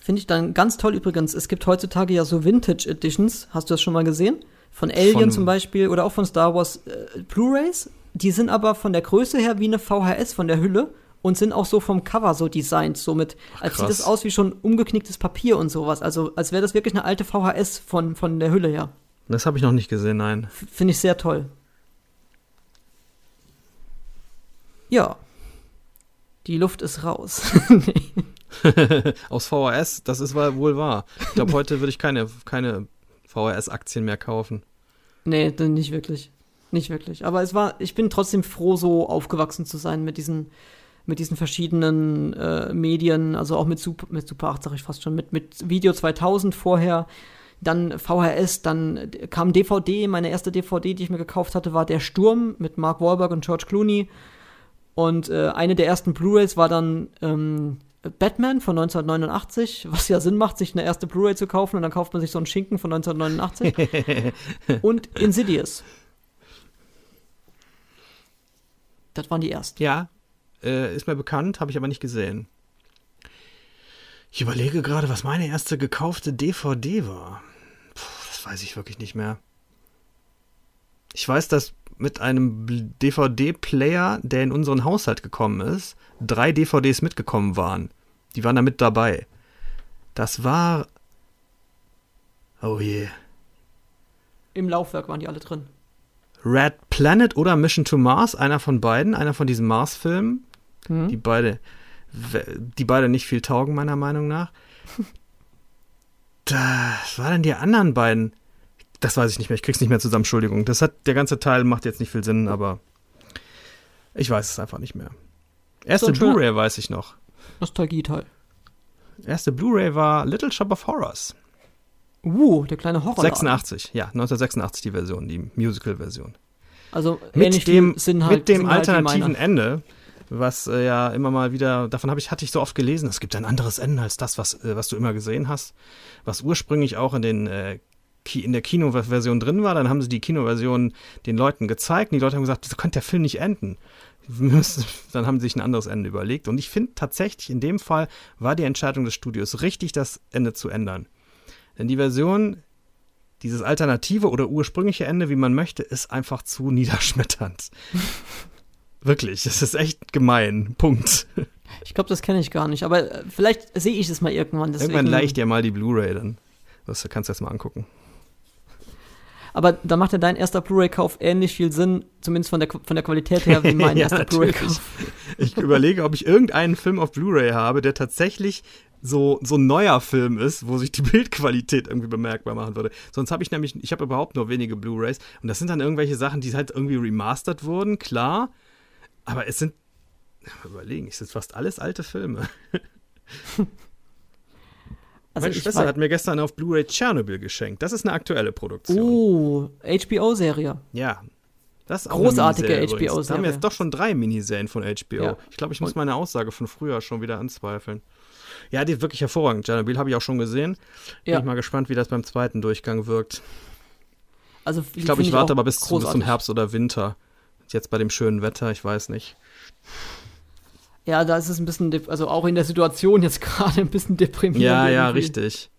[SPEAKER 1] Finde ich dann ganz toll übrigens. Es gibt heutzutage ja so Vintage Editions. Hast du das schon mal gesehen? Von Alien von, zum Beispiel oder auch von Star Wars äh, Blu-rays. Die sind aber von der Größe her wie eine VHS von der Hülle und sind auch so vom Cover so designt, so mit, als Krass. sieht es aus wie schon umgeknicktes Papier und sowas. Also als wäre das wirklich eine alte VHS von, von der Hülle her.
[SPEAKER 2] Das habe ich noch nicht gesehen, nein.
[SPEAKER 1] Finde ich sehr toll. Ja. Die Luft ist raus.
[SPEAKER 2] Aus VHS, das ist wohl wahr. Ich glaube, heute würde ich keine, keine VHS-Aktien mehr kaufen.
[SPEAKER 1] Nee, nicht wirklich. Nicht wirklich. Aber es war, ich bin trotzdem froh, so aufgewachsen zu sein mit diesen mit diesen verschiedenen äh, Medien, also auch mit Super, mit Super 8, sag ich fast schon, mit, mit Video 2000 vorher, dann VHS, dann kam DVD, meine erste DVD, die ich mir gekauft hatte, war Der Sturm mit Mark Wahlberg und George Clooney. Und äh, eine der ersten Blu-rays war dann ähm, Batman von 1989, was ja Sinn macht, sich eine erste Blu-ray zu kaufen und dann kauft man sich so einen Schinken von 1989. und Insidious. Das waren die ersten.
[SPEAKER 2] Ja, äh, ist mir bekannt, habe ich aber nicht gesehen. Ich überlege gerade, was meine erste gekaufte DVD war. Puh, das weiß ich wirklich nicht mehr. Ich weiß, dass mit einem DVD-Player, der in unseren Haushalt gekommen ist, drei DVDs mitgekommen waren. Die waren da mit dabei. Das war. Oh je.
[SPEAKER 1] Im Laufwerk waren die alle drin.
[SPEAKER 2] Red Planet oder Mission to Mars, einer von beiden, einer von diesen Mars-Filmen, mhm. die beide, die beide nicht viel taugen, meiner Meinung nach. Was waren denn die anderen beiden? Das weiß ich nicht mehr, ich krieg's nicht mehr zusammen, Entschuldigung. Das hat, der ganze Teil macht jetzt nicht viel Sinn, aber ich weiß es einfach nicht mehr. Erste so Blu-ray weiß ich noch.
[SPEAKER 1] Nostalgie-Teil.
[SPEAKER 2] Erste Blu-ray war Little Shop of Horrors.
[SPEAKER 1] Uh, der kleine Horror.
[SPEAKER 2] 86, ja, 1986 die Version, die Musical-Version.
[SPEAKER 1] Also
[SPEAKER 2] mit dem, halt, mit dem alternativen halt Ende, was äh, ja immer mal wieder, davon habe ich, hatte ich so oft gelesen, es gibt ein anderes Ende als das, was, äh, was du immer gesehen hast, was ursprünglich auch in den äh, in der Kinoversion drin war, dann haben sie die Kinoversion den Leuten gezeigt und die Leute haben gesagt, so könnte der Film nicht enden. dann haben sie sich ein anderes Ende überlegt. Und ich finde tatsächlich, in dem Fall war die Entscheidung des Studios richtig, das Ende zu ändern. Denn die Version, dieses alternative oder ursprüngliche Ende, wie man möchte, ist einfach zu niederschmetternd. Wirklich, es ist echt gemein. Punkt.
[SPEAKER 1] Ich glaube, das kenne ich gar nicht, aber äh, vielleicht sehe ich es mal irgendwann.
[SPEAKER 2] Deswegen. Irgendwann leicht dir mal die Blu-ray dann. Das kannst du jetzt mal angucken.
[SPEAKER 1] Aber da macht ja dein erster Blu-ray-Kauf ähnlich viel Sinn, zumindest von der, von der Qualität her, wie mein ja, erster Blu-ray-Kauf.
[SPEAKER 2] Ich überlege, ob ich irgendeinen Film auf Blu-ray habe, der tatsächlich so, so ein neuer Film ist, wo sich die Bildqualität irgendwie bemerkbar machen würde. Sonst habe ich nämlich, ich habe überhaupt nur wenige Blu-rays und das sind dann irgendwelche Sachen, die halt irgendwie remastert wurden, klar, aber es sind, überlegen, es sind fast alles alte Filme. Also Meine Schwester hat mir gestern auf Blu-ray Tschernobyl geschenkt. Das ist eine aktuelle Produktion.
[SPEAKER 1] Oh, HBO-Serie.
[SPEAKER 2] Ja. Das
[SPEAKER 1] ist Großartige HBO-Serie.
[SPEAKER 2] Da haben wir jetzt doch schon drei Miniserien von HBO. Ja. Ich glaube, ich muss meine Aussage von früher schon wieder anzweifeln. Ja, die ist wirklich hervorragend. Tschernobyl habe ich auch schon gesehen. Bin ja. ich mal gespannt, wie das beim zweiten Durchgang wirkt. Also, ich glaube, ich warte aber bis, bis zum Herbst oder Winter. Jetzt bei dem schönen Wetter, ich weiß nicht.
[SPEAKER 1] Ja, da ist es ein bisschen, also auch in der Situation jetzt gerade ein bisschen deprimierend.
[SPEAKER 2] Ja, ja, richtig.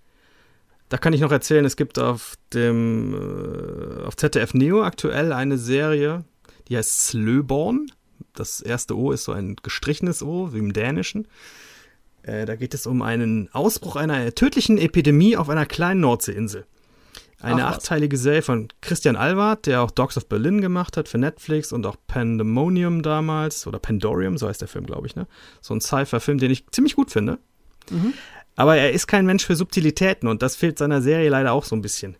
[SPEAKER 2] Da kann ich noch erzählen, es gibt auf dem äh, auf ZDF Neo aktuell eine Serie, die heißt Slöborn. Das erste O ist so ein gestrichenes O, wie im Dänischen. Äh, da geht es um einen Ausbruch einer tödlichen Epidemie auf einer kleinen Nordseeinsel. Eine
[SPEAKER 1] Ach was.
[SPEAKER 2] achteilige Serie von Christian Alward, der auch Dogs of Berlin gemacht hat für Netflix und auch Pandemonium damals oder Pandorium, so heißt der Film, glaube ich, ne? So ein Sci-Fi-Film, den ich ziemlich gut finde. Aber er ist kein Mensch für Subtilitäten und das fehlt seiner Serie leider auch so ein bisschen.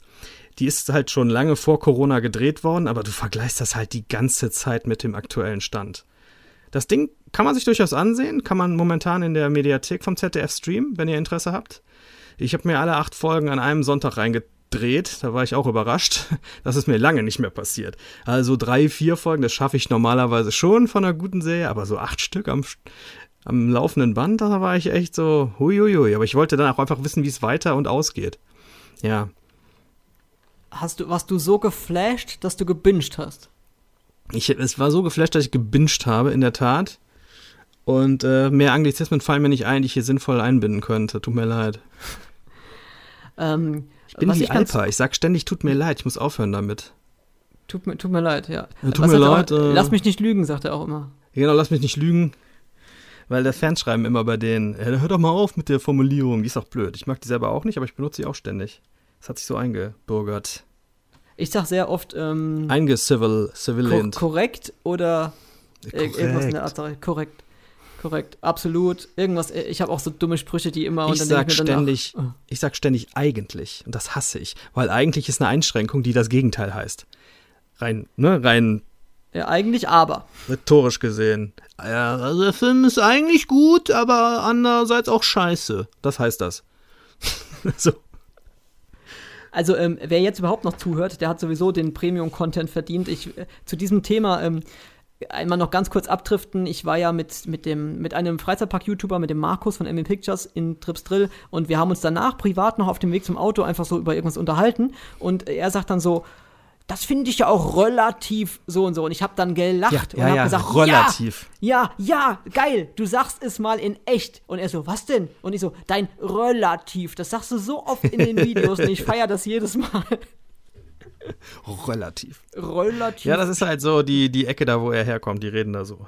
[SPEAKER 2] Die ist halt schon lange vor Corona gedreht worden, aber du vergleichst das halt die ganze Zeit mit dem aktuellen Stand. Das Ding kann man sich durchaus ansehen, kann man momentan in der Mediathek vom ZDF streamen, wenn ihr Interesse habt. Ich habe mir alle acht Folgen an einem Sonntag reingedreht, da war ich auch überrascht. Das ist mir lange nicht mehr passiert. Also drei, vier Folgen, das schaffe ich normalerweise schon von einer guten Serie, aber so acht Stück am, am laufenden Band, da war ich echt so, huiuiui. Aber ich wollte dann auch einfach wissen, wie es weiter und ausgeht. Ja,
[SPEAKER 1] Hast du, warst du so geflasht, dass du gebinged hast?
[SPEAKER 2] Ich, es war so geflasht, dass ich gebinged habe, in der Tat. Und äh, mehr Anglizismen fallen mir nicht ein, die ich hier sinnvoll einbinden könnte. Tut mir leid.
[SPEAKER 1] Ähm,
[SPEAKER 2] Ich bin wie
[SPEAKER 1] ich
[SPEAKER 2] Alpa. Ich sag ständig, tut mir leid. Ich muss aufhören damit.
[SPEAKER 1] Tut mir, tut mir leid, ja.
[SPEAKER 2] Ja, tut
[SPEAKER 1] Was
[SPEAKER 2] mir leid,
[SPEAKER 1] Auch,
[SPEAKER 2] äh.
[SPEAKER 1] Lass mich nicht lügen, sagt er auch immer.
[SPEAKER 2] Genau, lass mich nicht lügen. Weil der Fans schreiben immer bei denen, "Ey, hör doch mal auf mit der Formulierung. Die ist auch blöd. Ich mag die selber auch nicht, aber ich benutze sie auch ständig. Das hat sich so eingebürgert.
[SPEAKER 1] Ich sag sehr oft ähm,
[SPEAKER 2] Eingecivil,
[SPEAKER 1] ko
[SPEAKER 2] civilient.
[SPEAKER 1] korrekt oder ir- irgendwas in der Art. Korrekt. Korrekt. Absolut. Irgendwas. äh, Ich habe auch so dumme Sprüche, die immer.
[SPEAKER 2] Ich
[SPEAKER 1] und dann
[SPEAKER 2] sag
[SPEAKER 1] ich mir danach,
[SPEAKER 2] ständig,
[SPEAKER 1] oh.
[SPEAKER 2] ich sag ständig eigentlich und das hasse ich, weil eigentlich ist eine Einschränkung, die das Gegenteil heißt. Rein, ne, rein
[SPEAKER 1] Ja, eigentlich aber.
[SPEAKER 2] rhetorisch gesehen. Ja, also der Film ist eigentlich gut, aber andererseits auch scheiße. Das heißt das. so.
[SPEAKER 1] Also, ähm, wer jetzt überhaupt noch zuhört, der hat sowieso den Premium-Content verdient. Ich, äh, zu diesem Thema ähm, einmal noch ganz kurz abdriften. Ich war ja mit, mit, dem, mit einem Freizeitpark-YouTuber, mit dem Markus von ML Pictures in Trips Drill und wir haben uns danach privat noch auf dem Weg zum Auto einfach so über irgendwas unterhalten und er sagt dann so, das finde ich ja auch relativ so und so. Und ich habe dann gelacht und habe gesagt,
[SPEAKER 2] relativ.
[SPEAKER 1] ja, ja, ja, geil, du sagst es mal in echt. Und er so, was denn? Und ich so, dein relativ, das sagst du so oft in den Videos und ich feiere das jedes Mal.
[SPEAKER 2] Relativ.
[SPEAKER 1] relativ.
[SPEAKER 2] Ja, das ist halt so die, die Ecke da, wo er herkommt. Die reden da so.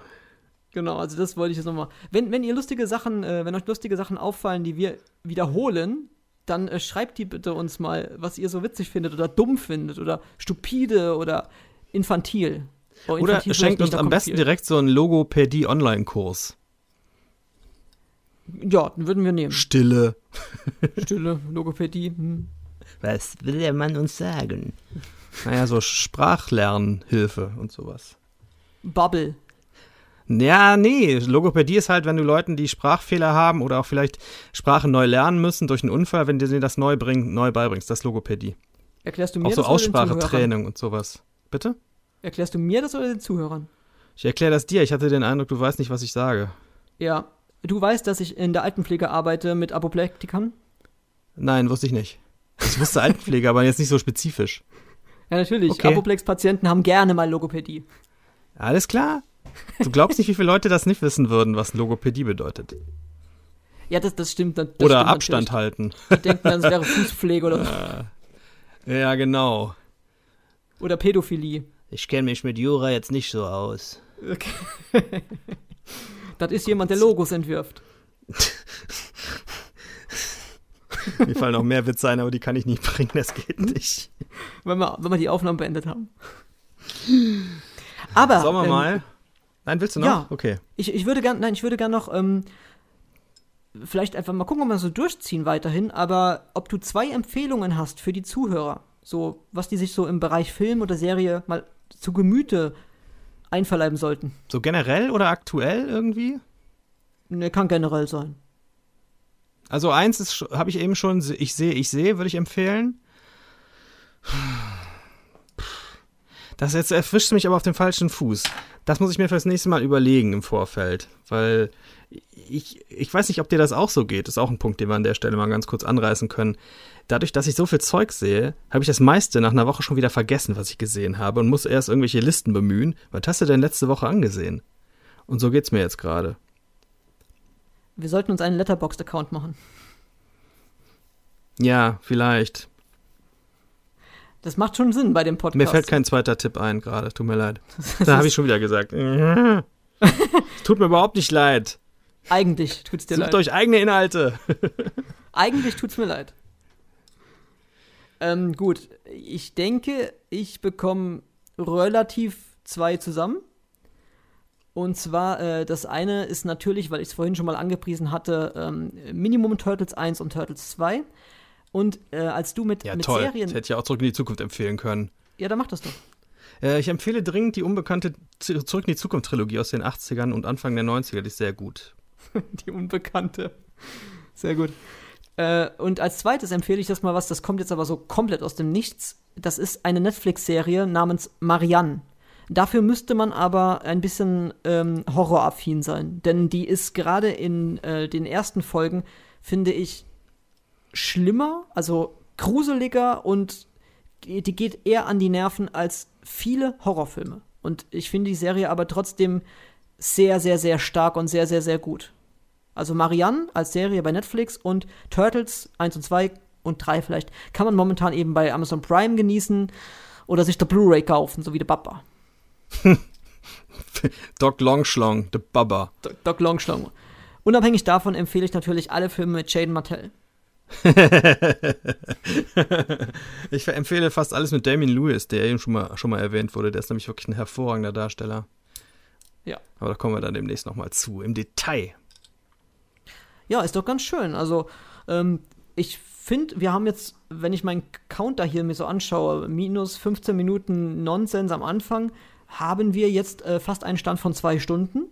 [SPEAKER 1] Genau, also das wollte ich jetzt nochmal. Wenn, wenn ihr lustige Sachen, äh, wenn euch lustige Sachen auffallen, die wir wiederholen, dann äh, schreibt die bitte uns mal, was ihr so witzig findet oder dumm findet oder stupide oder infantil. Oh,
[SPEAKER 2] Oder schenkt uns am besten
[SPEAKER 1] viel.
[SPEAKER 2] direkt so einen Logopädie-Online-Kurs.
[SPEAKER 1] Ja, den würden wir nehmen.
[SPEAKER 2] Stille.
[SPEAKER 1] Stille, Logopädie. Hm.
[SPEAKER 2] Was will der Mann uns sagen? Naja, so Sprachlernhilfe und sowas.
[SPEAKER 1] Bubble.
[SPEAKER 2] Ja, nee, Logopädie ist halt, wenn du Leuten, die Sprachfehler haben oder auch vielleicht Sprachen neu lernen müssen durch einen Unfall, wenn du denen das neu, bring, neu beibringst. Das ist Logopädie.
[SPEAKER 1] Erklärst du mir
[SPEAKER 2] Auch so
[SPEAKER 1] das oder den Zuhörern?
[SPEAKER 2] Aussprachetraining und sowas. Bitte?
[SPEAKER 1] Erklärst du mir das oder den Zuhörern?
[SPEAKER 2] Ich erkläre das dir. Ich hatte den Eindruck, du weißt nicht, was ich sage.
[SPEAKER 1] Ja. Du weißt, dass ich in der Altenpflege arbeite mit Apoplektikern?
[SPEAKER 2] Nein, wusste ich nicht. Ich wusste Altenpflege, aber jetzt nicht so spezifisch.
[SPEAKER 1] Ja, natürlich.
[SPEAKER 2] Okay.
[SPEAKER 1] Apoplex-Patienten haben gerne mal Logopädie.
[SPEAKER 2] Alles klar. Du glaubst nicht, wie viele Leute das nicht wissen würden, was Logopädie bedeutet.
[SPEAKER 1] Ja, das, das stimmt. Das
[SPEAKER 2] oder
[SPEAKER 1] stimmt
[SPEAKER 2] Abstand halten.
[SPEAKER 1] natürlich. Die denken dann, es wäre Fußpflege oder,
[SPEAKER 2] Ja, genau.
[SPEAKER 1] oder Pädophilie.
[SPEAKER 2] Ich kenne mich mit Jura jetzt nicht so aus.
[SPEAKER 1] Das ist jemand, der Logos entwirft.
[SPEAKER 2] Mir fallen noch mehr Witze ein, aber die kann ich nicht bringen, das geht nicht.
[SPEAKER 1] Wenn wir, wenn wir die Aufnahmen beendet haben. Aber.
[SPEAKER 2] Sollen wir
[SPEAKER 1] ähm,
[SPEAKER 2] mal? Nein, willst du noch?
[SPEAKER 1] ja.
[SPEAKER 2] Okay.
[SPEAKER 1] Ich, ich würde gern, nein, ich würde gern noch, ähm, vielleicht einfach mal gucken, ob wir so durchziehen weiterhin, aber ob du zwei Empfehlungen hast für die Zuhörer, so, was die sich so im Bereich Film oder Serie mal zu Gemüte einverleiben sollten.
[SPEAKER 2] So generell oder aktuell irgendwie?
[SPEAKER 1] Ne, kann generell sein.
[SPEAKER 2] Also eins ist, habe ich eben schon, ich sehe, ich sehe, würde ich empfehlen. Das jetzt erfrischt mich aber auf dem falschen Fuß. Das muss ich mir fürs nächste Mal überlegen im Vorfeld, weil ich, ich weiß nicht, ob dir das auch so geht. Das ist auch ein Punkt, den wir an der Stelle mal ganz kurz anreißen können. Dadurch, dass ich so viel Zeug sehe, habe ich das meiste nach einer Woche schon wieder vergessen, was ich gesehen habe und muss erst irgendwelche Listen bemühen. Was hast du denn letzte Woche angesehen? Und so geht's mir jetzt gerade.
[SPEAKER 1] Wir sollten uns einen Letterboxd-Account machen.
[SPEAKER 2] Ja, vielleicht.
[SPEAKER 1] Das macht schon Sinn bei dem Podcast.
[SPEAKER 2] Mir fällt kein zweiter Tipp ein gerade, tut mir leid. Da habe ich schon wieder gesagt. tut mir überhaupt nicht leid.
[SPEAKER 1] Eigentlich tut's dir
[SPEAKER 2] Sucht
[SPEAKER 1] leid.
[SPEAKER 2] euch eigene Inhalte.
[SPEAKER 1] Eigentlich tut's mir leid. Ähm, gut, ich denke, ich bekomme relativ zwei zusammen. Und zwar, äh, das eine ist natürlich, weil ich es vorhin schon mal angepriesen hatte, ähm, Minimum Turtles 1 und Turtles 2. Und äh, als du mit,
[SPEAKER 2] Ja,
[SPEAKER 1] mit
[SPEAKER 2] toll.
[SPEAKER 1] Serien.
[SPEAKER 2] Das hätte ich auch zurück in die Zukunft empfehlen können.
[SPEAKER 1] Ja, dann mach das doch.
[SPEAKER 2] Äh, ich empfehle dringend die unbekannte Z- Zurück in die Zukunft-Trilogie aus den 80ern und Anfang der 90er. Die ist sehr gut.
[SPEAKER 1] Die Unbekannte. Sehr gut. Äh, und als zweites empfehle ich das mal was, das kommt jetzt aber so komplett aus dem Nichts. Das ist eine Netflix-Serie namens Marianne. Dafür müsste man aber ein bisschen ähm, horroraffin sein, denn die ist gerade in äh, den ersten Folgen, finde ich, schlimmer, also gruseliger und die geht eher an die Nerven als viele Horrorfilme. Und ich finde die Serie aber trotzdem sehr, sehr, sehr stark und sehr, sehr, sehr gut. Also Marianne als Serie bei Netflix und Turtles 1 und 2 und 3 vielleicht kann man momentan eben bei Amazon Prime genießen oder sich der Blu-ray kaufen, so wie der Papa.
[SPEAKER 2] Doc Longschlong, The Bubba.
[SPEAKER 1] Doc- Doc Longschlong. Unabhängig davon empfehle ich natürlich alle Filme mit Jaden Martell.
[SPEAKER 2] Ich empfehle fast alles mit Damien Lewis, der eben schon mal, schon mal erwähnt wurde. Der ist nämlich wirklich ein hervorragender Darsteller.
[SPEAKER 1] Ja.
[SPEAKER 2] Aber da kommen wir dann demnächst nochmal zu, im Detail.
[SPEAKER 1] Ja, ist doch ganz schön. Also, ähm, ich finde, wir haben jetzt, wenn ich meinen Counter hier mir so anschaue, minus 15 Minuten Nonsens am Anfang, haben wir jetzt äh, fast einen Stand von zwei Stunden.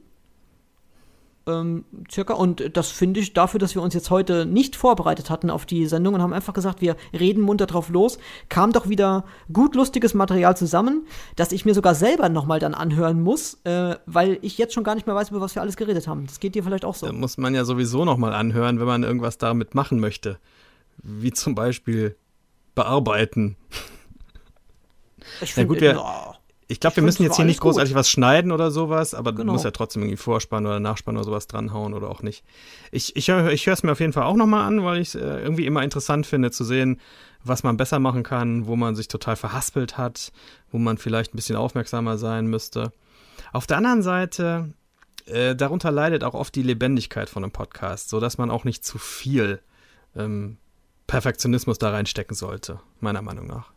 [SPEAKER 1] Ähm, circa. Und das finde ich dafür, dass wir uns jetzt heute nicht vorbereitet hatten auf die Sendung und haben einfach gesagt, wir reden munter drauf los, kam doch wieder gut lustiges Material zusammen, das ich mir sogar selber nochmal dann anhören muss, äh, weil ich jetzt schon gar nicht mehr weiß, über was wir alles geredet haben. Das geht dir vielleicht auch so.
[SPEAKER 2] Da muss man ja sowieso nochmal anhören, wenn man irgendwas damit machen möchte. Wie zum Beispiel bearbeiten.
[SPEAKER 1] Ich
[SPEAKER 2] Ja,
[SPEAKER 1] find,
[SPEAKER 2] gut, wir-
[SPEAKER 1] ja.
[SPEAKER 2] Ich glaube, wir müssen jetzt hier nicht großartig was schneiden oder sowas, aber
[SPEAKER 1] Genau.
[SPEAKER 2] du musst ja trotzdem irgendwie Vorspann oder Nachspann oder sowas dranhauen oder auch nicht. Ich, ich höre ich es mir auf jeden Fall auch nochmal an, weil ich es äh, irgendwie immer interessant finde zu sehen, was man besser machen kann, wo man sich total verhaspelt hat, wo man vielleicht ein bisschen aufmerksamer sein müsste. Auf der anderen Seite, äh, darunter leidet auch oft die Lebendigkeit von einem Podcast, sodass man auch nicht zu viel ähm, Perfektionismus da reinstecken sollte, meiner Meinung nach.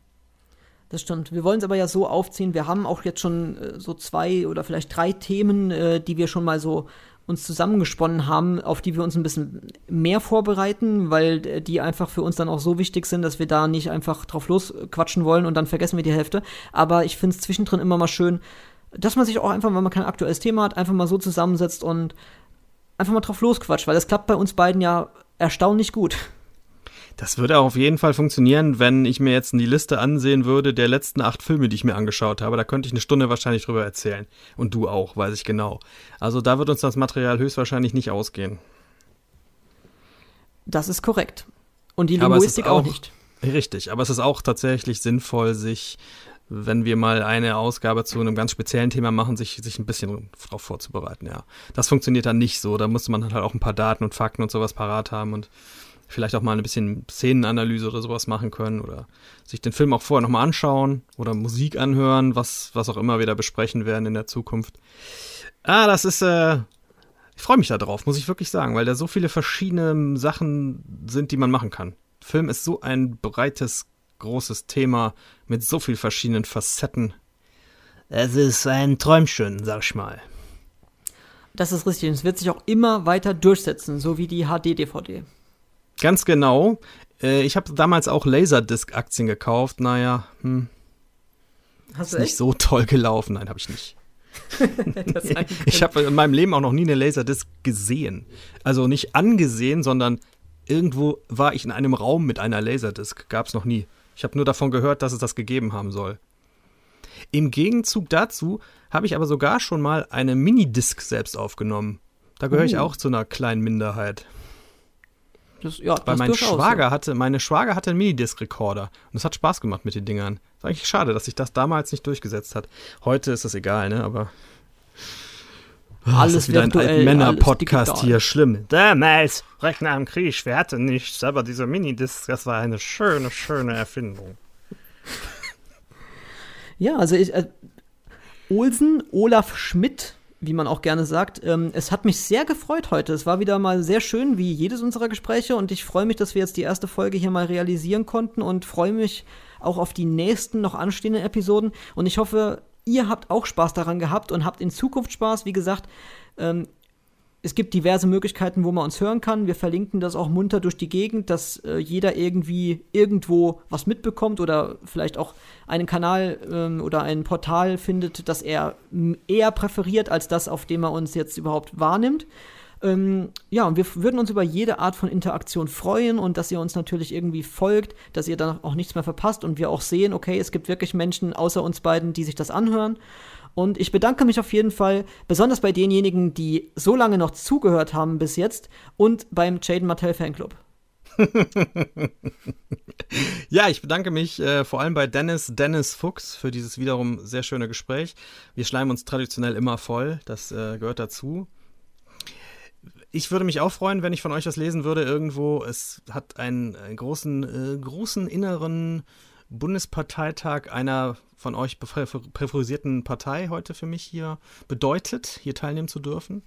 [SPEAKER 1] Das stimmt. Wir wollen es aber ja so aufziehen. Wir haben auch jetzt schon äh, so zwei oder vielleicht drei Themen, äh, die wir schon mal so uns zusammengesponnen haben, auf die wir uns ein bisschen mehr vorbereiten, weil äh, die einfach für uns dann auch so wichtig sind, dass wir da nicht einfach drauf losquatschen wollen und dann vergessen wir die Hälfte. Aber ich finde es zwischendrin immer mal schön, dass man sich auch einfach, wenn man kein aktuelles Thema hat, einfach mal so zusammensetzt und einfach mal drauf losquatscht, weil das klappt bei uns beiden ja erstaunlich gut.
[SPEAKER 2] Das würde auch auf jeden Fall funktionieren, wenn ich mir jetzt die Liste ansehen würde der letzten acht Filme, die ich mir angeschaut habe. Da könnte ich eine Stunde wahrscheinlich drüber erzählen. Und du auch, weiß ich genau. Also da wird uns das Material höchstwahrscheinlich nicht ausgehen.
[SPEAKER 1] Das ist korrekt. Und die Linguistik auch
[SPEAKER 2] auch-
[SPEAKER 1] nicht.
[SPEAKER 2] Richtig, aber es ist auch tatsächlich sinnvoll, sich, wenn wir mal eine Ausgabe zu einem ganz speziellen Thema machen, sich, sich ein bisschen darauf vorzubereiten, ja. Das funktioniert dann nicht so. Da muss man halt auch ein paar Daten und Fakten und sowas parat haben und vielleicht auch mal ein bisschen Szenenanalyse oder sowas machen können oder sich den Film auch vorher nochmal anschauen oder Musik anhören, was, was auch immer wir da besprechen werden in der Zukunft. Ah, das ist, äh, ich freue mich da drauf, muss ich wirklich sagen, weil da so viele verschiedene Sachen sind, die man machen kann. Film ist so ein breites, großes Thema mit so vielen verschiedenen Facetten. Es ist ein Träumchen, sag ich mal.
[SPEAKER 1] Das ist richtig. Und es wird sich auch immer weiter durchsetzen, so wie die HD-DVD.
[SPEAKER 2] Ganz genau. Äh, ich habe damals auch Laserdisc-Aktien gekauft. Naja, hm,
[SPEAKER 1] Hast
[SPEAKER 2] ist nicht so toll gelaufen. Nein, habe ich nicht. Ich habe in meinem Leben auch noch nie eine Laserdisc gesehen. Also nicht angesehen, sondern irgendwo war ich in einem Raum mit einer Laserdisc. Gab es noch nie. Ich habe nur davon gehört, dass es das gegeben haben soll. Im Gegenzug dazu habe ich aber sogar schon mal eine Minidisc selbst aufgenommen. Da gehöre ich
[SPEAKER 1] Uh.
[SPEAKER 2] auch zu einer kleinen Minderheit.
[SPEAKER 1] Das, ja,
[SPEAKER 2] Weil
[SPEAKER 1] das
[SPEAKER 2] mein Schwager hatte, meine Schwager hatte einen Minidisc-Rekorder. Und es hat Spaß gemacht mit den Dingern. Ist eigentlich schade, dass sich das damals nicht durchgesetzt hat. Heute ist das egal, ne? Aber. Oh, alles ist wieder virtuell, ein Männer-Podcast hier, schlimm. Damals, nach dem Krieg, wir hatten nichts, aber dieser Minidisc, das war eine schöne, schöne Erfindung.
[SPEAKER 1] Ja, also ich, äh, Olsen, Olaf Schmidt, wie man auch gerne sagt. Ähm, es hat mich sehr gefreut heute. Es war wieder mal sehr schön, wie jedes unserer Gespräche. Und ich freue mich, dass wir jetzt die erste Folge hier mal realisieren konnten und freue mich auch auf die nächsten noch anstehenden Episoden. Und ich hoffe, ihr habt auch Spaß daran gehabt und habt in Zukunft Spaß. Wie gesagt, ähm, es gibt diverse Möglichkeiten, wo man uns hören kann. Wir verlinken das auch munter durch die Gegend, dass äh, jeder irgendwie irgendwo was mitbekommt oder vielleicht auch einen Kanal ähm, oder ein Portal findet, das er eher präferiert als das, auf dem er uns jetzt überhaupt wahrnimmt. Ähm, ja, und wir würden uns über jede Art von Interaktion freuen und dass ihr uns natürlich irgendwie folgt, dass ihr dann auch nichts mehr verpasst und wir auch sehen, okay, es gibt wirklich Menschen außer uns beiden, die sich das anhören. Und ich bedanke mich auf jeden Fall, besonders bei denjenigen, die so lange noch zugehört haben bis jetzt und beim Jaden Martell Fanclub.
[SPEAKER 2] ja, ich bedanke mich äh, vor allem bei Dennis, Dennis Fuchs für dieses wiederum sehr schöne Gespräch. Wir schleimen uns traditionell immer voll, das äh, gehört dazu ich würde mich auch freuen, wenn ich von euch das lesen würde irgendwo. Es hat einen, einen großen, äh, großen inneren Bundesparteitag einer von euch präferisierten Partei heute für mich hier bedeutet, hier teilnehmen zu dürfen.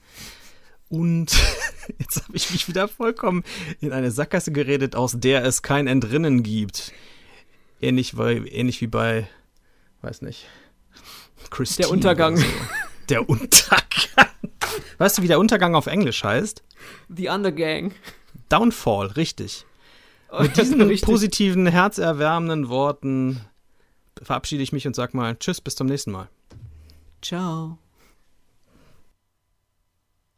[SPEAKER 2] Und jetzt habe ich mich wieder vollkommen in eine Sackgasse geredet, aus der es kein Entrinnen gibt. Ähnlich, weil, ähnlich wie bei, weiß nicht,
[SPEAKER 1] Christine. Der Untergang. So.
[SPEAKER 2] Der Untergang. Weißt du, wie der Untergang auf Englisch heißt?
[SPEAKER 1] The Undergang.
[SPEAKER 2] Downfall, richtig. Mit diesen richtig. positiven, herzerwärmenden Worten verabschiede ich mich und sag mal Tschüss, bis zum nächsten Mal.
[SPEAKER 1] Ciao.